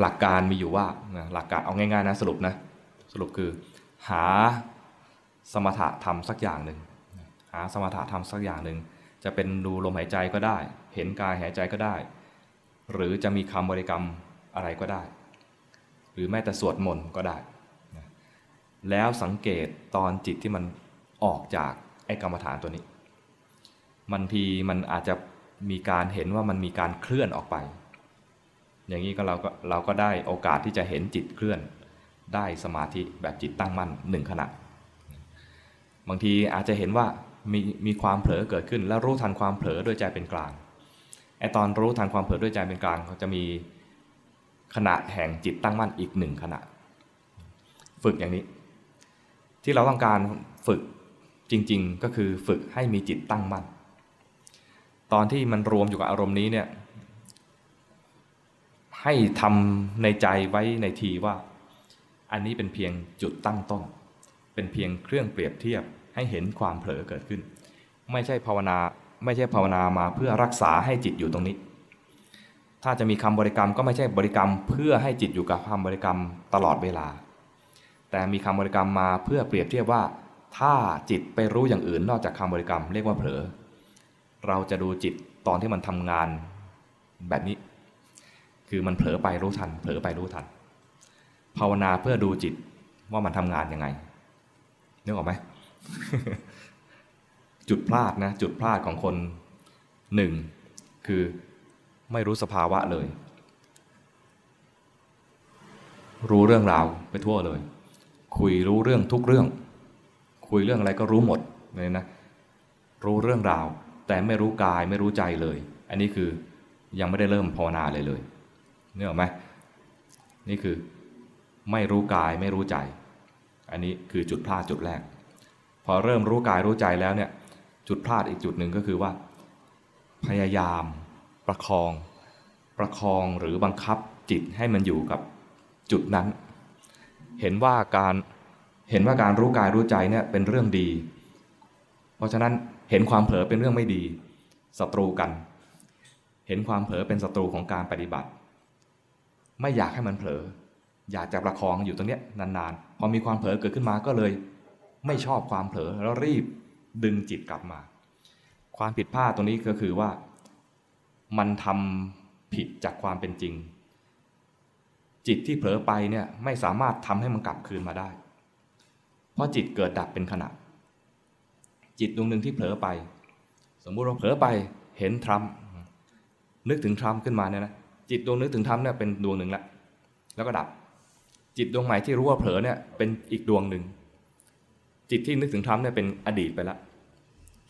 หลักการมีอยู่ว่าหลักการเอาง่ายๆนะสรุปนะสรุปคือ หาสมถะทำสักอย่างหนึ่งหาสมถะทำสักอย่างหนึ่ง จะเป็นดูลมหายใจก็ได้ เห็นกายหายใจก็ได้ หรือจะมีคำบริกรรมอะไรก็ได้ หรือแม้แต่สวดมนต์ก็ได้ แล้วสังเกตตอนจิตที่มันออกจากไอ้กรรมฐานตัวนี้มันทีมันอาจจะมีการเห็นว่ามันมีการเคลื่อนออกไป อย่างนี้ก็เราก็เราก็ได้โอกาสที่จะเห็นจิตเคลื่อน ได้สมาธิแบบจิตตั้งมั่นหนึ่งขณะ บางทีอาจจะเห็นว่า มีมีความเผลอเกิดขึ้น แล้วรู้ทันความเผลอด้วยใจเป็นกลางไอตอนรู้ทันความเผลอด้วยใจเป็นกลางเขาจะมีขณะแห่งจิตตั้งมั่นอีกหนึ่งขณะ ฝึกอย่างนี้ ที่เราต้องการฝึกจริง ๆ ก็คือฝึกให้มีจิตตั้งมั่น ตอนที่มันรวมอยู่กับอารมณ์นี้เนี่ยให้ทำในใจไว้ในทีว่า อันนี้เป็นเพียงจุดตั้งต้น เป็นเพียงเครื่องเปรียบเทียบ ให้เห็นความเผลอเกิดขึ้น ไม่ใช่ภาวนาไม่ใช่ภาวนามาเพื่อรักษาให้จิตอยู่ตรงนี้ ถ้าจะมีคำบริกรรมก็ไม่ใช่บริกรรม เพื่อให้จิตอยู่กับคำบริกรรมตลอดเวลา แต่มีคำบริกรรมมาเพื่อเปรียบเทียบว่า ถ้าจิตไปรู้อย่างอื่นนอกจากคำบริกรรมเรียกว่าเผลอ เราจะดูจิตตอนที่มันทำงานแบบนี้ คือมันเผลอไปรู้ทัน เผลอไปรู้ทัน ภาวนาเพื่อดูจิตว่ามันทำงานยังไงนึกออกไหม จุดพลาดนะจุดพลาดของคนหนึ่งคือไม่รู้สภาวะเลย รู้เรื่องราวไปทั่วเลย คุยรู้เรื่องทุกเรื่อง คุยเรื่องอะไรก็รู้หมดเลยนะรู้เรื่องราว แต่ไม่รู้กายไม่รู้ใจเลย อันนี้คือยังไม่ได้เริ่มภาวนาเลยเลยเนื้ออไหมนี่คือไม่รู้กายไม่รู้ใจ อันนี้คือจุดพลาดจุดแรก พอเริ่มรู้กายรู้ใจแล้วเนี่ยจุดพลาดอีกจุดหนึ่งก็คือว่า พยายามประคอง ประคองหรือบังคับจิตให้มันอยู่กับจุดนั้น เห็นว่าการเห็นว่าการรู้กายรู้ใจเนี่ยเป็นเรื่องดี เพราะฉะนั้นเห็นความเผลอเป็นเรื่องไม่ดีศัตรูกัน เห็นความเผลอเป็นศัตรูของการปฏิบัติ ไม่อยากให้มันเผลอ อยากจะประคองอยู่ตรงเนี้ยนานๆ พอมีความเผลอเกิดขึ้นมาก็เลย ไม่ชอบความเผลอแล้วรีบดึงจิตกลับมา ความผิดพลาดตรงนี้ก็คือว่า มันทำผิดจากความเป็นจริง จิตที่เผลอไปเนี่ยไม่สามารถทำให้มันกลับคืนมาได้ เพราะจิตเกิดดับเป็นขณะ จิตดวงหนึ่งที่เผลอไป สมมุติเราเผลอไปเห็นทรัมป์นึกถึงทรัมป์ขึ้นมาเนี่ยนะจิตดวงนึกถึงทรัมป์เนี่ยเป็นดวงหนึ่งละแล้วก็ดับ จิตดวงใหม่ที่รู้ว่าเผลอเนี่ยเป็นอีกดวงหนึ่ง จิตที่นึกถึงทรัมป์เนี่ยเป็นอดีตไปละ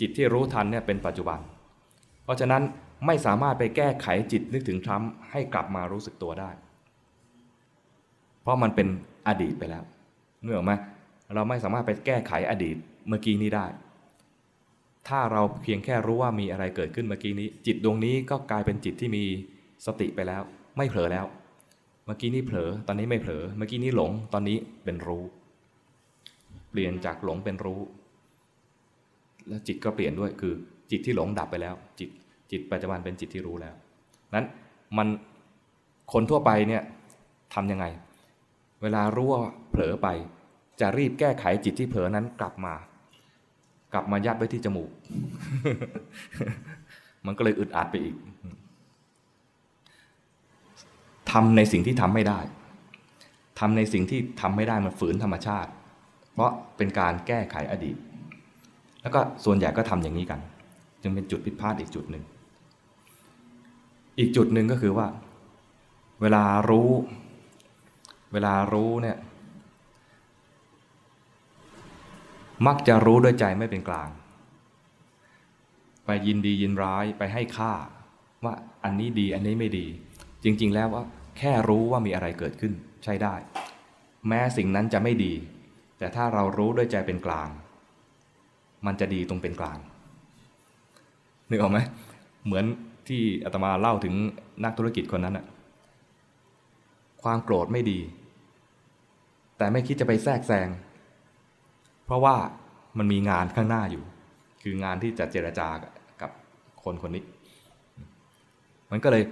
จิตที่รู้ทันเนี่ยเป็นปัจจุบัน เพราะฉะนั้นไม่สามารถไปแก้ไขจิตนึกถึงทรัมป์ให้กลับมารู้สึกตัวได้ เพราะมันเป็นอดีตไปแล้วเนื่อไหมเราไม่สามารถไปแก้ไขอดีตเมื่อกี้นี้ได้ ถ้าเราเพียงแค่รู้ว่ามีอะไรเกิดขึ้นเมื่อกี้นี้ จิตดวงนี้ก็กลายเป็นจิตที่มีสติไปแล้ว ไม่เผลอแล้ว เมื่อกี้นี้เผลอ ตอนนี้ไม่เผลอ เมื่อกี้นี้หลง ตอนนี้เป็นรู้ เปลี่ยนจากหลงเป็นรู้ แล้วจิตก็เปลี่ยนด้วยคือจิตที่หลงดับไปแล้ว จิตจิตปัจจุบันเป็นจิตที่รู้แล้ว นั้นมันคนทั่วไปเนี่ยทำยังไง เวลารู้ว่าเผลอไป จะรีบแก้ไขจิตที่เผลอนั้นกลับมา กลับมายัดไว้ที่จมูก มันก็เลยอึดอัดไปอีกทำในสิ่งที่ทำไม่ได้ทำในสิ่งที่ทำไม่ได้มันฝืนธรรมชาติ เพราะเป็นการแก้ไขอดีต แล้วก็ส่วนใหญ่ก็ทำอย่างนี้กัน จึงเป็นจุดผิดพลาดอีกจุดหนึ่ง อีกจุดหนึ่งก็คือว่า เวลารู้ เวลารู้เนี่ยมักจะรู้ด้วยใจไม่เป็นกลาง ไปยินดียินร้ายไปให้ค่า ว่าอันนี้ดีอันนี้ไม่ดี จริง ๆ แล้วว่าแค่รู้ว่ามีอะไรเกิดขึ้น ใช้ได้ แม้สิ่งนั้นจะไม่ดี แต่ถ้าเรารู้ด้วยใจเป็นกลาง มันจะดีตรงเป็นกลางนึกออกไหมเหมือนที่อาตมาเล่าถึงนักธุรกิจคนนั้นอะความโกรธไม่ดี แต่ไม่คิดจะไปแทรกแซง เพราะว่ามันมีงานข้างหน้าอยู่ คืองานที่จะเจรจากับคนคนนี้ มันก็เลย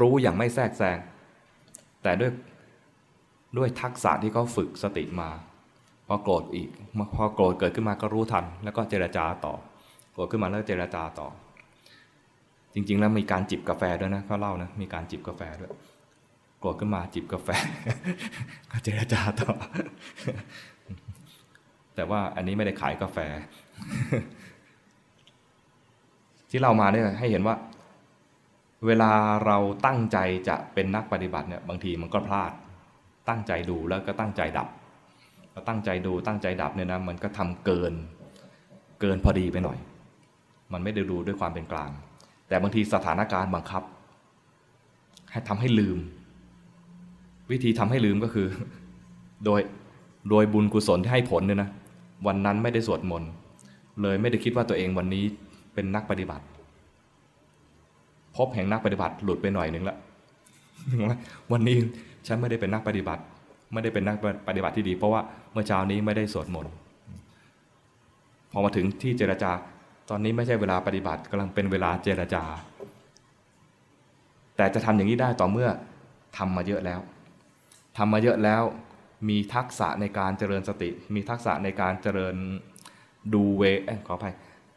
รู้อย่างไม่แทรกแซง แต่ด้วยด้วยทักษะที่เขาฝึกสติมา พอโกรธอีกพอโกรธเกิดขึ้นมาก็รู้ทัน แล้วก็เจรจาต่อ โกรธขึ้นมาแล้วเจรจาต่อ จริง ๆ แล้วมีการจิบกาแฟด้วยนะเขาเล่านะมีการจิบกาแฟด้วยโกรธขึ้นมาจิบกาแฟ ก็เจรจาต่อ แต่ว่าอันนี้ไม่ได้ขายกาแฟ ที่เรามาเนี่ยให้เห็นว่า เวลาเราตั้งใจจะเป็นนักปฏิบัติเนี่ยบางทีมันก็พลาด ตั้งใจดูแล้วก็ตั้งใจดับ เราตั้งใจดูตั้งใจดับเนี่ยนะมันก็ทำเกินเกินพอดีไปหน่อย มันไม่ได้ดูด้วยความเป็นกลาง แต่บางทีสถานการณ์บังคับ ให้ทำให้ลืม วิธีทำให้ลืมก็คือ โดยโดยบุญกุศลที่ให้ผลเนี่ยนะวันนั้นไม่ได้สวดมนต์เลยไม่ได้คิดว่าตัวเองวันนี้เป็นนักปฏิบัติ พบแห่งนักปฏิบัติหลุดไปหน่อยหนึ่งละวันนี้ฉันไม่ได้เป็นนักปฏิบัติ ไม่ได้เป็นนักปฏิบัติที่ดี เพราะว่าเมื่อเช้านี้ไม่ได้สวดมนต์พอมาถึงที่เจรจา ตอนนี้ไม่ใช่เวลาปฏิบัติกำลังเป็นเวลาเจรจา แต่จะทำอย่างนี้ได้ต่อเมื่อทำมาเยอะแล้วทำมาเยอะแล้วมีทักษะในการเจริญสติ มีทักษะในการเจริญดูเวขออภัย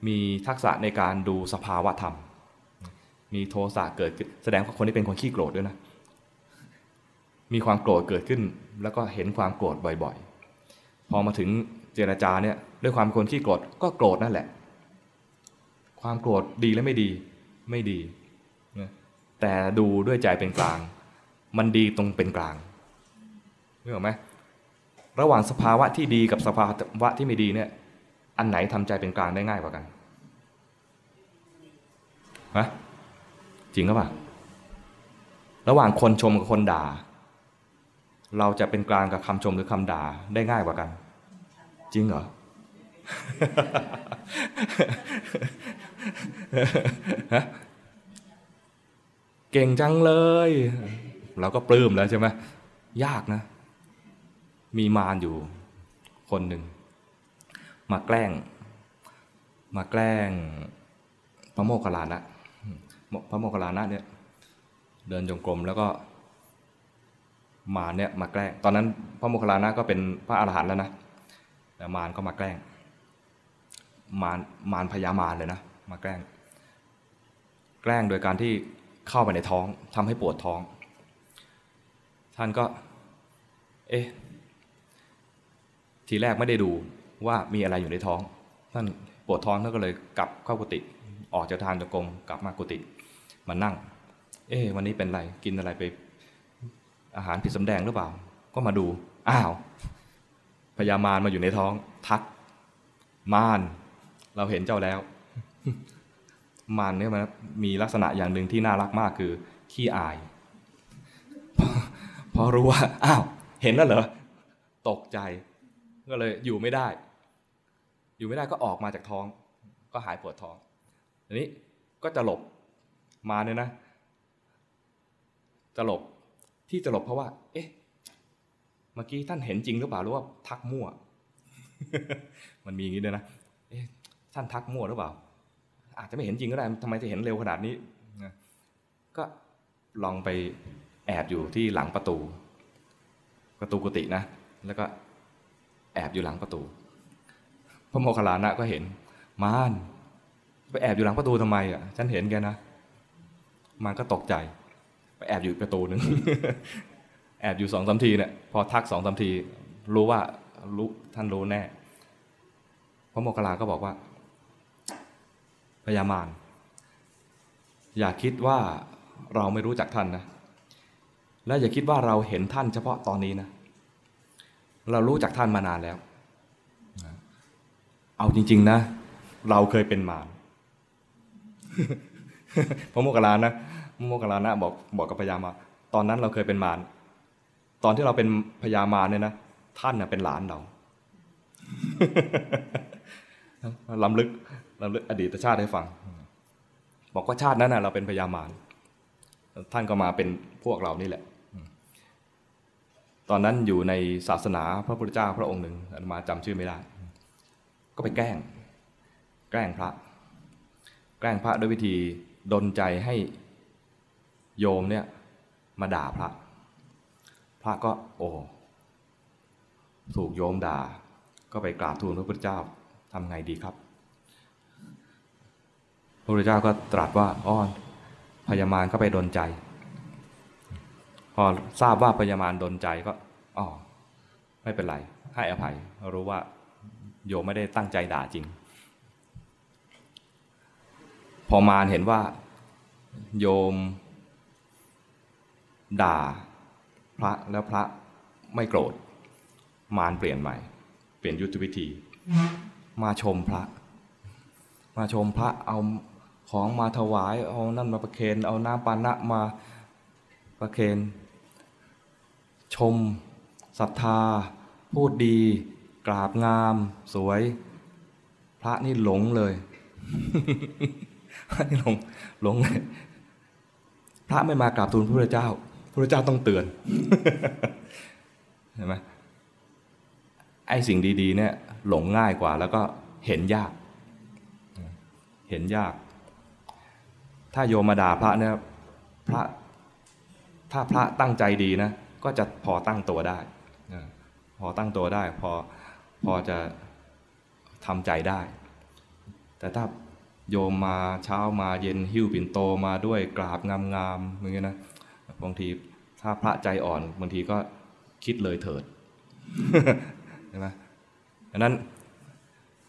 มีทักษะในการดูสภาวะธรรม มีโทสะเกิดขึ้นแสดงว่าคนนี้เป็นคนขี้โกรธด้วยนะ มีความโกรธเกิดขึ้น แล้วก็เห็นความโกรธบ่อยๆ พอมาถึงเจรจาเนี่ยด้วยความคนขี้โกรธก็โกรธนั่นแหละ ความโกรธดีและไม่ดีไม่ดี แต่ดูด้วยใจเป็นกลาง มันดีตรงเป็นกลางรู้ไหมระหว่างสภาวะที่ดีกับสภาวะที่ไม่ดีเนี่ยอันไหนทำใจเป็นกลางได้ง่ายกว่ากันฮะจริงหรือเปล่าระหว่างคนชมกับคนด่า เราจะเป็นกลางกับคำชมหรือคำด่าได้ง่ายกว่ากัน จริงเหรอเก่งจังเลย เราก็ปลื้มแล้วใช่ไหมยากนะ มีมารอยู่คนหนึ่ง มาแกล้ง มาแกล้งพระโมคคัลลานะพระโมคคัลลานะเนี่ย เดินจงกรมแล้วก็ มารเนี่ยมาแกล้ง ตอนนั้นพระโมคคัลลานะก็เป็นพระอรหันต์แล้วนะแต่มารก็มาแกล้ง มารมารพยามารเลยนะมาแกล้ง แกล้งโดยการที่เข้าไปในท้องทำให้ปวดท้อง ท่านก็ เอ๊ะทีแรกไม่ได้ดูว่ามีอะไรอยู่ในท้อง ท่านปวดท้องท่านก็เลยกลับเข้ากุฏิออกจากทานจงกรมกลับมากุฏิมานั่ง เอ๊ะวันนี้เป็นไรกินอะไรไป อาหารผิดสำแดงหรือเปล่า ก็มาดู อ้าวพญามารมาอยู่ในท้อง ทัก มาร เราเห็นเจ้าแล้ว มารเนี่ยมันมีลักษณะอย่างหนึ่งที่น่ารักมากคือ ขี้อาย พอรู้ว่า อ้าว เห็นแล้วเหรอ ตกใจ ก็เลยอยู่ไม่ได้ อยู่ไม่ได้ก็ออกมาจากท้อง ก็หายปวดท้องอันนี้ก็จะหลบ มาเนี่ยนะ จะหลบ ที่จะหลบเพราะว่า เอ๊ะ เมื่อกี้ท่านเห็นจริงหรือเปล่าหรือว่าทักมั่ว มันมีอย่างนี้ด้วยนะ เอ๊ะ ท่านทักมั่วหรือเปล่า อาจจะไม่เห็นจริงก็ได้ทำไมจะเห็นเร็วขนาดนี้ ก็ลองไปแอบอยู่ที่หลังประตู ประตูกุฏินะ แล้วก็แอบอยู่หลังประตู พระโมคคัลลานะก็เห็น มารไปแอบอยู่หลังประตูทำไมอะ ฉันเห็นแกนะ มันก็ตกใจ ไปแอบอยู่ประตูหนึ่งแอบอยู่สองสามทีเนี่ยพอทักสองสามที รู้ว่ารู้ท่านรู้แน่พระโมคคัลลาก็บอกว่าพยามารอย่าคิดว่าเราไม่รู้จักท่านนะ และอย่าคิดว่าเราเห็นท่านเฉพาะตอนนี้นะ เรารู้จักท่านมานานแล้ว เอาจริง ๆ นะ เราเคยเป็นมารพระโมคคัลลานะพระ โมคคัลานะบอกบอกกับพญามาตอนนั้นเราเคยเป็นมารตอนที่เราเป็นพญามารเนี่ยนะท่านเน่ะเป็นหลานเราล้ำลึกล้ำลึกอดีตชาติให้ฟัง บอกว่าชาตินั้นนะเราเป็นพญามารท่านก็มาเป็นพวกเรานี่แหละ ตอนนั้นอยู่ในศาสนาพระพุทธเจ้าพระองค์หนึ่งอาตมาจำชื่อไม่ได้ ก็ไปแกล้ง แกล้งพระ แกล้งพระด้วยวิธีดนใจให้ โยมเนี่ยมาด่าพระ พระก็โอ้ถูกโยมด่า ก็ไปกราบทูลพระพุทธเจ้าทำไงดีครับ พระพุทธเจ้าก็ตรัสว่าอ้อนพญามารก็ไปดนใจ พอทราบว่าพญามารดนใจก็อ๋อไม่เป็นไร ให้อภัยรู้ว่าโยมไม่ได้ตั้งใจด่าจริง พอมารเห็นว่า โยม ด่าพระแล้วพระไม่โกรธ มารเปลี่ยนใหม่ เปลี่ยนยุทธวิธี มาชมพระ มาชมพระเอาของมาถวายเอานั่นมาประเคนเอาน้ำปานะมาประเคน ชมศรัทธา พูดดี กราบงาม สวย พระนี่หลงเลยพระนี่หลงหลงเลยพระไม่มากราบทูลพระพุทธเจ้า พระเจ้าต้องเตือนเห็นไหมไอ้สิ่งดี ๆ เนี่ย หลงง่ายกว่า แล้วก็เห็นยาก เห็นยาก ถ้าโยมมาด่าพระเนี่ยพระถ้าพระตั้งใจดีนะ ก็จะพอตั้งตัวได้พอตั้งตัวได้ พอพอจะทำใจได้ แต่ถ้าโยมมาเช้ามาเย็นหิ้วปิ่นโตมาด้วยกราบงามๆอย่างเงี้ยนะบางที ถ้าพระใจอ่อนบางทีก็คิดเลยเถิดใช่ไหมดังนั้น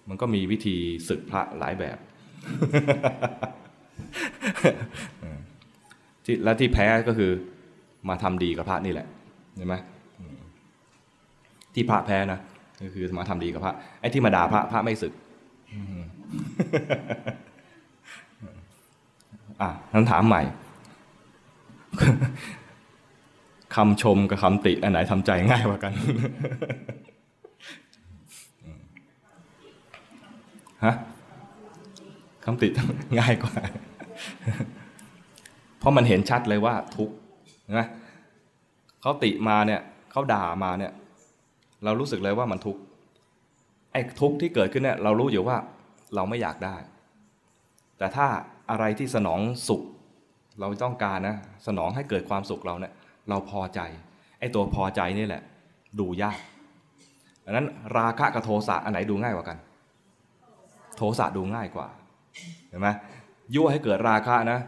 มันก็มีวิธีศึกพระหลายแบบที่และที่แพ้ก็คือมาทำดีกับพระนี่แหละเห็นไหมที่พระแพ้นะก็คือมาทำดีกับพระไอ้ที่มาด่าพระพระไม่ศึกอะนั้นถามใหม่ คำชมกับคำติอันไหนทำใจง่ายกว่ากันฮะคำติง่ายกว่า เพราะมันเห็นชัดเลยว่าทุกข์นะเขาติมาเนี่ยเขาด่ามาเนี่ย เรารู้สึกเลยว่ามันทุกข์ไอ้ทุกข์ที่เกิดขึ้นเนี่ยเรารู้อยู่ว่าเราไม่อยากได้ แต่ถ้าอะไรที่สนองสุข เราต้องการนะ สนองให้เกิดความสุขเราเนี่ย เราพอใจไอ้ตัวพอใจนี่แหละ ดูยากดังนั้นราคะกับโทสะอันไหนดูง่ายกว่ากัน โทสะดูง่ายกว่าเห็นไหมยั่วให้เกิดราคะนะ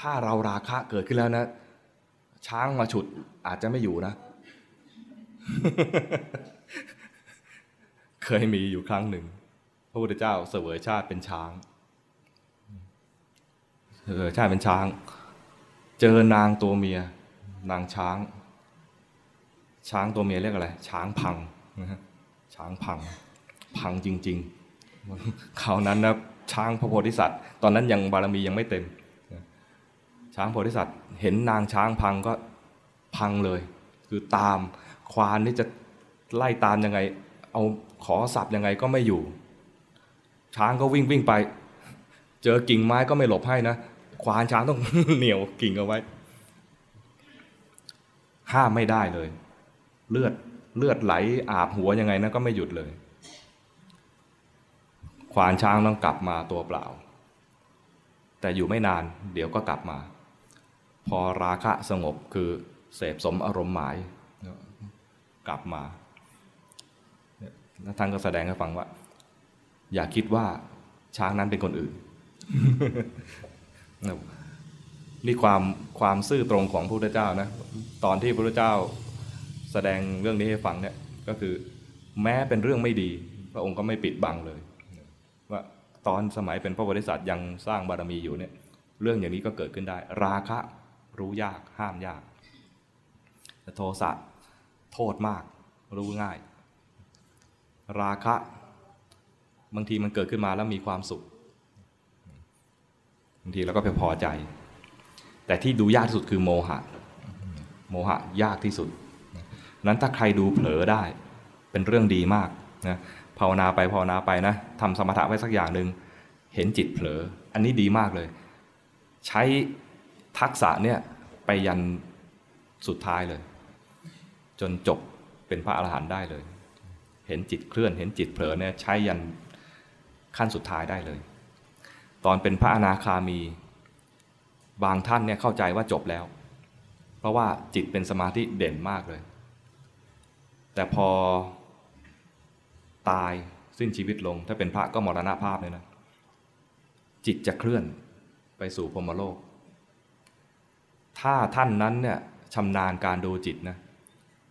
ถ้าเราราคะเกิดขึ้นแล้วนะ ช้างมาฉุดอาจจะไม่อยู่นะ เคยมีอยู่ครั้งหนึ่ง พระพุทธเจ้าเสวยชาติเป็นช้างเสวยชาติเป็นช้าง เจอนางตัวเมีย นางช้าง ช้างตัวเมียเรียกอะไร ช้างพังนะฮะช้างพัง พังจริงๆคราวนั้นนะช้างพระโพธิสัตว์ ตอนนั้นยังบารมียังไม่เต็ม ช้างโพธิสัตว์ เห็นนางช้างพังก็พังเลย คือตามควานนี่จะไล่ตามยังไง เอาขอสับยังไงก็ไม่อยู่ ช้างก็วิ่งวิ่งไป เจอกิ่งไม้ก็ไม่หลบให้นะ ควานช้างต้องเหนียวกิ่งเอาไว้ ห้ามไม่ได้เลย เลือดเลือดไหลอาบหัวยังไงนะก็ไม่หยุดเลย ควานช้างต้องกลับมาตัวเปล่า แต่อยู่ไม่นาน เดี๋ยวก็กลับมา พอราคะสงบคือเสพสมอารมณ์หมาย กลับมาแล้วท่านก็แสดงให้ฟังว่า อย่าคิดว่าช้างนั้นเป็นคนอื่น นี่ความความซื่อตรงของพระพุทธเจ้านะตอนที่พระพุทธเจ้าแสดงเรื่องนี้ให้ฟังเนี่ยก็คือแม้เป็นเรื่องไม่ดี พระองค์ก็ไม่ปิดบังเลย ว่าตอนสมัยเป็นพระบริษัทยังสร้างบารมีอยู่เนี่ยเรื่องอย่างนี้ก็เกิดขึ้นได้ ราคะรู้ยากห้ามยากโทสะโทษมากรู้ง่าย ราคะ บางทีมันเกิดขึ้นมาแล้วมีความสุข บางทีเราก็ไปพอใจ แต่ที่ดูยากที่สุดคือโมหะ โมหะยากที่สุดนั้นถ้าใครดูเผลอได้เป็นเรื่องดีมากนะภาวนาไปภาวนาไปนะทำสมถะไว้สักอย่างหนึ่งเห็นจิตเผลอ อันนี้ดีมากเลย ใช้ทักษะเนี่ยไปยันสุดท้ายเลย จนจบเป็นพระอรหันต์ได้เลย เห็นจิตเคลื่อน เห็นจิตเผลอเนี่ยใช้ยันขั้นสุดท้ายได้เลย ตอนเป็นพระอนาคามี บางท่านเนี่ยเข้าใจว่าจบแล้ว เพราะว่าจิตเป็นสมาธิเด่นมากเลย แต่พอตายสิ้นชีวิตลง ถ้าเป็นพระก็มรณภาพเลยนะ จิตจะเคลื่อนไปสู่พรมโลก ถ้าท่านนั้นเนี่ยชำนาญการดูจิตนะ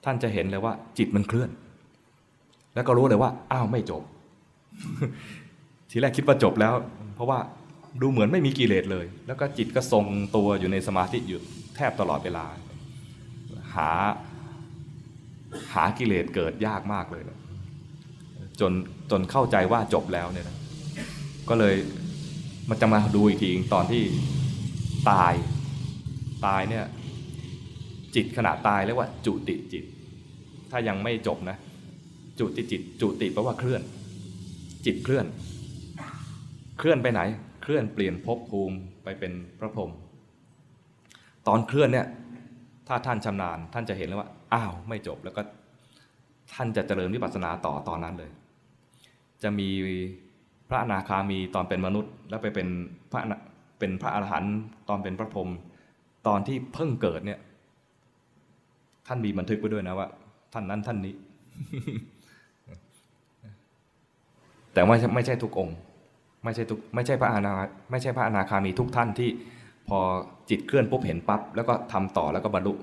ท่านจะเห็นเลยว่า จิตมันเคลื่อน แล้วก็รู้เลยว่า อ้าวไม่จบ ทีแรกคิดว่าจบแล้ว เพราะว่า ดูเหมือนไม่มีกิเลสเลย แล้วก็จิตก็ทรงตัวอยู่ในสมาธิอยู่แทบตลอดเวลา หาหากิเลสเกิดยากมากเลยนะจนจนเข้าใจว่าจบแล้วเนี่ยนะก็เลยมันจะมาดูอีกทีตอนที่ตายตายเนี่ยจิตขณะตายเรียกว่าจุติจิต ถ้ายังไม่จบนะจุติจิต จุติแปลว่าเคลื่อน จิตเคลื่อน เคลื่อนไปไหน ลื่อนเปลี่ยนภพภูมิไปเป็นพระพรหมตอนเคลื่อนเนี่ยถ้าท่านชำนาญท่านจะเห็นเลยว่าอ้าวไม่จบแล้วก็ท่านจะเจริญวิปัสสนาต่อตอนนั้นเลย จะมีพระอนาคามีตอนเป็นมนุษย์ แล้วไปเป็นพระเป็นพระอรหันต์ตอนเป็นพระพรหมตอนที่เพิ่งเกิดเนี่ยท่านมีบันทึกไว้ด้วยนะว่า ท่านนั้นท่านนี้ แต่ว่าไม่ใช่ทุกองค์ ไม่ใช่ทุกไม่ใช่พระอนาไม่ใช่พระอนาคามีทุกท่านที่พอจิตเคลื่อนปุ๊บเห็นปั๊บแล้วก็ทำต่อแล้วก็บรรลุ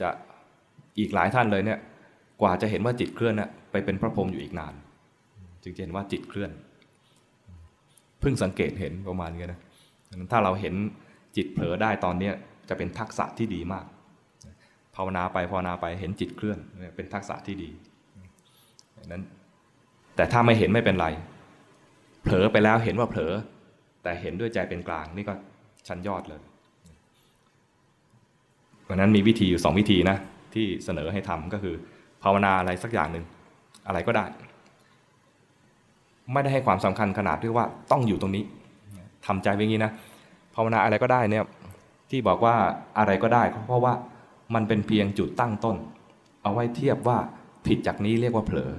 จะอีกหลายท่านเลยเนี่ยกว่าจะเห็นว่าจิตเคลื่อนเนี่ยไปเป็นพระพรหมอยู่อีกนาน จึงจะเห็นว่าจิตเคลื่อนเพิ่งสังเกตเห็นประมาณนี้นะถ้าเราเห็นจิตเผลอได้ตอนนี้จะเป็นทักษะที่ดีมาก ภาวนาไปภาวนาไปเห็นจิตเคลื่อนเป็นทักษะที่ดีนั้นแต่ถ้าไม่เห็นไม่เป็นไร เผลอไปแล้วเห็นว่าเผลอ แต่เห็นด้วยใจเป็นกลางนี่ก็ชั้นยอดเลยเพราะนั้นมีวิธีอยู่สองวิธีนะที่เสนอให้ทำก็คือ ภาวนาอะไรสักอย่างหนึ่งอะไรก็ได้ ไม่ได้ให้ความสำคัญขนาดที่ว่าต้องอยู่ตรงนี้ทำใจไว้งี้นะภาวนาอะไรก็ได้เนี่ยที่บอกว่าอะไรก็ได้เพราะว่ามันเป็นเพียงจุดตั้งต้น เอาไว้เทียบว่าผิดจากนี้เรียกว่าเผลอ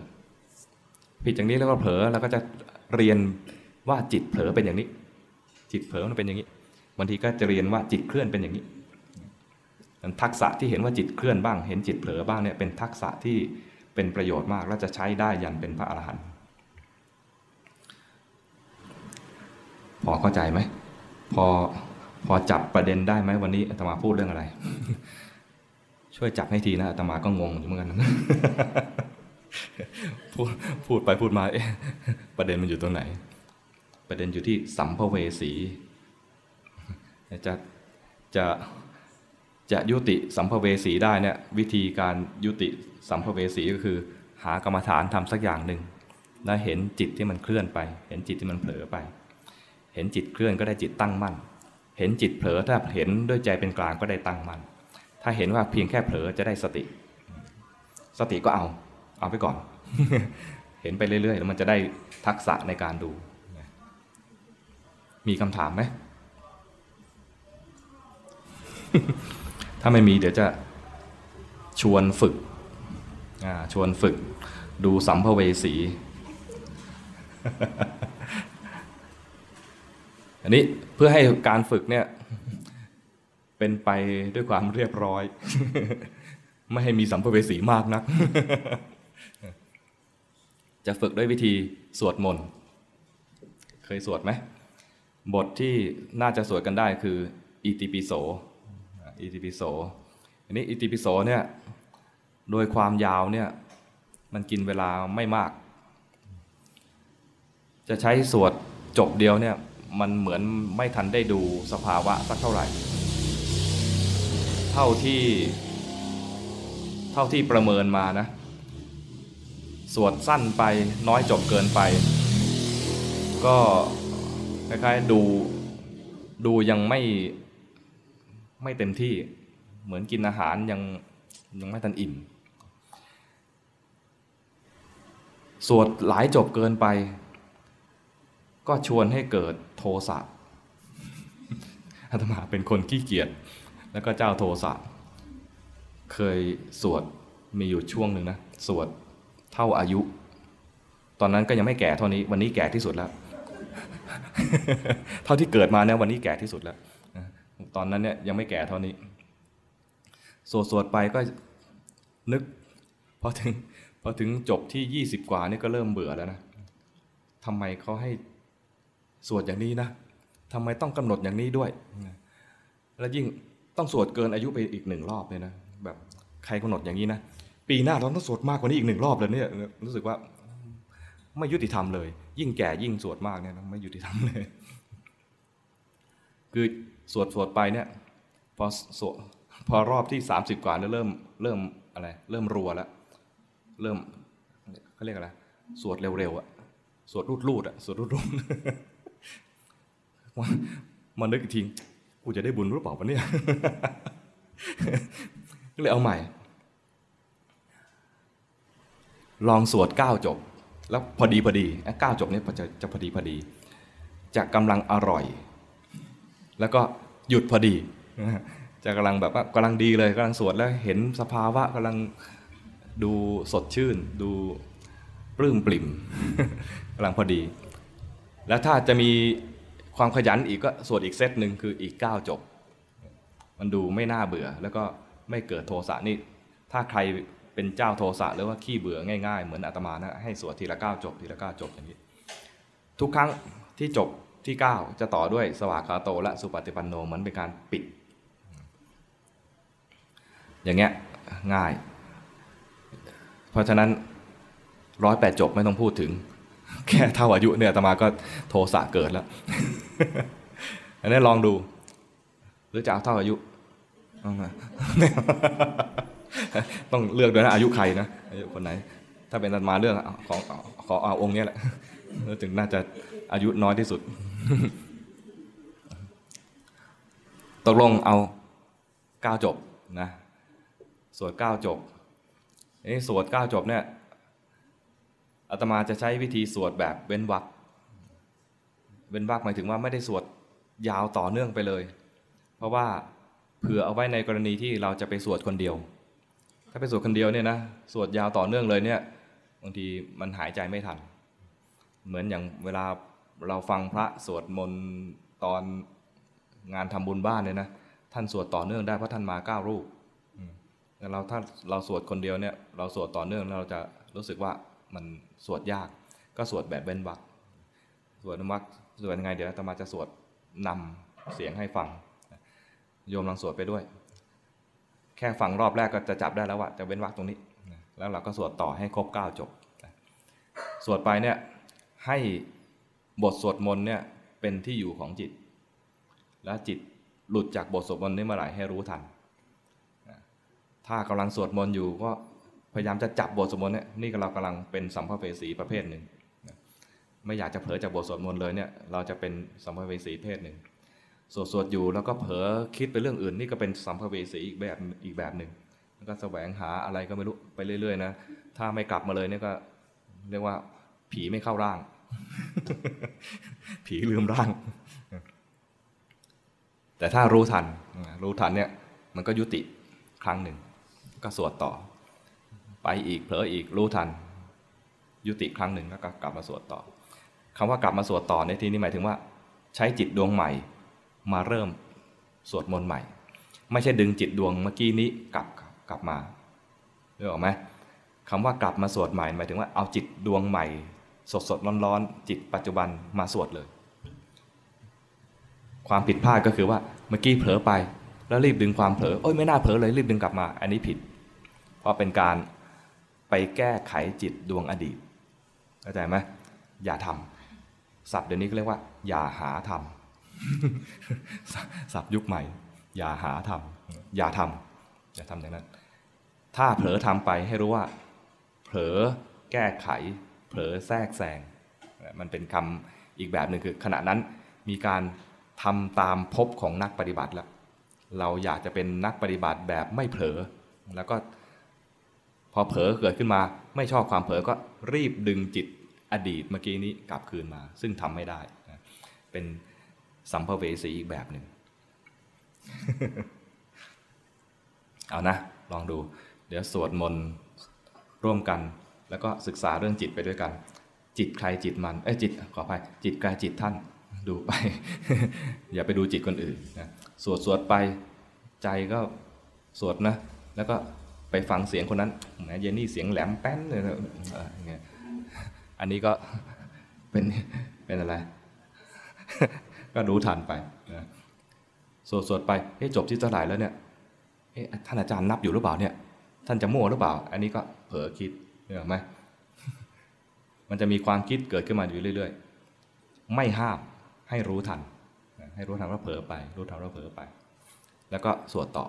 ผิดจากนี้เรียกว่าเผลอแล้วก็จะ เรียนว่าจิตเผลอเป็นอย่างนี้ จิตเผลอมันเป็นอย่างนี้บางทีก็จะเรียนว่าจิตเคลื่อนเป็นอย่างนี้ทักษะที่เห็นว่าจิตเคลื่อนบ้าง เห็นจิตเผลอบ้างเนี่ยเป็นทักษะที่เป็นประโยชน์มากและจะใช้ได้ยันเป็นพระอรหันต์พอเข้าใจไหมพอพอจับประเด็นได้ไหมวันนี้อาตมาพูดเรื่องอะไร ช่วยจับให้ทีนะอาตมาก็งงอยู่เหมือนกัน พูดพูดไปพูดมาเอ๊ะประเด็นมันอยู่ตรงไหน ประเด็นอยู่ที่สัมภเวสีจะจะจะยุติสัมภเวสีได้เนี่ยวิธีการยุติสัมภเวสีก็คือ หากรรมฐานทำสักอย่างหนึ่งแล้วเห็นจิตที่มันเคลื่อนไป เห็นจิตที่มันเผลอไป เห็นจิตเคลื่อนก็ได้จิตตั้งมั่น เห็นจิตเผลอถ้าเห็นด้วยใจเป็นกลางก็ได้ตั้งมั่นถ้าเห็นว่าเพียงแค่เผลอจะได้สติ สติก็เอา เอาไปก่อน เห็นไปเรื่อยๆ แล้วมันจะได้ทักษะในการดู มีคำถามไหม ถ้าไม่มีเดี๋ยวจะชวนฝึก ชวนฝึก ดูสัมภเวสี อันนี้เพื่อให้การฝึกเนี่ยเป็นไปด้วยความเรียบร้อย ไม่ให้มีสัมภเวสีมากนัก จะฝึกด้วยวิธีสวดมนต์ เคยสวดไหม บทที่น่าจะสวดกันได้คืออิติปิโส อิติปิโส อันนี้อิติปิโสเนี่ยโดยความยาวเนี่ยมันกินเวลาไม่มาก จะใช้สวดจบเดียวเนี่ยมันเหมือนไม่ทันได้ดูสภาวะสักเท่าไหร่ เท่าที่เท่าที่ประเมินมานะ สวดสั้นไปน้อยจบเกินไป ก็คล้ายๆดูดูยังไม่ไม่เต็มที่เหมือนกินอาหารยังยังไม่ทันอิ่ม สวดหลายจบเกินไป ก็ชวนให้เกิดโทสะอาตมาเป็นคนขี้เกียจแล้วก็เจ้าโทสะเคยสวดมีอยู่ช่วงหนึ่งนะ สวด ท่าอายุ ตอนนั้นก็ยังไม่แก่เท่านี้ วันนี้แก่ที่สุดแล้ว เท่าที่เกิดมาเนี่ยวันนี้แก่ที่สุดแล้ว ตอนนั้นเนี่ยยังไม่แก่เท่านี้ สวดสวดไปก็นึกพอถึงพอถึงจบที่ยี่สิบกว่านี่ก็เริ่มเบื่อแล้วนะทำไมเขาให้สวดอย่างนี้นะทำไมต้องกำหนดอย่างนี้ด้วย แล้วยิ่งต้องสวดเกินอายุไปอีกหนึ่งรอบเลยนะ แบบใครกำหนดอย่างนี้นะ ปีหน้าเราต้องสวดมากกว่านี้อีกหนึ่งรอบเลยเนี่ยรู้สึกว่าไม่ยุติธรรมเลย ยิ่งแก่ยิ่งสวดมากเนี่ยไม่ยุติธรรมเลย คือสวดสวดไปเนี่ยพอสวดพอรอบที่สามสิบกว่าเนี่ยเริ่มเริ่มอะไร เริ่มรัวแล้วเริ่มเขาเรียกอะไรสวดเร็วๆอะสวดรูดๆอะสวดรูดๆมานึกอีกทีกูจะได้บุญหรือเปล่าวะเนี่ยก็เลยเอาใหม่ ลองสวดเก้าจบ แล้วพอดีพอดีเก้าจบเนี่ยจะจะพอดีพอดีจะกำลังอร่อย แล้วก็หยุดพอดีจะกำลังแบบว่ากำลังดีเลยกำลังสวดแล้วเห็นสภาวะกำลังดูสดชื่น ดูปลื้มปลิ่มกำลังพอดี แล้วถ้าจะมีความขยันอีกก็สวดอีกเซตหนึ่งคืออีกเก้าจบ มันดูไม่น่าเบื่อ แล้วก็ไม่เกิดโทสะนี่ถ้าใคร เป็นเจ้าโทสะหรือว่าขี้เบื่อง่ายๆ เหมือนอาตมานะให้สวดทีละเก้าจบทีละเก้าจบอย่างนี้ ทุกครั้งที่จบที่เก้าจะต่อด้วยสวากขาโตและสุปฏิปันโนเหมือนเป็นการปิด อย่างเงี้ยง่าย เพราะฉะนั้นร้อยแปดจบไม่ต้องพูดถึง แค่เท่าอายุเนี่ยอาตมาก็โทสะเกิดแล้ว อันนี้ลองดู หรือจะเอาเท่าอายุ ต้องเลือกด้วยนะอายุใครนะอายุคนไหน ถ้าเป็นอาตมาเลือกของขอเอาองค์นี้แหละถึงน่าจะอายุน้อยที่สุด ตกลงเอาเก้าจบนะสวดเก้าจบเอ้สวดเก้าจบเนี่ยอาตมาจะใช้วิธีสวดแบบเว้นวรรคเว้นวรรคหมายถึงว่าไม่ได้สวดยาวต่อเนื่องไปเลย เพราะว่าเผื่อเอาไว้ในกรณีที่เราจะไปสวดคนเดียว ถ้าไปสวดคนเดียวเนี่ยนะสวดยาวต่อเนื่องเลยเนี่ยบางทีมันหายใจไม่ทัน เหมือนอย่างเวลาเราฟังพระสวดมนต์ตอนงานทำบุญบ้านเนี่ยนะท่านสวดต่อเนื่องได้เพราะท่านมาเก้ารูปแต่เราถ้าเราสวดคนเดียวเนี่ยเราสวดต่อเนื่องแล้วเราจะรู้สึกว่ามันสวดยาก ก็สวดแบบเว้นวรรคสวดวรรคสวดยังไงเดี๋ยวอาตมาจะสวดนำเสียงให้ฟังโยมลองสวดไปด้วย ค่ฟังรอบแรกก็จะจับได้แล้วว่าจะเว้นวรรคตรงนี้ แล้วเราก็สวดต่อให้ครบเก้าจบสวดไปเนี่ยให้บทสวดมนต์เนี่ยเป็นที่อยู่ของจิต แล้วจิตหลุดจากบทสวดมนต์นี้เมื่อไหร่ให้รู้ทัน ถ้ากำลังสวดมนต์อยู่ก็พยายามจะจับบทสวดมนต์เนี่ยนี่เรากำลังเป็นสัมภเวสีประเภทหนึ่งไม่อยากจะเผลอจากบทสวดมนต์เลยเนี่ยเราจะเป็นสัมภเวสีเพศหนึ่ง สวดสวดอยู่แล้วก็เผลอคิดไปเรื่องอื่นนี่ก็เป็นสัมภเวสีอีกแบบอีกแบบหนึ่งแล้วก็แสวงหาอะไรก็ไม่รู้ไปเรื่อยๆนะถ้าไม่กลับมาเลยเนี่ยก็เรียกว่าผีไม่เข้าร่าง ผีลืมร่าง แต่ถ้ารู้ทัน รู้ทันเนี่ยมันก็ยุติครั้งหนึ่ง ก็สวดต่อ ไปอีกเผลออีกรู้ทัน ยุติครั้งหนึ่งแล้วก็กลับมาสวดต่อคำว่ากลับมาสวดต่อในที่นี้หมายถึงว่า ใช้จิตดวงใหม่ มาเริ่มสวดมนต์ใหม่ ไม่ใช่ดึงจิตดวงเมื่อกี้นี้กลับกลับมาเรื่องออกไหมคำว่ากลับมาสวดใหม่หมายถึงว่าเอาจิตดวงใหม่ สดสดร้อนร้อนจิตปัจจุบันมาสวดเลย ความผิดพลาดก็คือว่าเมื่อกี้เผลอไป แล้วรีบดึงความเผลอโอ้ยไม่น่าเผลอเลยรีบดึงกลับมา อันนี้ผิด เพราะเป็นการไปแก้ไขจิตดวงอดีตเข้าใจไหมอย่าทำศัพท์เดี๋ยวนี้ก็เรียกว่า อย่าหาทำ ศัพท์ยุคใหม่ อย่าหาทำอย่าทำอย่าทำอย่างนั้น ถ้าเผลอทำไปให้รู้ว่า เผลอแก้ไข เผลอแทรกแซงมันเป็นคำอีกแบบหนึ่งคือ ขณะนั้นมีการทำตามพบของนักปฏิบัติแล้วเราอยากจะเป็นนักปฏิบัติแบบไม่เผลอ แล้วก็พอเผลอเกิดขึ้นมาไม่ชอบความเผลอก็รีบดึงจิตอดีตเมื่อกี้นี้กลับคืนมา ซึ่งทำไม่ได้ เป็น สัมภเวสีอีกแบบหนึ่งเอานะ ลองดู เดี๋ยวสวดมนต์ร่วมกัน แล้วก็ศึกษาเรื่องจิตไปด้วยกัน จิตใครจิตมันเอ้ยจิตขออภัยจิตใครจิตท่านดูไป อย่าไปดูจิตคนอื่นนะสวดสวดไปใจก็สวดนะ แล้วก็ไปฟังเสียงคนนั้นแหมเยนนี่เสียงแหลมแป้นเลยนะอันนี้ก็เป็นเป็นอะไร ก็รู้ทันไปนะสวดสวดไปเฮ้จบที่เท่าไหร่แล้วเนี่ยเฮ้ท่านอาจารย์นับอยู่หรือเปล่าเนี่ย ท่านจะมั่วหรือเปล่า อันนี้ก็เผลอคิดเห็นไหมมันจะมีความคิดเกิดขึ้นมาอยู่เรื่อย ๆ ไม่ห้ามให้รู้ทัน ให้รู้ทันว่าเผลอไป รู้ทันว่าเผลอไป แล้วก็สวดต่อ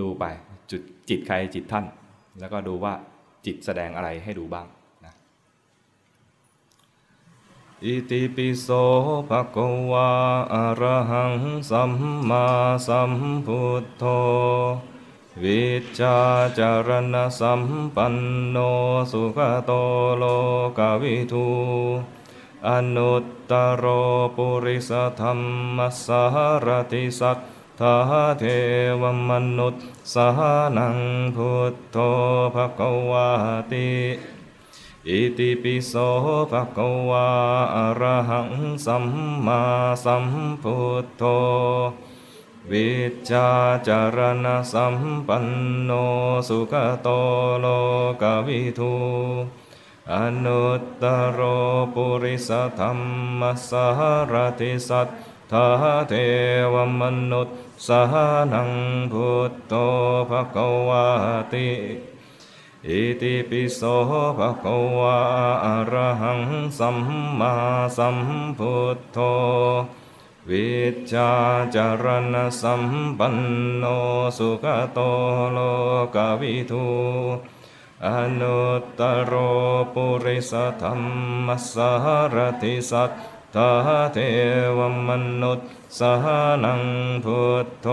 ดูไปจุดจิตใครจิตท่าน แล้วก็ดูว่าจิตแสดงอะไรให้ดูบ้าง อิติปิโสภะคะวาอะระหังสัมมาสัมพุทโธวิจาจารณสัมปันโนสุขโตโลกวิทูอนุตตรโรปุริสธรรมสารติสัตถาเทวมนุษย์สหนังพุทโธภะคะวาติ อิติปิโสภะคะวาอะระหังสัมมาสัมพุทโธวิจาจารณสัมปันโนสุขโตโลกวิทูอนุตตรโรปุริสธรรมสารติสัตถาเทวมนุษย์สหนังพุทโธภะคะวาติ อิติปิโสภะคะวะอะระหังสัมมาสัมพุทโธวิจาจารณสัมปันโนสุขโตโลกวิทูอนุตตรโรปุริสธรรมสารติสัตถาเทวมนุษย์สหนังพุทโธ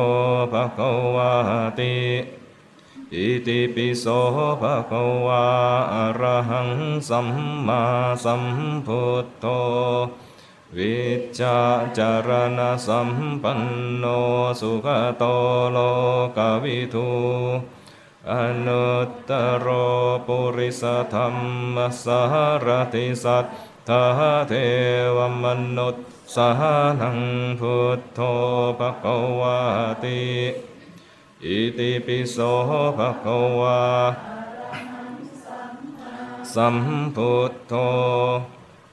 ภะคะวะติ อิติปิโสภะคะวาอะระหังสัมมาสัมพุทโธวิจาจารณสัมปันโนสุขโตโลกวิทูอนุตตรโรปุริสธรรมสารติสัตถาเทวมนุษย์สหนังพุทโธภะคะวาติ อิติปิโสภะคะวาสัมพุทโธ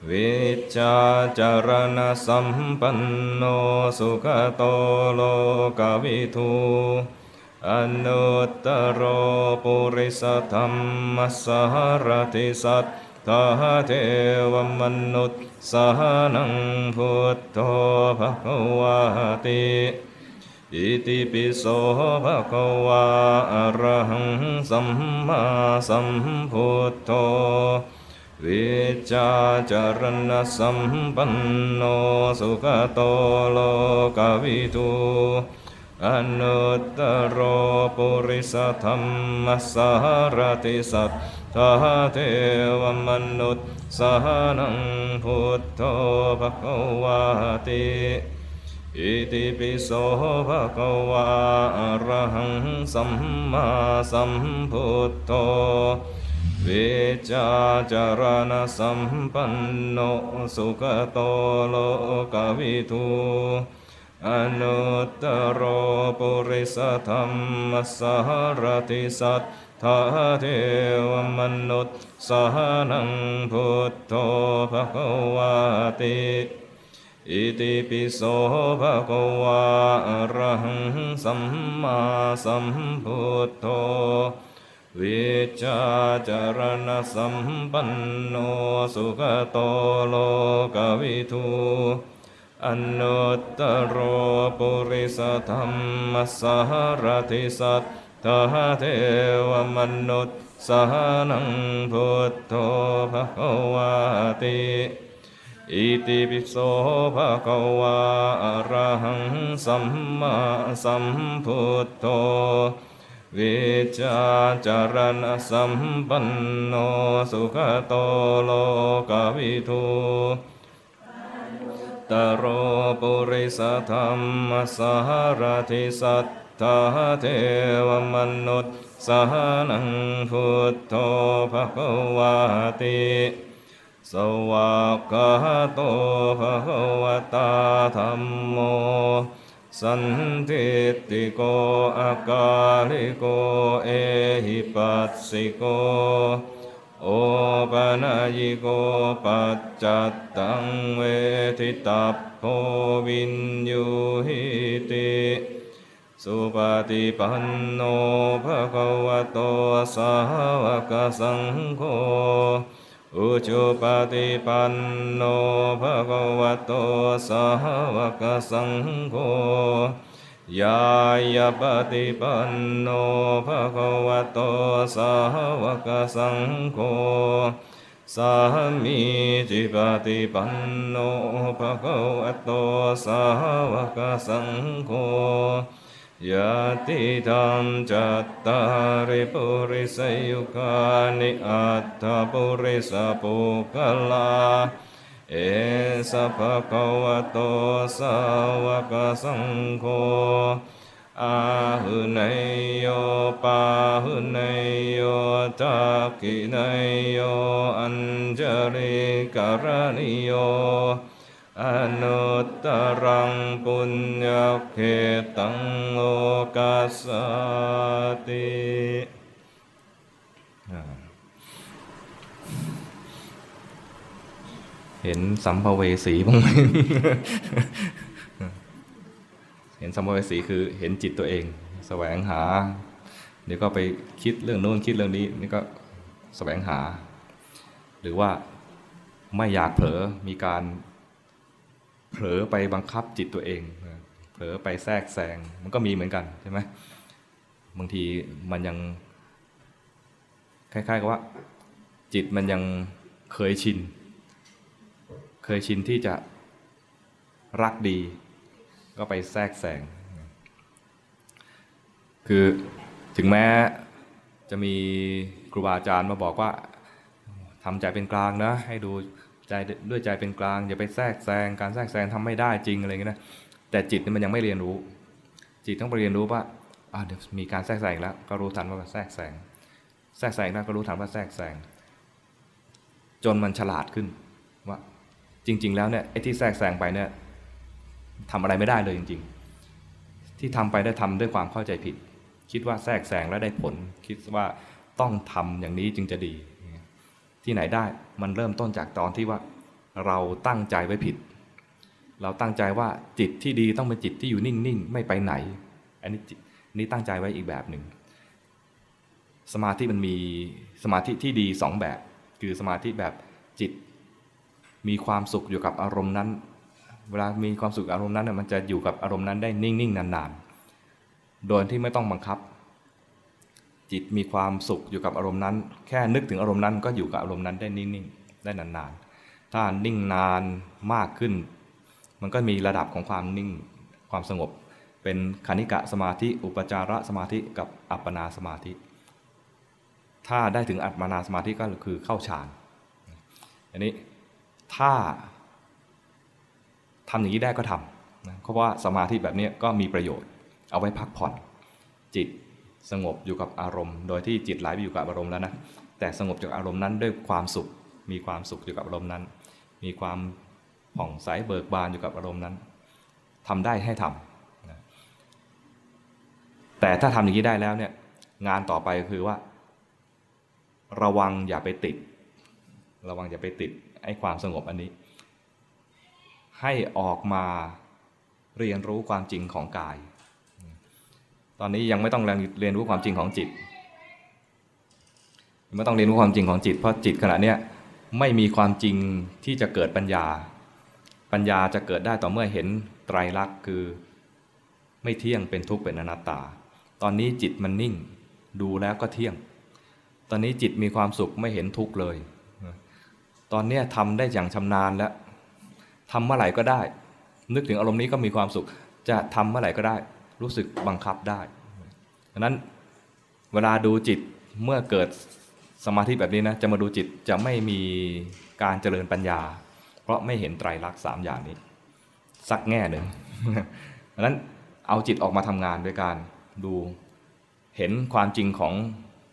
วิจาจารณสัมปันโนสุขโตโลกวิทูอนุตตรโรปุริสธรรมสารติสัตถาเทวมนุษย์สหนังพุทโธภะคะวาติ อิติปิโสภะคะวาอะระหังสัมมาสัมพุทโธวิจาจารณสัมปันโนสุขโตโลกวิทูอนุตตรโรปุริสธรรมสารติสัตถาเทวมนุษย์สหนังพุทโธภะคะวาติ อิติปิโสภะคะวะอะระหังสัมมาสัมพุทโธวิจาจารณสัมปันโนสุขโตโลกวิทูอนุตตรโรปุริสธรรมสหรติสัตถทาเทวมนุษย์สหนังพุทโธภะคะวาติ อิติปิโสภะคะวะอะระหังสัมมาสัมพุทโธวิชาจารณสัมปันโนสุขโตโลกวิทูอนุตตรปุริสธรรมสหรติสัตตาเทวมนุษย์สหนังพุทโธภะคะวาติ อิติปิโสภะคะวะอะระหังสัมมาสัมพุทโธวิชาจารณสัมปันโนสุขโตโลกวิทูตโรปุริสธรรมสหรติสัตตาเทวมนุษย์สหนังพุทโธภะคะวาติ สวากาโตภวตาธรรมโม สันทิติโกอาการิโกเอหิปัสสิโก โอปะนายโกปัจจัตตังเวทิตาโพวินยูหิติสุปฏิปันโนภะคะวะโตสาวกสังโฆ อุจุปฏิปันโนภะคะวะโตสาวกสังโฆยายาปฏิปันโนภะคะวะโตสาวกสังโฆสามีจิปฏิปันโนภะคะวะโตสาวกสังโฆ ยะติธรรมจัตตาริปุริสยุคานิอัตถปุริสปุกลา เอสะภะคะวะโตสาวกสังโฆอาหุนยโยปาหุนยโยทักขินยโยอัญจริกรณิโย อนุตตรังปุญญเขตังโลกัสสติเห็นสัมภเวสีบ้างไหมเห็นสัมภเวสีคือเห็นจิตตัวเองแสวงหา เดี๋ยวก็ไปคิดเรื่องโน้นคิดเรื่องนี้นี่ก็แสวงหา หรือว่าไม่อยากเผลอมีการ เผลอไปบังคับจิตตัวเองเผลอไปแทรกแซงมันก็มีเหมือนกันใช่ไหมบางทีมันยังคล้ายๆกับว่า จิตมันยังเคยชิน เคยชินที่จะรักดี ก็ไปแทรกแซงคือถึงแม้จะมีครูบาอาจารย์มาบอกว่าทำใจเป็นกลางนะให้ดู ใจด้วยใจเป็นกลางอย่าไปแทรกแซงการแทรกแซงทำไม่ได้จริงอะไรเงี้ยนะแต่จิตนี่มันยังไม่เรียนรู้ จิตต้องไปเรียนรู้ว่าอ่าเดี๋ยวมีการแทรกแซงแล้ว ก็รู้ทันว่าแทรกแซงแทรกแซงแล้วก็รู้ทันว่าแทรกแซงจนมันฉลาดขึ้นว่าจริง ๆ แล้วเนี่ยไอ้ที่แทรกแซงไปเนี่ยทำอะไรไม่ได้เลยจริง ๆ ที่ทำไปได้ทำด้วยความเข้าใจผิด คิดว่าแทรกแซงแล้วได้ผล คิดว่าต้องทำอย่างนี้จึงจะดี ที่ไหนได้มันเริ่มต้นจากตอนที่ว่าเราตั้งใจไว้ผิด เราตั้งใจว่าจิตที่ดีต้องเป็นจิตที่อยู่นิ่ง ๆ ไม่ไปไหน อันนี้นี้ตั้งใจไว้อีกแบบหนึ่งสมาธิมันมีสมาธิที่ดีสองแบบ คือสมาธิแบบจิต มีความสุขอยู่กับอารมณ์นั้น เวลามีความสุขอารมณ์นั้นมันจะอยู่กับอารมณ์นั้นได้นิ่ง ๆ นาน ๆ โดยที่ไม่ต้องบังคับ จิตมีความสุขอยู่กับอารมณ์นั้น แค่นึกถึงอารมณ์นั้นก็อยู่กับอารมณ์นั้นได้นิ่งๆได้นานๆ ถ้านิ่งนานมากขึ้น มันก็มีระดับของความนิ่งความสงบ เป็นคณิกะสมาธิ อุปจารสมาธิกับอัปปนาสมาธิ ถ้าได้ถึงอัปปนาสมาธิก็คือเข้าฌานอันนี้ถ้าทำอย่างนี้ได้ก็ทำนะเพราะว่าสมาธิแบบนี้ก็มีประโยชน์ เอาไว้พักผ่อนจิต สงบอยู่กับอารมณ์ โดยที่จิตไหลไปอยู่กับอารมณ์แล้วนะแต่สงบจากอารมณ์นั้นด้วยความสุข มีความสุขอยู่กับอารมณ์นั้น มีความผ่องใสเบิกบานอยู่กับอารมณ์นั้นทำได้ให้ทำนะแต่ถ้าทำอย่างนี้ได้แล้วเนี่ยงานต่อไปคือว่า ระวังอย่าไปติด ระวังอย่าไปติดไอ้ความสงบอันนี้ ให้ออกมาเรียนรู้ความจริงของกาย ตอนนี้ยังไม่ต้องเรียนรู้ความจริงของจิตไม่ต้องเรียนรู้ความจริงของจิต เพราะจิตขณะเนี้ยไม่มีความจริงที่จะเกิดปัญญา ปัญญาจะเกิดได้ต่อเมื่อเห็นไตรลักษณ์คือ ไม่เที่ยงเป็นทุกข์เป็นอนัตตา ตอนนี้จิตมันนิ่ง ดูแล้วก็เที่ยง ตอนนี้จิตมีความสุขไม่เห็นทุกข์เลย ตอนนี้ทำได้อย่างชำนาญแล้วทำเมื่อไหร่ก็ได้ นึกถึงอารมณ์นี้ก็มีความสุข จะทำเมื่อไหร่ก็ได้ รู้สึกบังคับได้ดังนั้นเวลาดูจิตเมื่อเกิดสมาธิแบบนี้นะจะมาดูจิตจะไม่มีการเจริญปัญญา เพราะไม่เห็นไตรลักษณ์สามอย่างนี้ สักแง่หนึ่งดังนั้นเอาจิตออกมาทำงานด้วยการดูเห็นความจริงของ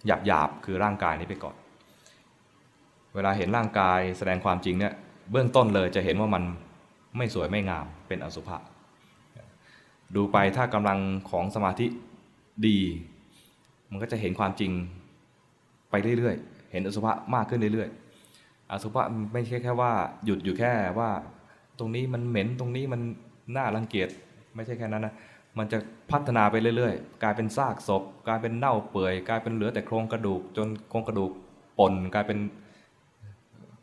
หยาบหยาบคือร่างกายนี้ไปก่อน เวลาเห็นร่างกายแสดงความจริงเนี่ยเบื้องต้นเลยจะเห็นว่ามันไม่สวยไม่งามเป็นอสุภะ ดูไปถ้ากำลังของสมาธิดี มันก็จะเห็นความจริงไปเรื่อยๆ เห็นอสุภะมากขึ้นเรื่อยๆ อสุภะไม่ใช่แค่ว่าหยุดอยู่แค่ว่า ตรงนี้มันเหม็นตรงนี้มันน่ารังเกียจไม่ใช่แค่นั้นนะ มันจะพัฒนาไปเรื่อยๆ กลายเป็นซากศพ กลายเป็นเน่าเปื่อย กลายเป็นเหลือแต่โครงกระดูก จนโครงกระดูกป่นกลายเป็น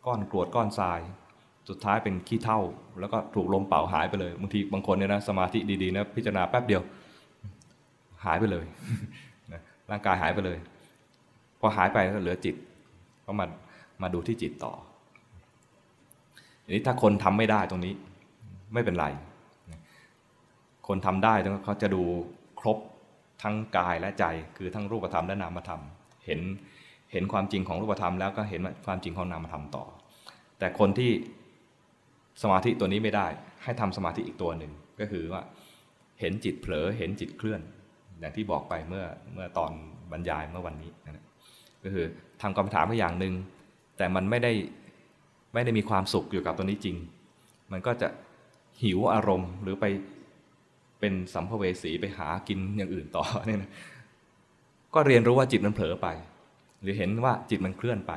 ก้อนกรวดก้อนทราย สุดท้ายเป็นขี้เท่า แล้วก็ถูกลมเป่าหายไปเลยบางทีบางคนเนี่ยนะสมาธิดีๆนะพิจารณาแป๊บเดียว หายไปเลยร่างกายหายไปเลย พอหายไปก็เหลือจิตก็มามาดูที่จิตต่อทีนี้ถ้าคนทำไม่ได้ตรงนี้ไม่เป็นไร คนทำได้เขาจะดูครบทั้งกายและใจ คือทั้งรูปธรรมและนามธรรม เห็นเห็นความจริงของรูปธรรมแล้วก็เห็นความจริงของนามธรรมต่อ แต่คนที่ สมาธิตัวนี้ไม่ได้ ให้ทำสมาธิอีกตัวหนึ่งก็คือว่าเห็นจิตเผลอเห็นจิตเคลื่อน อย่างที่บอกไปเมื่อเมื่อตอนบรรยายเมื่อวันนี้นะก็คือทำกรรมฐานไปอย่างหนึ่งแต่มันไม่ได้ไม่ได้มีความสุขอยู่กับตัวนี้จริง มันก็จะหิวอารมณ์หรือไปเป็นสัมภเวสีไปหากินอย่างอื่นต่อเนี่ยนะก็เรียนรู้ว่าจิตมันเผลอไป หรือเห็นว่าจิตมันเคลื่อนไป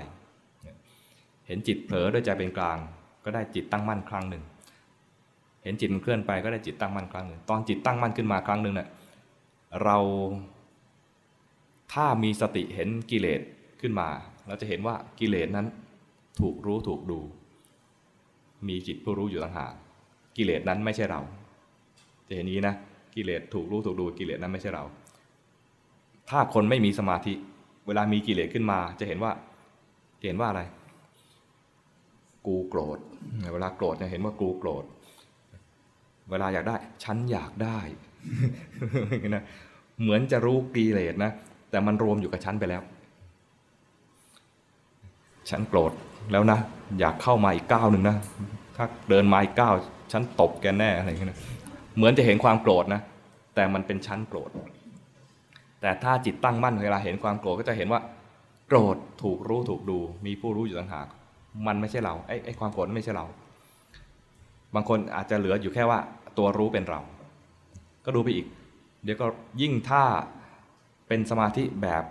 เห็นจิตเผลอด้วยใจเป็นกลาง ก็ได้จิตตั้งมั่นครั้งหนึ่ง เห็นจิตมันเคลื่อนไปก็ได้จิตตั้งมั่นครั้งหนึ่ง ตอนจิตตั้งมั่นขึ้นมาครั้งหนึ่งเนะี่ยเราถ้ามีสติเห็นกิเลสขึ้นมา เราจะเห็นว่ากิเลสนั้นถูกรู้ถูกดู มีจิตผู้รู้อยู่ต่างหากกิเลสนั้นไม่ใช่เรา จะเห็นนี้นะกิเลสถูกรู้ถูกดูกิเลสนั้นไม่ใช่เรา ถ้าคนไม่มีสมาธิ เวลามีกิเลสขึ้นมา จะเห็นว่าเห็นว่าอะไร กูโกรธ เวลาโกรธจะเห็นว่ากูโกรธ เวลาอยากได้ ฉันอยากได้นะเหมือนจะรู้กิเลสนะ แต่มันรวมอยู่กับฉันไปแล้ว ฉันโกรธแล้วนะ อยากเข้ามาอีกก้าวหนึ่งนะ ถ้าเดินมาอีกก้าว ฉันตบแกแน่อะไรอย่างเงี้ยเหมือนจะเห็นความโกรธนะ แต่มันเป็นชั้นโกรธ แต่ถ้าจิตตั้งมั่นเวลาเห็นความโกรธก็จะเห็นว่า โกรธถูกรู้ถูกดู มีผู้รู้อยู่ต่างหาก มันไม่ใช่เราไอ้ไอ้ความโกรธไม่ใช่เรา บางคนอาจจะเหลืออยู่แค่ว่าตัวรู้เป็นเรา ก็ดูไปอีก เดี๋ยวก็ยิ่งถ้าเป็นสมาธิแบบ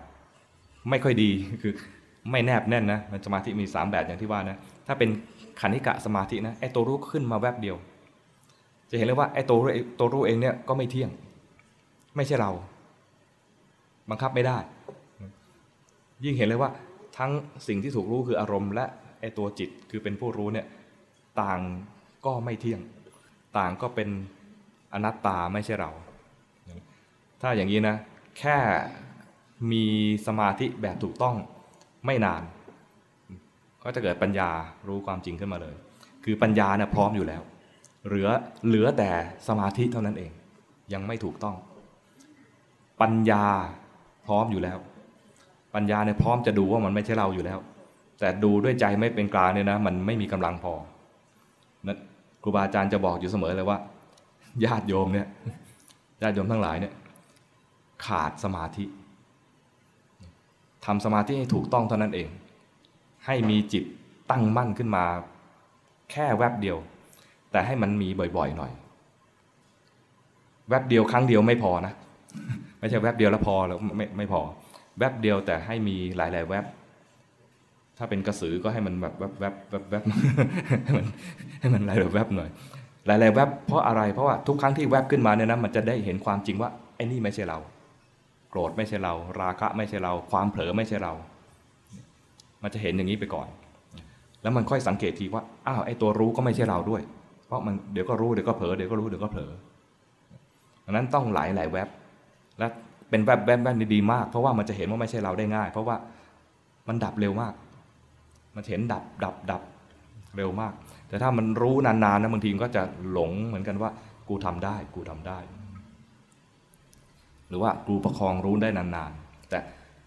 ไม่ค่อยดีคือไม่แนบแน่นนะมันสมาธิมีสามแบบอย่างที่ว่านะถ้าเป็นขันธิกะสมาธินะไอ้ตัวรู้ขึ้นมาแวบเดียว จะเห็นเลยว่าไอ้ตัวรู้ตัวรู้เองเนี่ยก็ไม่เที่ยง ไม่ใช่เรา บังคับไม่ได้ ยิ่งเห็นเลยว่าทั้งสิ่งที่ถูกรู้คืออารมณ์และ อตัวจิตคือเป็นผู้รู้เนี่ยต่างก็ไม่เที่ยง ต่างก็เป็นอนัตตาไม่ใช่เรา ถ้าอย่างนี้นะแค่มีสมาธิแบบถูกต้องไม่นาน ก็จะเกิดปัญญารู้ความจริงขึ้นมาเลย คือปัญญาเนี่ยพร้อมอยู่แล้ว เหลือเหลือแต่สมาธิเท่านั้นเอง ยังไม่ถูกต้อง ปัญญาพร้อมอยู่แล้ว ปัญญาเนี่ยพร้อมจะดูว่ามันไม่ใช่เราอยู่แล้ว แต่ดูด้วยใจไม่เป็นกลางเนี่ยนะ มันไม่มีกำลังพอนะครูบาอาจารย์จะบอกอยู่เสมอเลยว่า ญาติโยมเนี่ยญาติโยมทั้งหลายเนี่ยขาดสมาธิทำสมาธิให้ถูกต้องเท่านั้นเอง ให้มีจิตตั้งมั่นขึ้นมา แค่แวบเดียว แต่ให้มันมีบ่อยๆหน่อย แวบเดียวครั้งเดียวไม่พอนะ ไม่ใช่แวบเดียวแล้วพอแล้วไม่ไม่พอ แวบเดียวแต่ให้มีหลาย ๆ แวบ ถ้าเป็นกระสือก็ให้มันแบบแวบแวบแวบแวบให้มันให้มันอะไรแบบแวบหน่อยหลายๆแวบเพราะอะไรเพราะว่าทุกครั้งที่แวบขึ้นมาเนี่ยนะมันจะได้เห็นความจริงว่าไอ้นี่ไม่ใช่เรา โกรธไม่ใช่เรา ราคะไม่ใช่เรา ความเผลอไม่ใช่เรา มันจะเห็นอย่างนี้ไปก่อน แล้วมันค่อยสังเกตทีว่าอ้าวไอ้ตัวรู้ก็ไม่ใช่เราด้วย เพราะมันเดี๋ยวก็รู้เดี๋ยวก็เผลอเดี๋ยวก็รู้เดี๋ยวก็เผลอดังนั้นต้องหลายหลายแวบและเป็นแวบแวบแวบดีมาก เพราะว่ามันจะเห็นว่าไม่ใช่เราได้ง่าย เพราะว่ามันดับเร็วมาก มันเห็นดับดับดับเร็วมาก แต่ถ้ามันรู้นานๆนะบางทีก็จะหลงเหมือนกันว่า กูทำได้ กูทำได้ หรือว่ากูประคองรู้ได้นานๆ แต่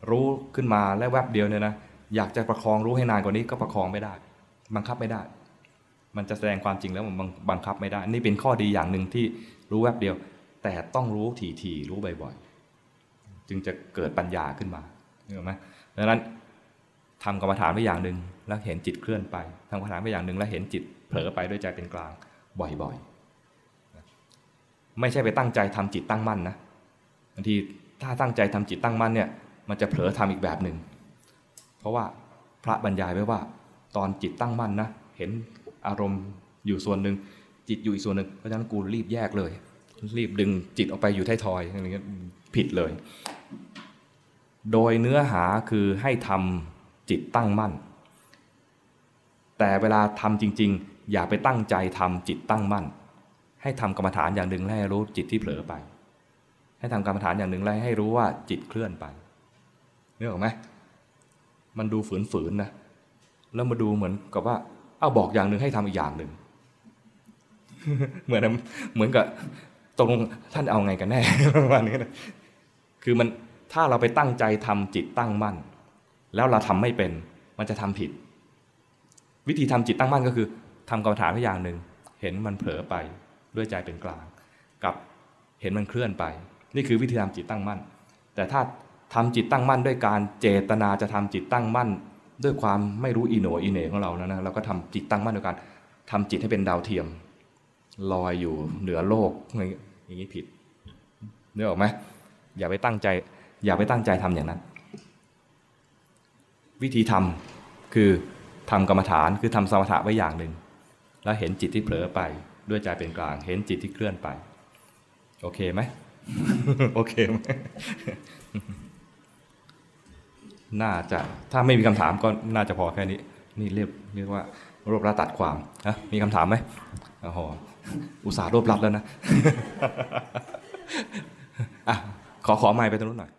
รู้ขึ้นมาแล้วแวบเดียวเนี่ยนะอยากจะประคองรู้ให้นานกว่านี้ก็ประคองไม่ได้ บังคับไม่ได้ มันจะแสดงความจริงแล้วมันบังคับไม่ได้ นี่เป็นข้อดีอย่างหนึ่งที่รู้แวบเดียว แต่ต้องรู้ถี่ๆรู้บ่อยๆจึงจะเกิดปัญญาขึ้นมาเห็นไหมดังนั้นทำกรรมฐานไปอย่างหนึ่ง แล้วเห็นจิตเคลื่อนไปทำกรรมฐานไปอย่างหนึ่งแล้วเห็นจิตเผลอไปด้วยใจเป็นกลางบ่อยๆ ไม่ใช่ไปตั้งใจทำจิตตั้งมั่นนะบางทีถ้าตั้งใจทำจิตตั้งมั่นเนี่ยมันจะเผลอทำอีกแบบหนึ่งเพราะว่าพระบรรยายไว้ว่า ตอนจิตตั้งมั่นนะเห็นอารมณ์อยู่ส่วนหนึ่งจิตอยู่อีกส่วนหนึ่งเพราะฉะนั้นกูรีบแยกเลย รีบดึงจิตออกไปอยู่ท้ายทอยอย่างเงี้ยผิดเลย โดยเนื้อหาคือให้ทำจิตตั้งมั่น แต่เวลาทำจริง ๆ อย่าไปตั้งใจทำจิตตั้งมั่น ให้ทำกรรมฐานอย่างหนึ่งแล้วให้รู้จิตที่เผลอไป ให้ทำกรรมฐานอย่างหนึ่งแล้ให้รู้ว่าจิตเคลื่อนไปนึกออกไหมมันดูฝืนๆนะแล้วมาดูเหมือนกับว่าเอาบอกอย่างหนึ่งให้ทำอีกอย่างหนึ่งเหมือนเหมือนกับตรงท่านเอาไงกันแน่ประมาณนี้นะคือมันถ้าเราไปตั้งใจทำจิตตั้งมั่น แล้วเราทำไม่เป็น มันจะทำผิด วิธีทำจิตตั้งมั่นก็คือทำกรรมฐานไปอย่างหนึ่งเห็นมันเผลอไปด้วยใจเป็นกลาง กับเห็นมันเคลื่อนไป นี่คือวิธีทำจิตตั้งมั่น แต่ถ้าทำจิตตั้งมั่นด้วยการเจตนาจะทำจิตตั้งมั่น ด้วยความไม่รู้อีโหนอีเหน่ของเรานะนะเราก็ทำจิตตั้งมั่นด้วยการทำจิตให้เป็นดาวเทียม ลอยอยู่เหนือโลกอย่างนี้ผิดนึกออกไหมอย่าไปตั้งใจอย่าไปตั้งใจทำอย่างนั้น วิธีทำคือ ทำกรรมฐานคือทำสมถะไว้อย่างหนึ่ง แล้วเห็นจิตที่เผลอไปด้วยใจเป็นกลาง เห็นจิตที่เคลื่อนไป โอเคไหมโอเคไหมน่าจะถ้าไม่มีคำถามก็น่าจะพอแค่นี้ นี่เรียกเรียกว่ารวบรัดตัดความนะมีคำถามไหมโอ้โหอุตส่าห์รวบรัดแล้วนะอะขอขอไม้ไปตรงนู้นหน่อย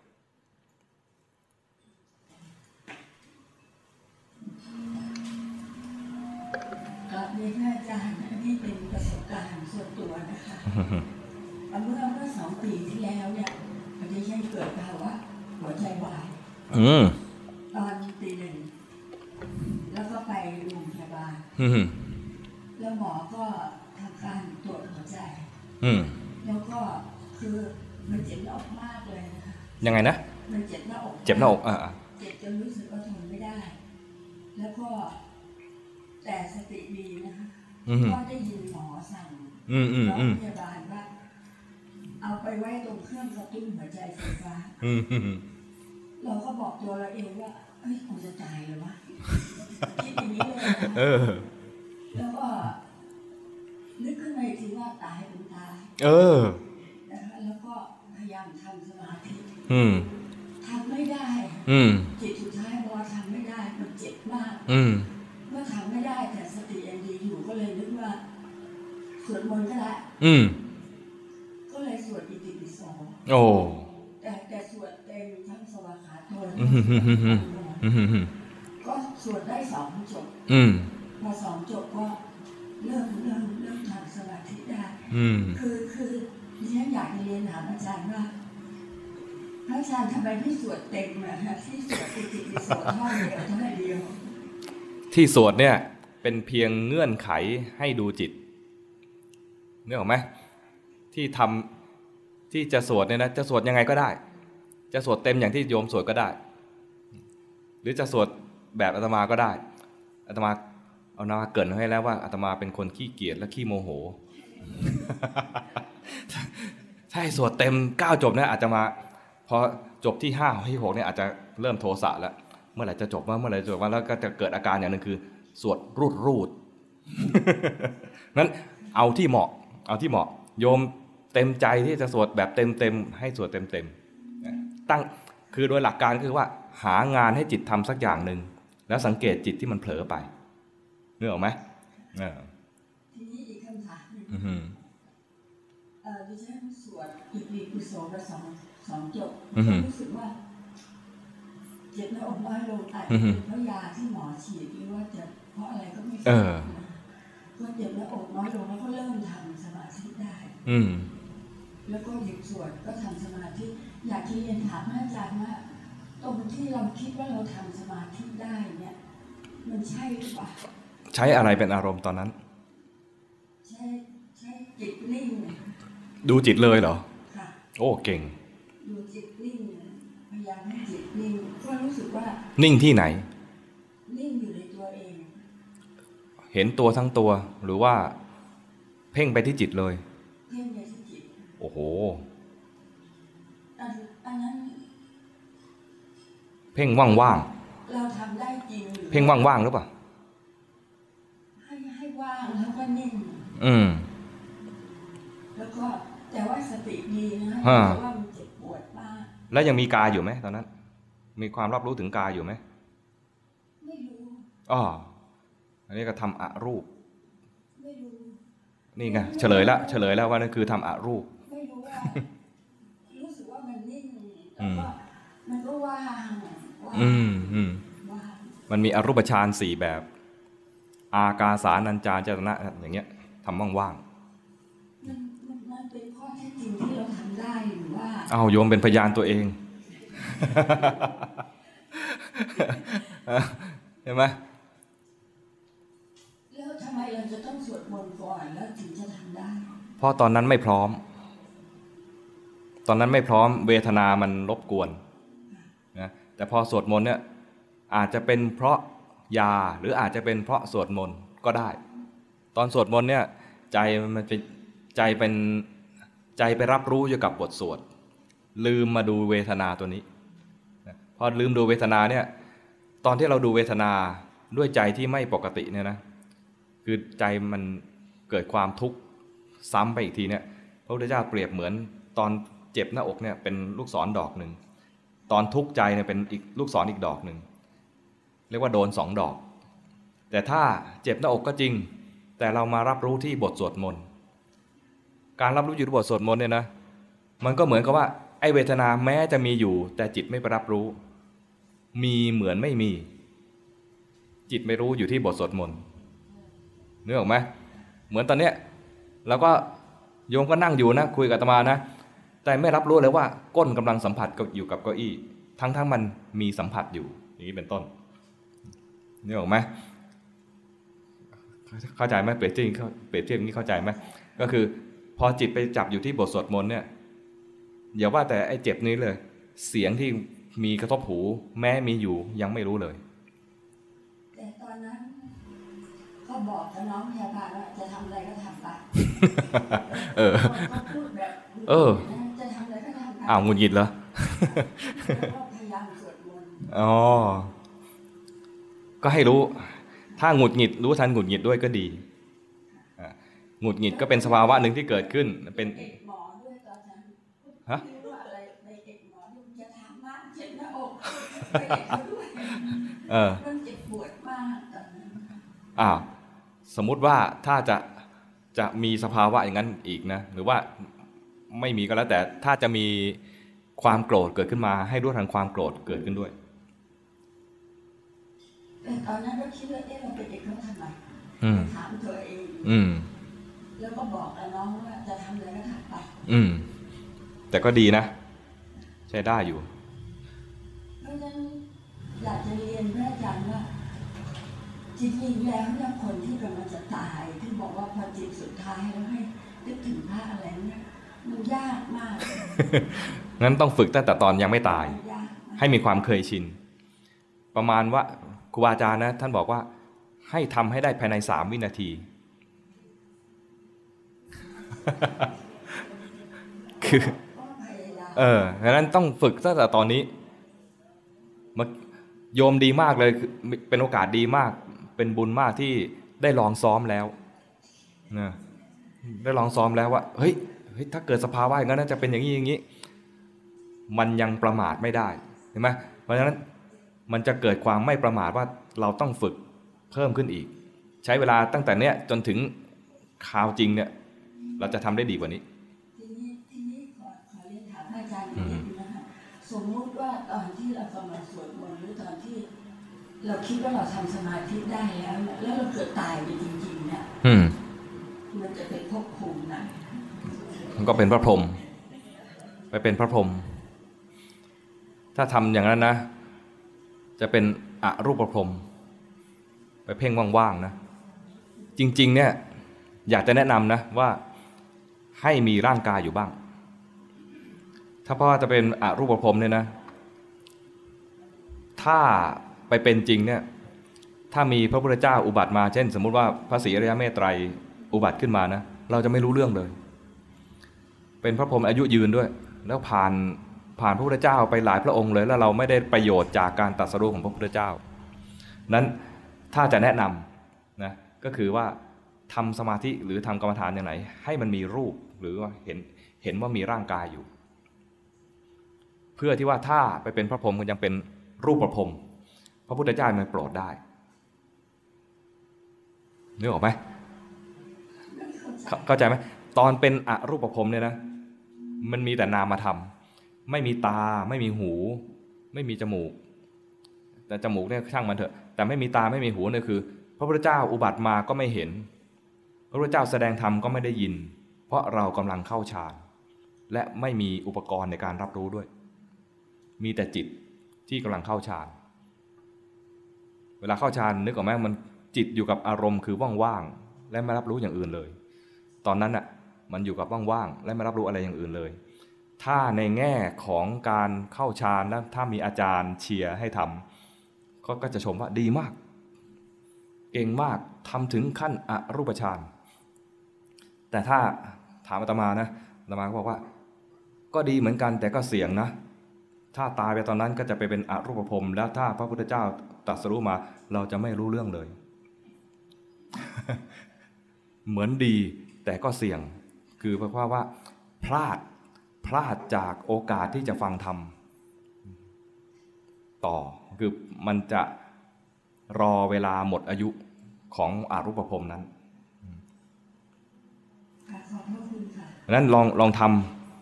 ครับนี่ท่านอาจารย์นี่เป็นประสบการณ์ส่วนตัวนะคะ เมื่อเมื่อสองปีที่แล้วเนี่ยมันจะใช่เกิดภาวะหัวใจวายอืมตอนตีหนึ่งแล้วก็ไปโรงพยาบาลอืมแล้วหมอก็ทำการตรวจหัวใจอืมแล้วก็คือมันเจ็บหน้าอกมากเลยนะคะยังไงนะมันเจ็บหน้าอกเจ็บหน้าอกอ่าอ่าเจ็บจนรู้สึกว่าทนไม่ได้ แล้วก็แต่สติดีนะคะอืมก็ได้ยินหมอสั่ง อืมอืมโรอืงมพยาบาลว่าเอาไปไว้ตรงเครื่องกระตุ้นหัวใจไฟฟ้า อืมอืมเราก็บอกตัวเราเองว่าเอ้ยคงจะตายเลยวะคิดอย่างนี้เลยนะเออแล้วก็นึกขึ้นมาอีกทีว่าตายเป็นตายเออ นะคะแล้วก็พยายามทำสมาธิอืม ทำไม่ได้อืม จิตสุดท้ายพอทำไม่ได้มันเจ็บมาก อืม เมื่อทำไม่ได้แต่สติยังดีอยู่ก็เลยนึกว่า สวดมนต์ก็ได้อืม ก็เลยสวดอิติปิโสโอ้แต่แต่สวดเต็มทั้งสวาขาโตอืมอืมอืมอืมอืมอืมก็สวดได้สองจบ อืมพอสองจบก็เริ่มเริ่มเริ่มทำสมาธิได้อืมคือคือดิฉันอยากจะเรียนถามอาจารย์ว่าพระอาจารย์ทำไมไม่สวดเต็มอะฮะที่สวดอิติปิโสท่อนเดียวเท่านั้นเดียว ที่สวดเนี่ยเป็นเพียงเงื่อนไขให้ดูจิต นึกออกไหมที่ทำที่จะสวดเนี่ยนะจะสวดยังไงก็ได้ จะสวดเต็มอย่างที่โยมสวดก็ได้ หรือจะสวดแบบอาตมาก็ได้อาตมาเอานาเกินให้แล้วว่าอาตมาเป็นคนขี้เกียจและขี้โมโหใช่สวดเต็มเก้าจบเนี่ยอาจจะมาพอจบที่ห้าที่หกเนี่ยอาจจะเริ่มโทสะแล้ว เมื่อไหร่จะจบว่าเมื่อไหร่จะจบว่าแล้วก็จะเกิดอาการอย่างหนึ่งคือ สวดรูดรูดนั้นเอาที่เหมาะ เอาที่เหมาะ โยมเต็มใจที่จะสวดแบบเต็มเต็มๆให้สวดเต็มเต็มๆตั้งคือโดยหลักการคือว่าหางานให้จิตทำสักอย่างหนึ่งแล้วสังเกตจิตที่มันเผลอไปนึกออกไหมเออทีนี้อีกคำถามหนึ่งอือหือเอ่อดิฉันสวดอิติปิโสไปสองสองจบอือหือรู้สึกว่าเจ็บหน้าอกน้อยลงอาจอืจะอหือเป็นเพราะยาที่หมอฉีดหรือว่าจะเพราะอะไรก็ไม่ทเอราอบนะก็เจ็บหน้าอกน้อยลงแล้วก็เริ่มทำสมาธิได้ อืม แล้วก็หยุดสวดก็ทำสมาธิ อยากจะเรียนถามพระอาจารย์ว่าตรงที่เราคิดว่าเราทำสมาธิได้เนี่ย มันใช่หรือเปล่าใช้อะไรเป็นอารมณ์ตอนนั้น ใช่ใช่จิตนิ่งเนี่ยดูจิตเลยเหรอค่ะโอ้เก่ง ดูจิตนิ่งเนี่ยพยายามให้จิตนิ่งก็รู้สึกว่า นิ่งที่ไหน นิ่งอยู่ในตัวเอง เห็นตัวทั้งตัวหรือว่า เพ่งไปที่จิตเลยเพ่งไปที่จิต โอ้โหอันอันนั้นเพ่งว่างเราทำได้จริงหรือๆเพ่งว่างๆหรือเปล่า ให้ให้ว่างแล้วก็นิ่ง อืม แล้วก็แต่ว่าสติดีนะฮะเพราะว่ามันเจ็บปวดมาก แล้วยังมีกายอยู่ไหมตอนนั้น มีความรับรู้ถึงกายอยู่ไหมไม่รู้อ๋ออันนี้ก็ทำอะรูป ไม่รู้ นี่ไงเฉลยแล้วเฉลยแล้วว่านั่นคือทำอะรูปไม่ รู้ว่ารู้สึกว่ามันนิ่งอืแล้วมก็มันก็ว่างว่างอืมอืมว่างมันมีอรูปฌานสี่แบบ อากาสานัญจาจตนะอย่างเงี้ยทำว่างมันมันมันเป็นข้อเท็จจริงที่เราทำได้หรือว่าๆเอาโยมเป็นพยานตัวเองเห็นไหมแล้วทำไมเราจะต้องสวดมนต์ก่อนแล้วถึงจะทำได้ เพราะตอนนั้นไม่พร้อม ตอนนั้นไม่พร้อมเวทนามันรบกวนนะแต่พอสวดมนต์เนี่ยอาจจะเป็นเพราะยาหรืออาจจะเป็นเพราะสวดมนต์ก็ได้ ตอนสวดมนต์เนี่ยใจมันเป็นใจเป็นใจไปรับรู้อยู่กับบทสวด ลืมมาดูเวทนาตัวนี้นะพอลืมดูเวทนาเนี่ยตอนที่เราดูเวทนาด้วยใจที่ไม่ปกติเนี่ยนะคือใจมันเกิดความทุกข์ซ้ำไปอีกทีเนี่ยพระพุทธเจ้าเปรียบเหมือนตอน จ็บหน้าอกเนี่ยเป็นลูกศรดอกหนึ่ง ตอนทุกข์ใจเนี่ยเป็นอีกลูกศรอีกดอกหนึ่ง เรียกว่าโดนสองดอก แต่ถ้าเจ็บหน้าอกก็จริง แต่เรามารับรู้ที่บทสวดมนต์ การรับรู้อยู่ที่บทสวดมนต์เนี่ยนะ มันก็เหมือนกับว่าไอเวทนาแม้จะมีอยู่ แต่จิตไม่ไปรับรู้ มีเหมือนไม่มี จิตไม่รู้อยู่ที่บทสวดมนต์นึกออกไหมเหมือนตอนเนี้ยเราก็โยมก็นั่งอยู่นะคุยกับตมานะ แต่ไม่รับรู้เลยว่าก้นกำลังสัมผัสกับอยู่กับเก้าอี้ ทั้งทั้งมันมีสัมผัสอยู่ อย่างนี้เป็นต้นนึกออกไหมเข้าใจไหมเปรียบเทียบอย่างนี้เข้าเปรียบเทียบอย่างนี้เข้าใจไหมก็คือ พอจิตไปจับอยู่ที่บทสวดมนต์เนี่ยอย่าว่าแต่ไอ้เจ็บนี้เลย เสียงที่มีกระทบหูแม้มีอยู่ยังไม่รู้เลยแต่ตอนนั้นก็บอกกับน้องพยาบาลว่าจะทำอะไรก็ทำไปเออก็พูดแบบเออจะทำ อะไรก็ทำไปอ้าวหงุดหงิดเหรอแล้วก็พยายามสวดมนต์อ๋อ ก็ให้รู้ ถ้าหงุดหงิดรู้ทันหงุดหงิดด้วยก็ดีอะหงุดหงิดก็เป็นสภาวะหนึ่งที่เกิดขึ้น เป็นเอกหมอด้วยตอนนั้นฮะไม่รู้ว่าอะไรในเอกหมอที่จะถามมากเจ็บหน้าอกไปเอกเขาด้วยเออมันเจ็บปวดมากตอนนั้นอ้าวสมมุติว่าถ้าจะจะมีสภาวะอย่างนั้นอีกนะ หรือว่า ไม่มีก็แล้วแต่ถ้าจะมีความโกรธเกิดขึ้นมา ให้รู้ทันความโกรธเกิดขึ้นด้วยแต่ตอนนั้นก็คิดว่าเอ๊ะเราเป็นเด็กเขาทำไมอืมถามตัวเองอืม แล้วก็บอกกับน้องว่าจะทำอะไรก็ทำไปอืม แต่ก็ดีนะ ใช้ได้อยู่เพราะฉะนั้นอยากจะเรียนพระอาจารย์ว่าจริงๆแล้วเนี่ยคนที่กำลังจะตายที่บอกว่าพอจิตสุดท้ายแล้วให้นึกถึงพระอะไรเนี่ย มันยากมาก งั้นต้องฝึกตั้งแต่ตอนยังไม่ตายมันยากมากให้มีความเคยชิน ประมาณว่าครูบาอาจารย์นะ ท่านบอกว่า ให้ทำให้ได้ภายในสามวินาที คือก็พยายามเออดังนั้นต้องฝึกตั้งแต่ตอนนี้เมื่อโยมดีมากเลยคือเป็นโอกาสดีมาก เป็นบุญมากที่ได้ลองซ้อมแล้วนะได้ลองซ้อมแล้วว่า เฮ้ยเฮ้ยถ้าเกิดสภาวะอย่างนั้นนะจะเป็นอย่างนี้อย่างนี้ มันยังประมาทไม่ได้เห็นไหมเพราะฉะนั้นมันจะเกิดความไม่ประมาทว่าเราต้องฝึกเพิ่มขึ้นอีก ใช้เวลาตั้งแต่เนี้ยจนถึงคราวจริงเนี่ย เราจะทำได้ดีกว่านี้ทีนี้ทีนี้ขอขอเรียนถามอาจารย์อีกนิดนึงนะคะสมมุติว่าตอนที่เรากำลังสวดมนต์หรือตอนที่ เราคิดว่าเราทำสมาธิได้แล้วเนี่ยแล้วเราเกิดตายไปจริงๆเนี่ยอืมมันจะเป็นภพภูมิไหน มันก็เป็นพระพรหมไปเป็นพระพรหมถ้าทำอย่างนั้นนะ จะเป็นอรูปพรหมไปเพ่งว่างๆนะ จริง ๆ เนี่ยอยากจะแนะนำนะว่าให้มีร่างกายอยู่บ้าง ถ้าพ่อจะเป็นอรูปพรหมเนี่ยนะ ถ้าไปเป็นจริงเนี่ยถ้ามีพระพุทธเจ้าอุบัติมา เช่น สมมุติว่าพระศรีอริยเมตไตรอุบัติขึ้นมานะ เราจะไม่รู้เรื่องเลย เป็นพระพรหมอายุยืนด้วย แล้วผ่านผ่านพระพุทธเจ้าไปหลายพระองค์เลย แล้วเราไม่ได้ประโยชน์จากการตรัสรู้ของพระพุทธเจ้า นั้นถ้าจะแนะนำนะก็คือว่าทำสมาธิหรือทำกรรมฐานอย่างไหน ให้มันมีรูปหรือว่าเห็นเห็นว่ามีร่างกายอยู่ เพื่อที่ว่าถ้าไปเป็นพระพรหมก็ยังเป็นรูปประพรหมพระพุทธเจ้ามันโปรดได้นึกออกไหมเข้าใจไหมตอนเป็นอรูปภพเนี่ยนะ มันมีแต่นามธรรม ไม่มีตา ไม่มีหู ไม่มีจมูก แต่จมูกเนี่ยช่างมันเถอะ แต่ไม่มีตาไม่มีหูเนี่ยคือ พระพุทธเจ้าอุบัติมาก็ไม่เห็น พระพุทธเจ้าแสดงธรรมก็ไม่ได้ยิน เพราะเรากำลังเข้าฌานและไม่มีอุปกรณ์ในการรับรู้ด้วย มีแต่จิตที่กำลังเข้าฌาน เวลาเข้าฌานนึกออกไหมมันจิตอยู่กับอารมณ์คือว่างๆและไม่รับรู้อย่างอื่นเลย ตอนนั้นน่ะ มันอยู่กับว่างๆและไม่รับรู้อะไรอย่างอื่นเลย ถ้าในแง่ของการเข้าฌานนะถ้ามีอาจารย์เชียร์ให้ทำก็ก็จะชมว่าดีมาก เก่งมากทำถึงขั้นอรูปฌานแต่ถ้าถามอาตมานะอาตมาก็บอกว่า ก็ดีเหมือนกันแต่ก็เสี่ยงนะ ถ้าตายไปตอนนั้นก็จะไปเป็นอรูปภพแล้วถ้าพระพุทธเจ้าตรัสรู้มา เราจะไม่รู้เรื่องเลย เหมือนดีแต่ก็เสี่ยง คือเพราะว่าพลาดพลาดจากโอกาสที่จะฟังธรรมต่อคือมันจะรอเวลาหมดอายุของอารูปภพนั้นค่ะขอบพระคุณค่ะดังนั้นลองลองท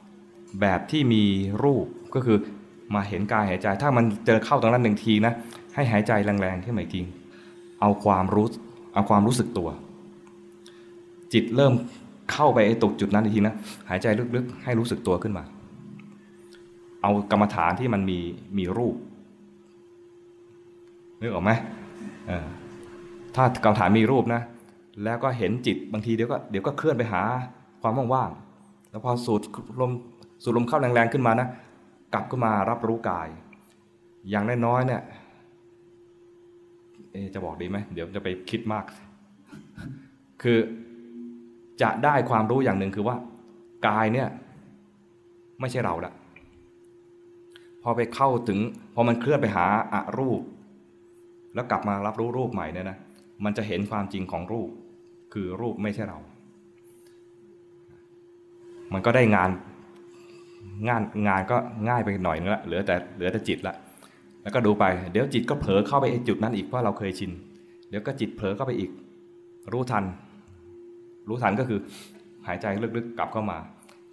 ำแบบที่มีรูปก็คือมาเห็นกายหายใจ ถ้ามันเจอเข้าตรงนั้นหนึ่งทีนะ ให้หายใจแรงๆขึ้นมาอีกทีเอาความรู้เอาความรู้สึกตัว จิตเริ่ม เข้าไปไอ้ตกจุดนั้นอีกทีนะหายใจลึกๆ ให้รู้สึกตัวขึ้นมา เอากรรมฐานที่มันมีมีรูปนึกออกไหมถ้ากรรมฐานมีรูปนะ แล้วก็เห็นจิตบางทีเดี๋ยวก็เดี๋ยวก็เคลื่อนไปหาความว่างๆแล้วพอสูดลมสูดลมเข้าแรงๆขึ้นมานะกลับขึ้นมารับรู้กาย อย่างน้อยๆเนี่ยจะบอกดีไหมเดี๋ยวจะไปคิดมาก คือ จะได้ความรู้อย่างหนึ่งคือว่ากายเนี่ยไม่ใช่เราละพอไปเข้าถึงพอมันเคลื่อนไปหาอารูป แล้วกลับมารับรู้รูปใหม่เนี่ยนะมันจะเห็นความจริงของรูป คือรูปไม่ใช่เรา มันก็ได้งานงานงานก็ง่ายไปหน่อยนึงละเหลือแต่เหลือแต่จิตละแล้วก็ดูไป เดี๋ยวจิตก็เผลอเข้าไปไอ้จุดนั้นอีกเพราะเราเคยชิน เดี๋ยวก็จิตเผลอเข้าไปอีก รู้ทัน รู้ทันก็คือหายใจลึกๆกลับเข้ามา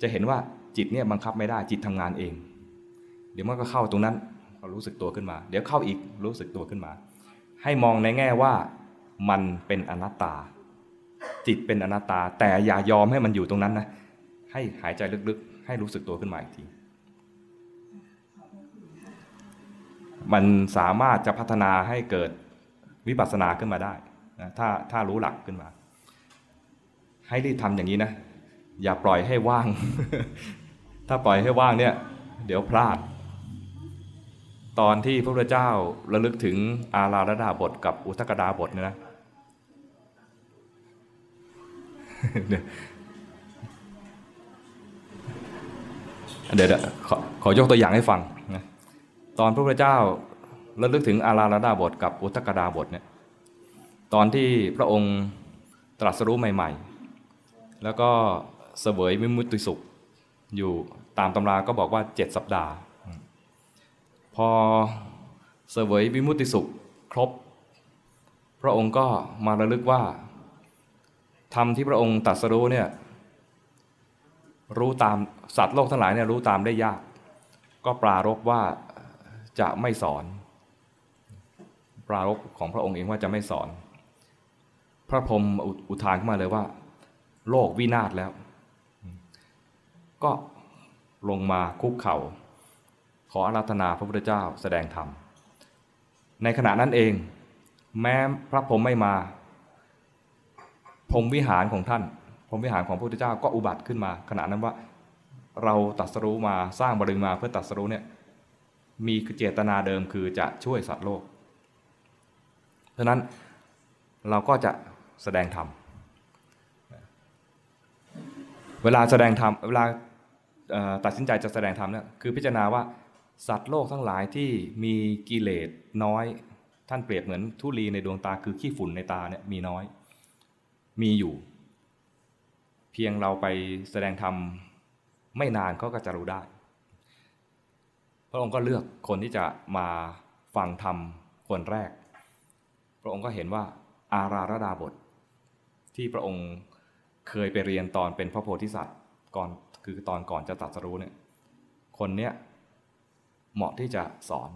จะเห็นว่าจิตเนี่ยบังคับไม่ได้จิตทำงานเอง เดี๋ยวมันก็เข้าตรงนั้นก็รู้สึกตัวขึ้นมา เดี๋ยวเข้าอีกรู้สึกตัวขึ้นมา ให้มองในแง่ว่ามันเป็นอนัตตา จิตเป็นอนัตตา แต่อย่ายอมให้มันอยู่ตรงนั้นนะให้หายใจลึกๆ ให้รู้สึกตัวขึ้นมาอีกทีมันสามารถจะพัฒนาให้เกิดวิปัสสนาขึ้นมาได้นะถ้าถ้ารู้หลักขึ้นมา ให้รีบทำอย่างนี้นะ อย่าปล่อยให้ว่าง ถ้าปล่อยให้ว่างเนี่ย เดี๋ยวพลาด ตอนที่พระพุทธเจ้าระลึกถึงอาราธดาบทกับอุทกดาบทเนี่ยนะเดี๋ยวเดี๋ยวขอขอยกตัวอย่างให้ฟังนะตอนพระพุทธเจ้าระลึกถึงอาราลดาบทกับอุทกดาบทเนี่ยตอนที่พระองค์ตรัสรู้ใหม่ ๆ แล้วก็เสวยวิมุตติสุข อยู่ตามตำราก็บอกว่าเจ็ดสัปดาห์ พอเสวยวิมุตติสุขครบ พระองค์ก็มาระลึกว่าธรรมที่พระองค์ตรัสรู้เนี่ยรู้ตามสัตว์โลกทั้งหลายเนี่ยรู้ตามได้ยาก ก็ปรารบว่าจะไม่สอน ปรารบของพระองค์เองว่าจะไม่สอน พระพรหมอุอุทานขึ้นมาเลยว่า โลกวินาศแล้ว ก็ลงมาคุกเข่า ขออาราธนาพระพุทธเจ้าแสดงธรรม ในขณะนั้นเอง แม้พระพรหมไม่มาพรหมวิหารของท่านพรหมวิหารของพระพุทธเจ้าก็อุบัติขึ้นมา ขณะนั้นว่าเราตรัสรู้มาสร้างบารมีมาเพื่อตรัสรู้เนี่ยมีเจตนาเดิมคือจะช่วยสัตว์โลก เพราะนั้นเราก็จะแสดงธรรม เวลาแสดงธรรมเวลาตัดสินใจจะแสดงธรรมเนี่ยคือพิจารณาว่าสัตว์โลกทั้งหลายที่มีกิเลสน้อย ท่านเปรียบเหมือนธุลีในดวงตาคือขี้ฝุ่นในตาเนี่ยมีน้อย มีอยู่ เพียงเราไปแสดงธรรมไม่นานเขาก็จะรู้ได้ พระองค์ก็เลือกคนที่จะมาฟังธรรมคนแรก พระองค์ก็เห็นว่าอาราระดาบท ที่พระองค์ เคยไปเรียนตอนเป็นพระโพธิสัตว์ก่อนคือตอนก่อนจะตรัสรู้เนี่ยคนเนี้ยเหมาะที่จะสอน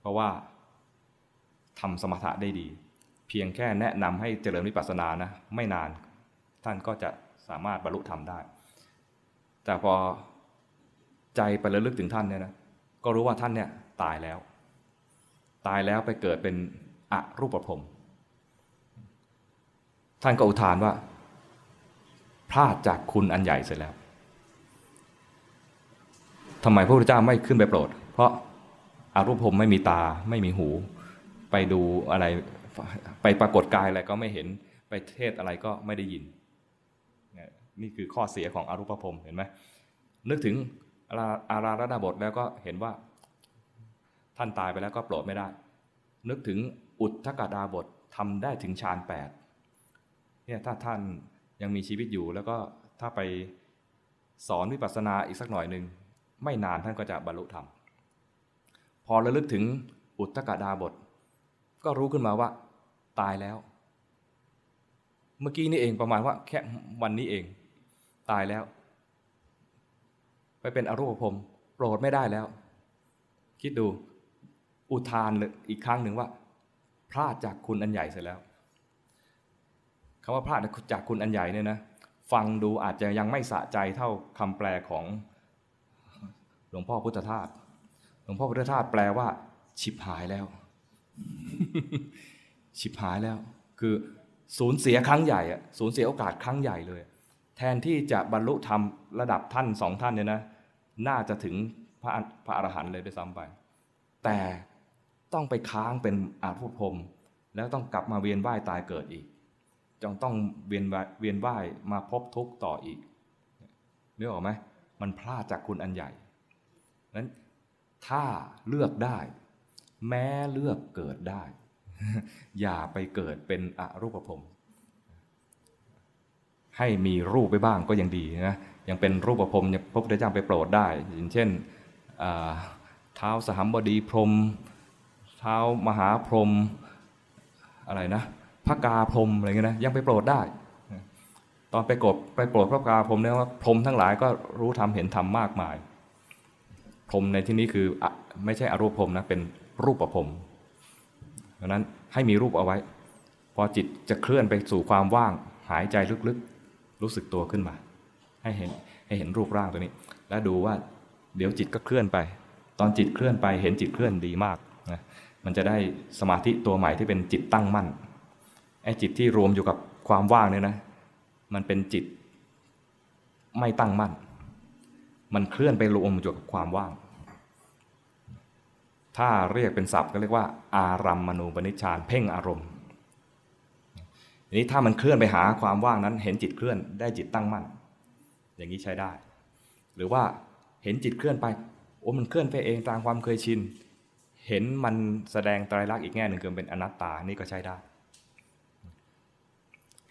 เพราะว่าทำสมถะได้ดี เพียงแค่แนะนำให้เจริญวิปัสสนานะไม่นานท่านก็จะสามารถบรรลุธรรมได้ แต่พอใจไประลึกถึงท่านเนี่ยนะก็รู้ว่าท่านเนี่ยตายแล้ว ตายแล้วไปเกิดเป็นอรูปภพท่านก็อุทานว่า พลาดจากคุณอันใหญ่เสร็จแล้วทำไมพระพุทธเจ้าไม่ขึ้นไปโปรด เพราะอารูปภพไม่มีตาไม่มีหู ไปดูอะไรไปปรากฏกายอะไรก็ไม่เห็นไปเทศอะไรก็ไม่ได้ยิน นี่คือข้อเสียของอรูปภพเห็นไหมนึกถึงอาราระดาบทแล้วก็เห็นว่า ท่านตายไปแล้วก็โปรดไม่ได้ นึกถึงอุทธกดาบททำได้ถึงฌานแปดเนี่ยถ้าท่าน ยังมีชีวิตอยู่ แล้วก็ถ้าไปสอนวิปัสสนาอีกสักหน่อยหนึ่งไม่นานท่านก็จะบรรลุธรรม พอระลึกถึงอุทธกดาบท ก็รู้ขึ้นมาว่า ตายแล้ว เมื่อกี้นี่เองประมาณว่าแค่วันนี้เอง ตายแล้ว ไปเป็นอรูปภพโปรดไม่ได้แล้ว คิดดูอุทานอีกครั้งหนึ่งว่าพลาดจากคุณอันใหญ่เสร็จแล้ว คำว่าพลาดจากคุณอันใหญ่เนี่ยนะฟังดูอาจจะยังไม่สะใจเท่าคำแปลของหลวงพ่อพุทธทาสหลวงพ่อพุทธทาสแปลว่าฉิบหายแล้วฉิบหายแล้ว คือสูญเสียครั้งใหญ่อะสูญเสียโอกาสครั้งใหญ่เลย แทนที่จะบรรลุธรรมระดับท่านสองท่านเนี่ยนะ น่าจะถึงพระพระอรหันต์เลยด้วยซ้ำไป แต่ต้องไปค้างเป็นอาภุพรมแล้วต้องกลับมาเวียนว่ายตายเกิดอีก จงต้องเวียนเวียนว่ายมาพบทุกข์ต่ออีกนึกออกไหมมันพลาดจากคุณอันใหญ่นั้นถ้าเลือกได้ แม้เลือกเกิดได้ อย่าไปเกิดเป็นอรูปภพให้มีรูปไปบ้างก็ยังดีนะยังเป็นรูปภพพระพุทธเจ้าไปโปรดได้อย่างเช่นเท้าสหัมบดีพรม เท้ามหาพรมอะไรนะ พระกาพรมอะไรเงี้ยนะยังไปโปรดได้ ตอนไปกบไปโปรดพระกาพรมเนี่ยว่าพรมทั้งหลายก็รู้ธรรมเห็นธรรมมากมาย พรมในที่นี้คือไม่ใช่อรูปพรมนะเป็นรูปประพรมดังนั้นให้มีรูปเอาไว้ พอจิตจะเคลื่อนไปสู่ความว่างหายใจลึกๆ รู้สึกตัวขึ้นมา ให้เห็นให้เห็นรูปร่างตัวนี้ แล้วดูว่าเดี๋ยวจิตก็เคลื่อนไป ตอนจิตเคลื่อนไปเห็นจิตเคลื่อนดีมากนะมันจะได้สมาธิตัวใหม่ที่เป็นจิตตั้งมั่น ไอ้จิตที่รวมอยู่กับความว่างเนี่ยนะ มันเป็นจิตไม่ตั้งมั่น มันเคลื่อนไปรวมอยู่กับความว่าง ถ้าเรียกเป็นศัพท์ก็เรียกว่า อารัมมณูปนิชฌานเพ่งอารมณ์นี้ถ้ามันเคลื่อนไปหาความว่างนั้น เห็นจิตเคลื่อนได้จิตตั้งมั่น อย่างนี้ใช้ได้ หรือว่าเห็นจิตเคลื่อนไปโอ้มันเคลื่อนไปเองตามความเคยชิน เห็นมันแสดงไตรลักษณ์อีกแง่หนึ่งคือเป็นอนัตตานี่ก็ใช้ได้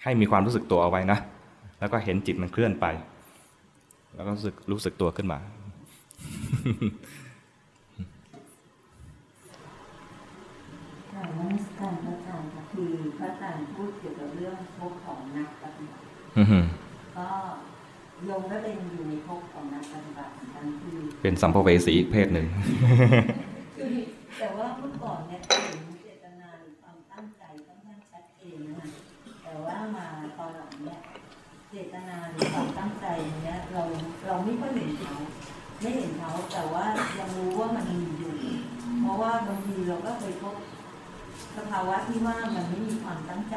ให้มีความรู้สึกตัวเอาไว้นะ แล้วก็เห็นจิตมันเคลื่อนไป แล้วก็รู้สึกรู้สึกตัวขึ้นมาค่ะนมัสการพระอาจารย์ค่ะคือพระอาจารย์พูดเกี่ยวกับเรื่องภพของนักปฏิบัติอื้อหือก็โยมก็เป็นอยู่ในภพของนักปฏิบัติเหมือนกันคือ เป็นสัมภเวสีอีกเพศหนึ่งคือแต่ว่าเมื่ มาตอนหลังเนี่ยเจตนาหรือความตั้งใจเนี่ยเราเราไม่ค่อยเห็นเขาไม่เห็นเขาแต่ว่ายังรู้ว่ามันมีอยู่ เพราะว่าบางทีเราก็เคยพบสภาวะที่ว่ามันไม่มีความตั้งใจ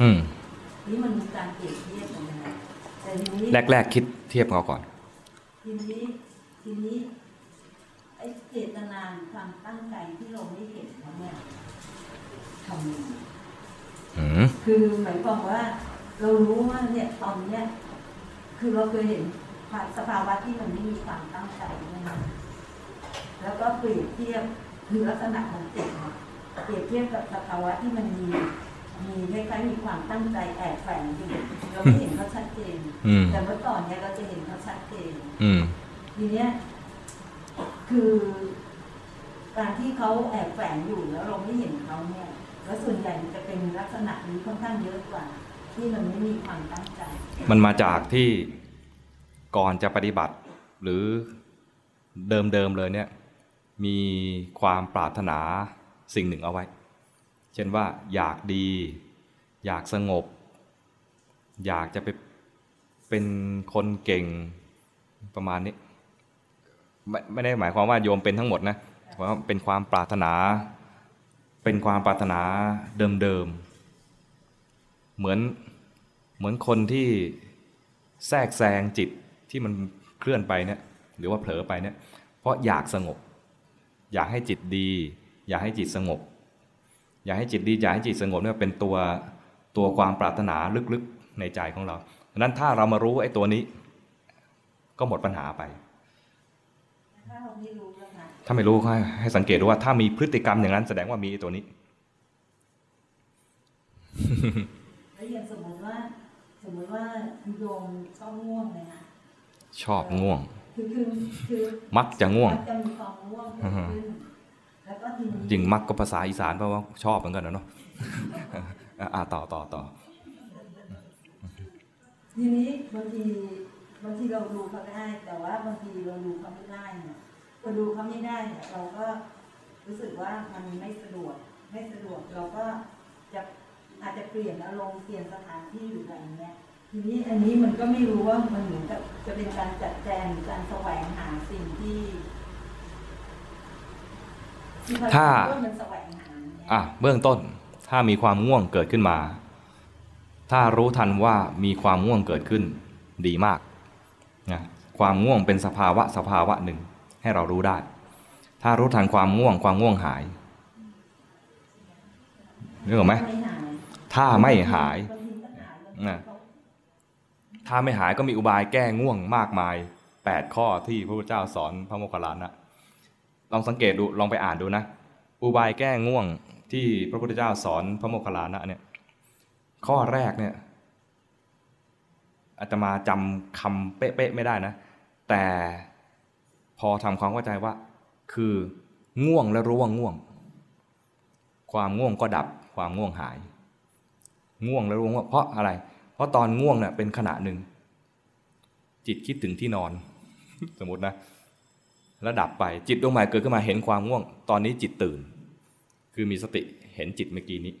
อืมนี่มันมีการเปรียบเทียบกันนะแต่ทีนี้แรกๆคิดเทียบเขาก่อน ทีนี้ทีนี้ไอ้เจตนาหรือความตั้งใจที่เราไม่เห็นเขาเนี่ยทำยังไงอืม คือหมายความว่า เรารู้ว่าเนี่ยตอนเนี้ยคือเราเคยเห็นสภาวะที่มันไม่มีความตั้งใจนะคะแล้วก็เปรียบเทียบคือลักษณะของจิตเนี่ยเปรียบเทียบกับสภาวะที่มันมีมีคล้ายๆมีความตั้งใจแอบแฝงอยู่เราไม่เห็นเขาชัดเจนอืมแต่เมื่อก่อนเนี่ยเราจะเห็นเขาชัดเจนอืมทีเนี้ยคือการที่เขาแอบแฝงอยู่แล้วเราไม่เห็นเขาเนี่ย แล้วส่วนใหญ่มันจะเป็นลักษณะนี้ค่อนข้างเยอะกว่า ที่มันไม่มีความตั้งใจ มันมาจากที่ก่อนจะปฏิบัติ หรือเดิมๆเลยเนี่ยมีความปรารถนาสิ่งหนึ่งเอาไว้ เช่นว่าอยากดี อยากสงบ อยากจะไปเป็นคนเก่งประมาณนี้ไม่ไม่ได้หมายความว่าโยมเป็นทั้งหมดนะเพราะว่าเป็นความปรารถนา เป็นความปรารถนาเดิมๆ เหมือนเหมือนคนที่แทรกแซงจิตที่มันเคลื่อนไปเนี่ยหรือว่าเผลอไปเนี่ยเพราะอยากสงบ อยากให้จิตดี อยากให้จิตสงบ อยากให้จิตดีอยากให้จิตสงบเนี่ยเป็นตัวตัวความปรารถนาลึกๆในใจของเราดังนั้นถ้าเรามารู้ไอ้ตัวนี้ ก็หมดปัญหาไปถ้าเราไม่รู้ ถ้าไม่รู้ให้ให้สังเกตดูว่าถ้ามีพฤติกรรมอย่างนั้นแสดงว่ามีไอ้ตัวนี้แล้วอย่างสมมติว่า สมมติว่าโยมชอบง่วงเลยนะชอบง่วงคือคือคือมักจะง่วงมักจะมีความง่วงเกิดขึ้นแล้วก็ทีนี้จริงมักก็ภาษาอีสานเพราะว่าชอบเหมือนกันนะเนาะอะอะต่อต่อต่อทีนี้บางทีบางทีเราดูเขาได้ แต่ว่าบางทีเราดูเขาไม่ได้เนี่ย พอดูเขาไม่ได้เนี่ยเราก็รู้สึกว่ามันไม่สะดวกไม่สะดวกเราก็จะอาจจะเปลี่ยนอารมณ์เปลี่ยนสถานที่หรืออะไรเงี้ยทีนี้อันนี้มันก็ไม่รู้ว่ามันเหมือนกับจะเป็นการจัดแจงหรือการแสวงหาสิ่งที่ที่เขถ้าคิดว่ามันแสวงหาเนี่ยอะเบื้องต้น ถ้ามีความง่วงเกิดขึ้นมา ถ้ารู้ทันว่ามีความง่วงเกิดขึ้น ดีมากนะความง่วงเป็นสภาวะสภาวะหนึ่ง ให้เรารู้ได้ ถ้ารู้ทันความง่วงความง่วงหายนึกออกไหมถ้าไม่หายนะถ้าไม่หายก็มีอุบายแก้ง่วงมากมาย 8 ข้อที่พระพุทธเจ้าสอนพระโมคคัลลานะลองสังเกตดูลองไปอ่านดูนะ อุบายแก้ง่วงที่พระพุทธเจ้าสอนพระโมคคัลลานะเนี่ยข้อแรกเนี่ยอาตมาจำคำเป๊ะๆไม่ได้นะ แต่ พอทำความเข้าใจว่า คือง่วงแล้วรู้ว่าง่วง ความง่วงก็ดับ ความง่วงหาย ง่วงแล้วรู้ว่าเพราะอะไร เพราะตอนง่วงเนี่ยเป็นขณะหนึ่ง จิตคิดถึงที่นอน สมมตินะแล้วดับไปจิตดวงใหม่เกิดขึ้นมาเห็นความง่วง ตอนนี้จิตตื่น คือมีสติเห็นจิตเมื่อกี้นี้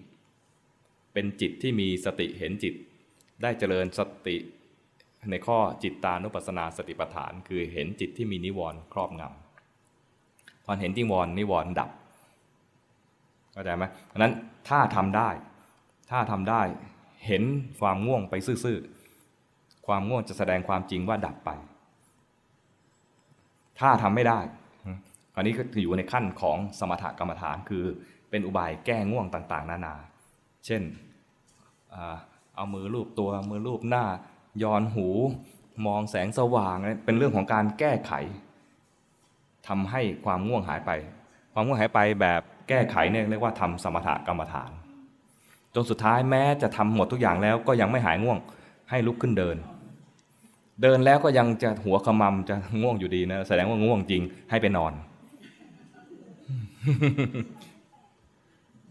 เป็นจิตที่มีสติเห็นจิต ได้เจริญสติ ในข้อจิตตานุปัสสนาสติปัฏฐาน คือเห็นจิตที่มีนิวรณ์ครอบงำตอนเห็นนิวรณ์นิวรณ์ดับเข้าใจไหมเพราะนั้นถ้าทำได้ ถ้าทำได้เห็นความง่วงไปซื่อๆความง่วงจะแสดงความจริงว่าดับไป ถ้าทำไม่ได้ อันนี้ก็อยู่ในขั้นของสมถกรรมฐานคือเป็นอุบายแก้ง่วงต่างๆ นานา เช่นเอามือลูบตัวมือลูบหน้า ย้อนหูมองแสงสว่างเป็นเรื่องของการแก้ไขทำให้ความง่วงหายไป ความง่วงหายไปแบบแก้ไขเนี่ยเรียกว่าทำสมถกรรมฐาน จนสุดท้ายแม้จะทำหมดทุกอย่างแล้วก็ยังไม่หายง่วงให้ลุกขึ้นเดิน เดินแล้วก็ยังจะหัวขมำจะง่วงอยู่ดีนะแสดงว่าง่วงจริงให้ไปนอน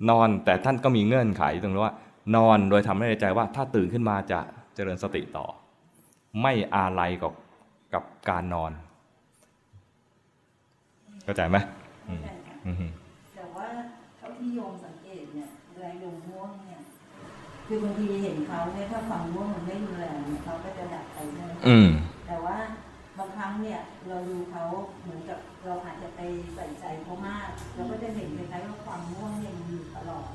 นอนแต่ท่านก็มีเงื่อนไขตรงที่ว่า นอนโดยทำให้ในใจว่าถ้าตื่นขึ้นมาจะ เจริญสติต่อ ไม่อาลัยกับกับการนอน เข้าใจไหมอืมอืมแต่ว่าเท่าที่โยมสังเกตเนี่ยเวลาโยมง่วงเนี่ยคือบางทีเห็นเขาเนี่ยถ้าความง่วงมันไม่รุนแรงเนี่ยเขาก็จะดับไปใช่ไหมอืมแต่ว่าบางครั้งเนี่ยเราดูเขาเหมือนกับเราอาจจะไปใส่ใจเขามากเราก็จะเห็นคล้ายๆว่าความง่วงเนี่ยมันอยู่ตลอด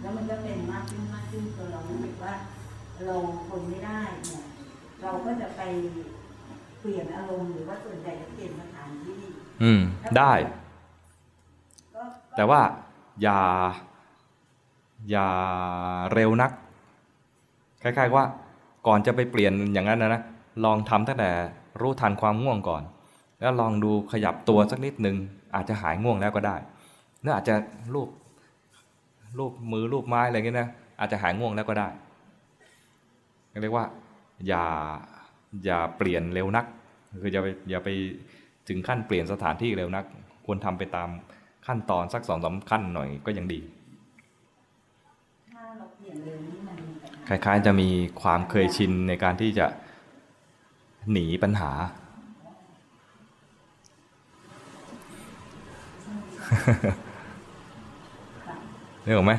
แล้วมันก็เป็นมากขึ้นมากขึ้นจนเรารู้สึกว่า เราทนไม่ได้เนี่ยเราก็จะไปเปลี่ยนอารมณ์หรือว่าส่วนใหญ่จะเปลี่ยนสถานที่ อืม ได้ก็แต่ว่าอย่า อย่าเร็วนัก คล้ายๆว่า ก่อนจะไปเปลี่ยนอย่างนั้นนะนะลองทำตั้งแต่รู้ทันความง่วงก่อน แล้วลองดูขยับตัวสักนิดหนึ่งอาจจะหายง่วงแล้วก็ได้หรืออาจจะรูปรูปมือรูปไม้อะไรเงี้ยนะอาจจะหายง่วงแล้วก็ได้ เรียกว่า อย่าอย่าเปลี่ยนเร็วนัก คืออย่าไปอย่าไปถึงขั้นเปลี่ยนสถานที่เร็วนัก ควรทำไปตามขั้นตอนสักสองสามขั้นหน่อยก็ยังดีถ้าเราเปลี่ยนเร็วนี่มันมีปัญหาคล้ายๆ จะมีความเคยชินในการที่จะหนีปัญหา เรื่องไหม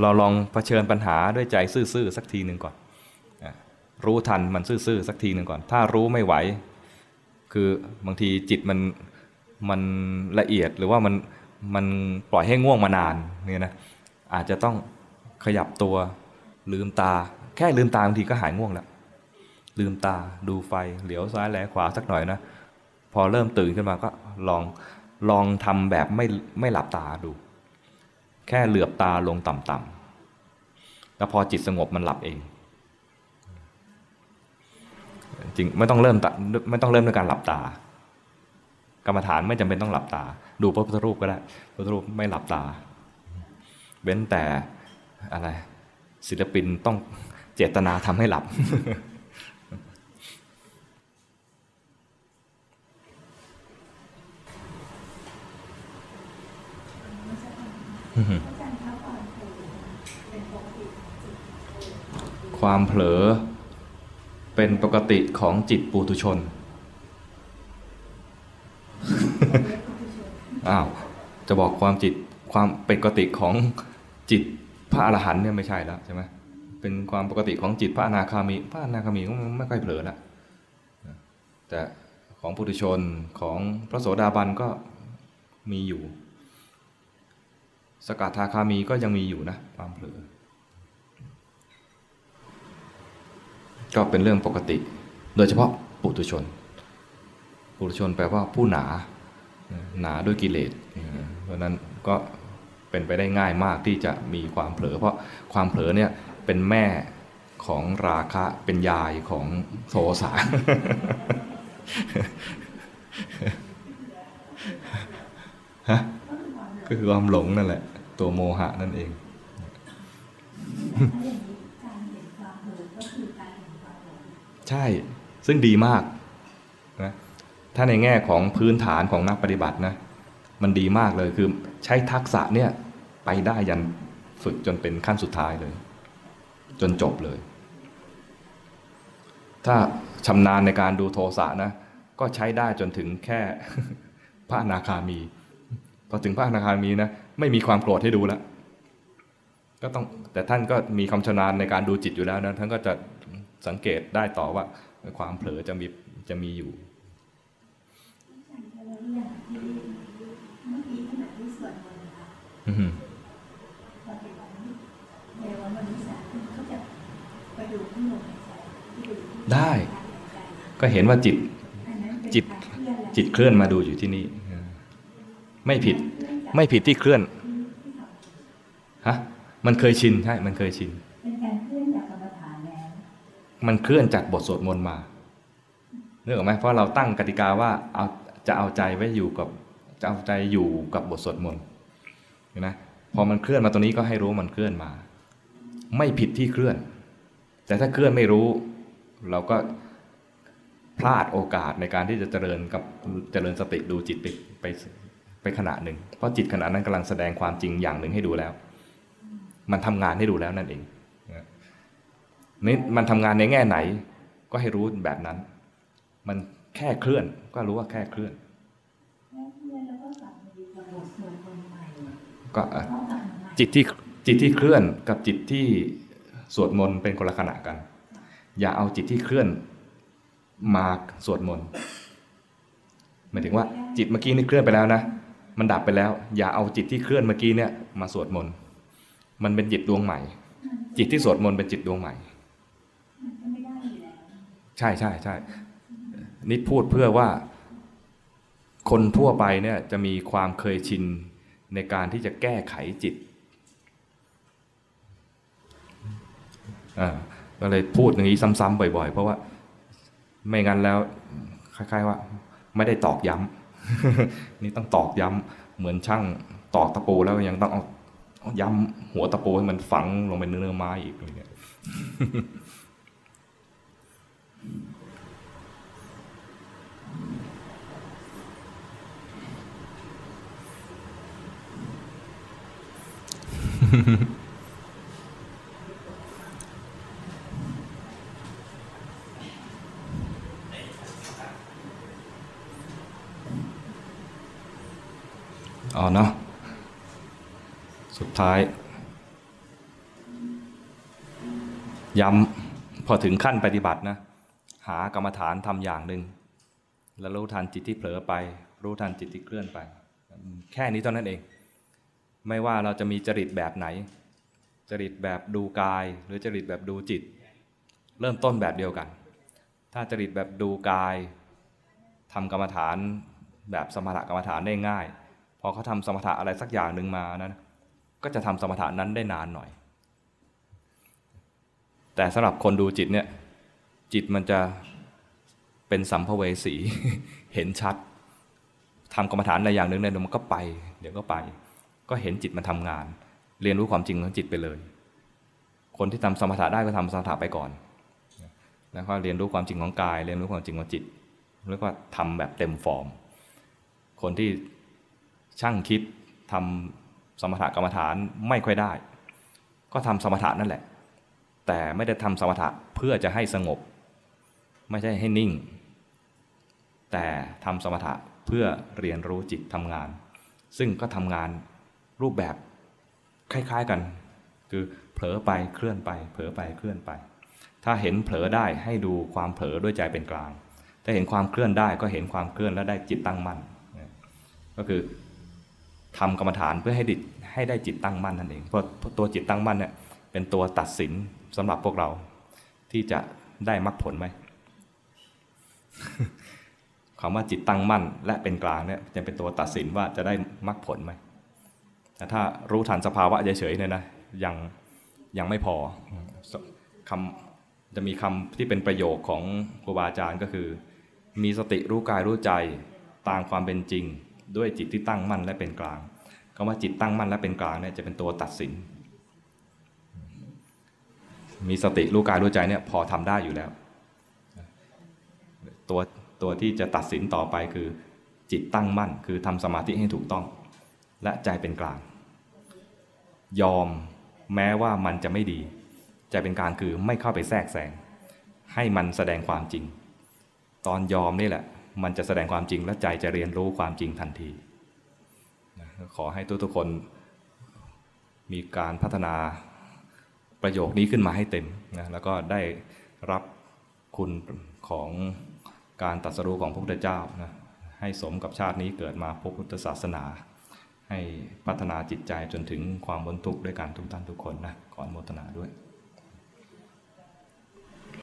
เราลองเผชิญปัญหาด้วยใจซื่อๆสักทีหนึ่งก่อนอะ รู้ทันมันซื่อๆสักทีหนึ่งก่อน ถ้ารู้ไม่ไหว คือบางทีจิตมันมันละเอียดหรือว่ามันมันปล่อยให้ง่วงมานานเนี่ยนะอาจจะต้องขยับตัวลืมตา แค่ลืมตาบางทีก็หายง่วงแล้วลืมตาดูไฟเหลียวซ้ายแลขวาสักหน่อยนะพอเริ่มตื่นขึ้นมาก็ลองลองทำแบบไม่ไม่หลับตาดู แค่เหลือบตาลงต่ำๆแล้วพอจิตสงบมันหลับเอง จริงไม่ต้องเริ่มตะไม่ต้องเริ่มด้วยการหลับตา กรรมฐานไม่จำเป็นต้องหลับตา ดูพระพุทธรูปก็ได้พระพุทธรูปไม่หลับตาเว้นแต่อะไรศิลปินต้องเจตนาทำให้หลับ ความเผลอ เป็นปกติของจิตปุถุชน อ้าว จะบอกความจิตความเป็นปกติของจิตพระอรหันต์เนี่ยไม่ใช่แล้วใช่ไหมเป็นความปกติของจิตพระอนาคามี พระอนาคามีก็ไม่ค่อยเผลอล้วแต่ของปุถุชนของพระโสดาบันก็มีอยู่ สกัดทาคามีก็ยังมีอยู่นะความเผลอ ก็เป็นเรื่องปกติ โดยเฉพาะปุถุชน ปุถุชนแปลว่าผู้หนา หนาด้วยกิเลส เพราะนั้นก็เป็นไปได้ง่ายมากที่จะมีความเผลอ เพราะความเผลอเนี่ยเป็นแม่ของราคะเป็นยายของโทสะฮะก็คือความหลงนั่นแหละ ตัวโมหะนั่นเอง ใช่ซึ่งดีมากนะถ้าในแง่ของพื้นฐานของนักปฏิบัตินะมันดีมากเลยคือใช้ทักษะเนี่ยไปได้ยันฝึกจนเป็นขั้นสุดท้ายเลย จนจบเลย ถ้าชำนาญในการดูโทสะนะ ก็ใช้ได้จนถึงแค่พระอนาคามีพอถึงพระอนาคามีนะไม่มีความโกรธให้ดูแล้วก็ต้องแต่ท่านก็มีความชำนาญในการดูจิตอยู่แล้วนะท่านก็จะ สังเกตได้ต่อว่าความเผลอจะมีจะมีอยู่ได้ ก็เห็นว่าจิตจิตจิตเคลื่อนมาดูอยู่ที่นี่ ไม่ผิด ไม่ผิดที่เคลื่อนฮะมันเคยชินใช่ มันเคยชินเป็นการเคลื่อนแล้ว มันเคลื่อนจากบทสวดมนต์มาเนื่องไหมเพราะเราตั้งกติกาว่าเอาจะเอาใจไว้อยู่กับจะเอาใจอยู่กับบทสวดมนต์เห็นไหมพอมันเคลื่อนมาตรงนี้ก็ให้รู้มันเคลื่อนมา ไม่ผิดที่เคลื่อน แต่ถ้าเคลื่อนไม่รู้ เราก็พลาดโอกาสในการที่จะเจริญกับเจริญสติดูจิตไปไปไปขณะหนึ่ง เพราะจิตขณะนั้นกำลังแสดงความจริงอย่างหนึ่งให้ดูแล้ว มันทำงานให้ดูแล้วนั่นเอง นี่มันทำงานในแง่ไหน ก็ให้รู้แบบนั้น มันแค่เคลื่อน ก็รู้ว่าแค่เคลื่อนก็จิตที่จิตที่เคลื่อนกับจิตที่สวดมนต์เป็นคนละขณะกัน อย่าเอาจิตที่เคลื่อนมาสวดมนต์หมายถึงว่าจิตเมื่อกี้นี่เคลื่อนไปแล้วนะ มันดับไปแล้ว อย่าเอาจิตที่เคลื่อนเมื่อกี้เนี่ยมาสวดมนต์มันเป็นจิตดวงใหม่ จิตที่สวดมนต์เป็นจิตดวงใหม่ มันก็ไม่ได้อยู่แล้ว ใช่ใช่ใช่นี่พูดเพื่อว่า คนทั่วไปเนี่ยจะมีความเคยชินในการที่จะแก้ไขจิตอ่าก็เลยพูดอย่างนี้ซ้ำๆบ่อย ๆ เพราะว่าไม่งั้นแล้วคล้าย ๆว่า ไม่ได้ตอกย้ำนี่ต้องตอกย้ำเหมือนช่างตอกตะปูแล้วยังต้องเอาเอาย้ำหัวตะปูให้มันฝังลงไปเนื้อไม้อีกอะไรเงี้ย อ๋อเนาะสุดท้าย ย้ำพอถึงขั้นปฏิบัตินะ หากรรมฐานทำอย่างหนึ่งแล้วรู้ทันจิตที่เผลอไป รู้ทันจิตที่เคลื่อนไป แค่นี้เท่านั้นเอง ไม่ว่าเราจะมีจริตแบบไหน จริตแบบดูกาย หรือจริตแบบดูจิต เริ่มต้นแบบเดียวกัน ถ้าจริตแบบดูกายทำกรรมฐานแบบสมถกรรมฐานได้ง่าย พอเขาทำสมถะอะไรสักอย่างหนึ่งมานั้นก็จะทำสมถะนั้นได้นานหน่อย แต่สำหรับคนดูจิตเนี่ย จิตมันจะเป็นสัมภเวสีเห็นชัดทำกรรมฐานอะไรอย่างหนึ่งเนี่ยมันก็ไป เดี๋ยวก็ไป ก็เห็นจิตมันทำงาน เรียนรู้ความจริงของจิตไปเลย คนที่ทำสมถะได้ก็ทำสมถะไปก่อนแล้วก็เรียนรู้ความจริงของกาย เรียนรู้ความจริงของจิตแล้วก็ทำแบบเต็มฟอร์ม คนที่ช่างคิดทำสมถะกรรมฐานไม่ค่อยได้ ก็ทำสมถะนั่นแหละ แต่ไม่ได้ทำสมถะเพื่อจะให้สงบ ไม่ใช่ให้นิ่ง แต่ทำสมถะเพื่อเรียนรู้จิตทำงาน ซึ่งก็ทำงานรูปแบบคล้าย ๆกัน คือเผลอไปเคลื่อนไป เผลอไปเคลื่อนไป ถ้าเห็นเผลอได้ให้ดูความเผลอด้วยใจเป็นกลาง ถ้าเห็นความเคลื่อนได้ก็เห็นความเคลื่อนแล้วได้จิตตั้งมั่น ก็คือทำกรรมฐานเพื่อให้ดิให้ได้จิตตั้งมั่นนั่นเอง เพราะเพราะตัวจิตตั้งมั่นเนี่ยเป็นตัวตัดสินสำหรับพวกเราที่จะได้มรรคผลไหม คำว่าจิตตั้งมั่นและเป็นกลางเนี่ยจะเป็นตัวตัดสินว่าจะได้มรรคผลไหมแต่ถ้ารู้ทันสภาวะเฉยๆเนี่ยนะยังยังไม่พอคำจะมีคำที่เป็นประโยคของครูบาอาจารย์ก็คือ มีสติรู้กายรู้ใจตามความเป็นจริง ด้วยจิตที่ตั้งมั่นและเป็นกลางคำว่าจิตตั้งมั่นและเป็นกลางเนี่ยจะเป็นตัวตัดสิน มีสติรู้กายรู้ใจเนี่ยพอทำได้อยู่แล้ว ตัวตัวที่จะตัดสินต่อไปคือ จิตตั้งมั่น คือทำสมาธิให้ถูกต้อง และใจเป็นกลาง ยอมแม้ว่ามันจะไม่ดี ใจเป็นกลางคือไม่เข้าไปแทรกแซงให้มันแสดงความจริง ตอนยอมนี่แหละ มันจะแสดงความจริงและใจจะเรียนรู้ความจริงทันที ขอให้ทุกๆคนมีการพัฒนาประโยคนี้ขึ้นมาให้เต็มนะแล้วก็ได้รับคุณของ การตัดสรู้ของพระพุทธเจ้านะให้สมกับชาตินี้เกิดมาพบพุทธศาสนา ให้พัฒนาจิตใจจนถึงความบนทุกข์ด้วยการทุกท่านทุกคนนะขออนุโมทนาด้วย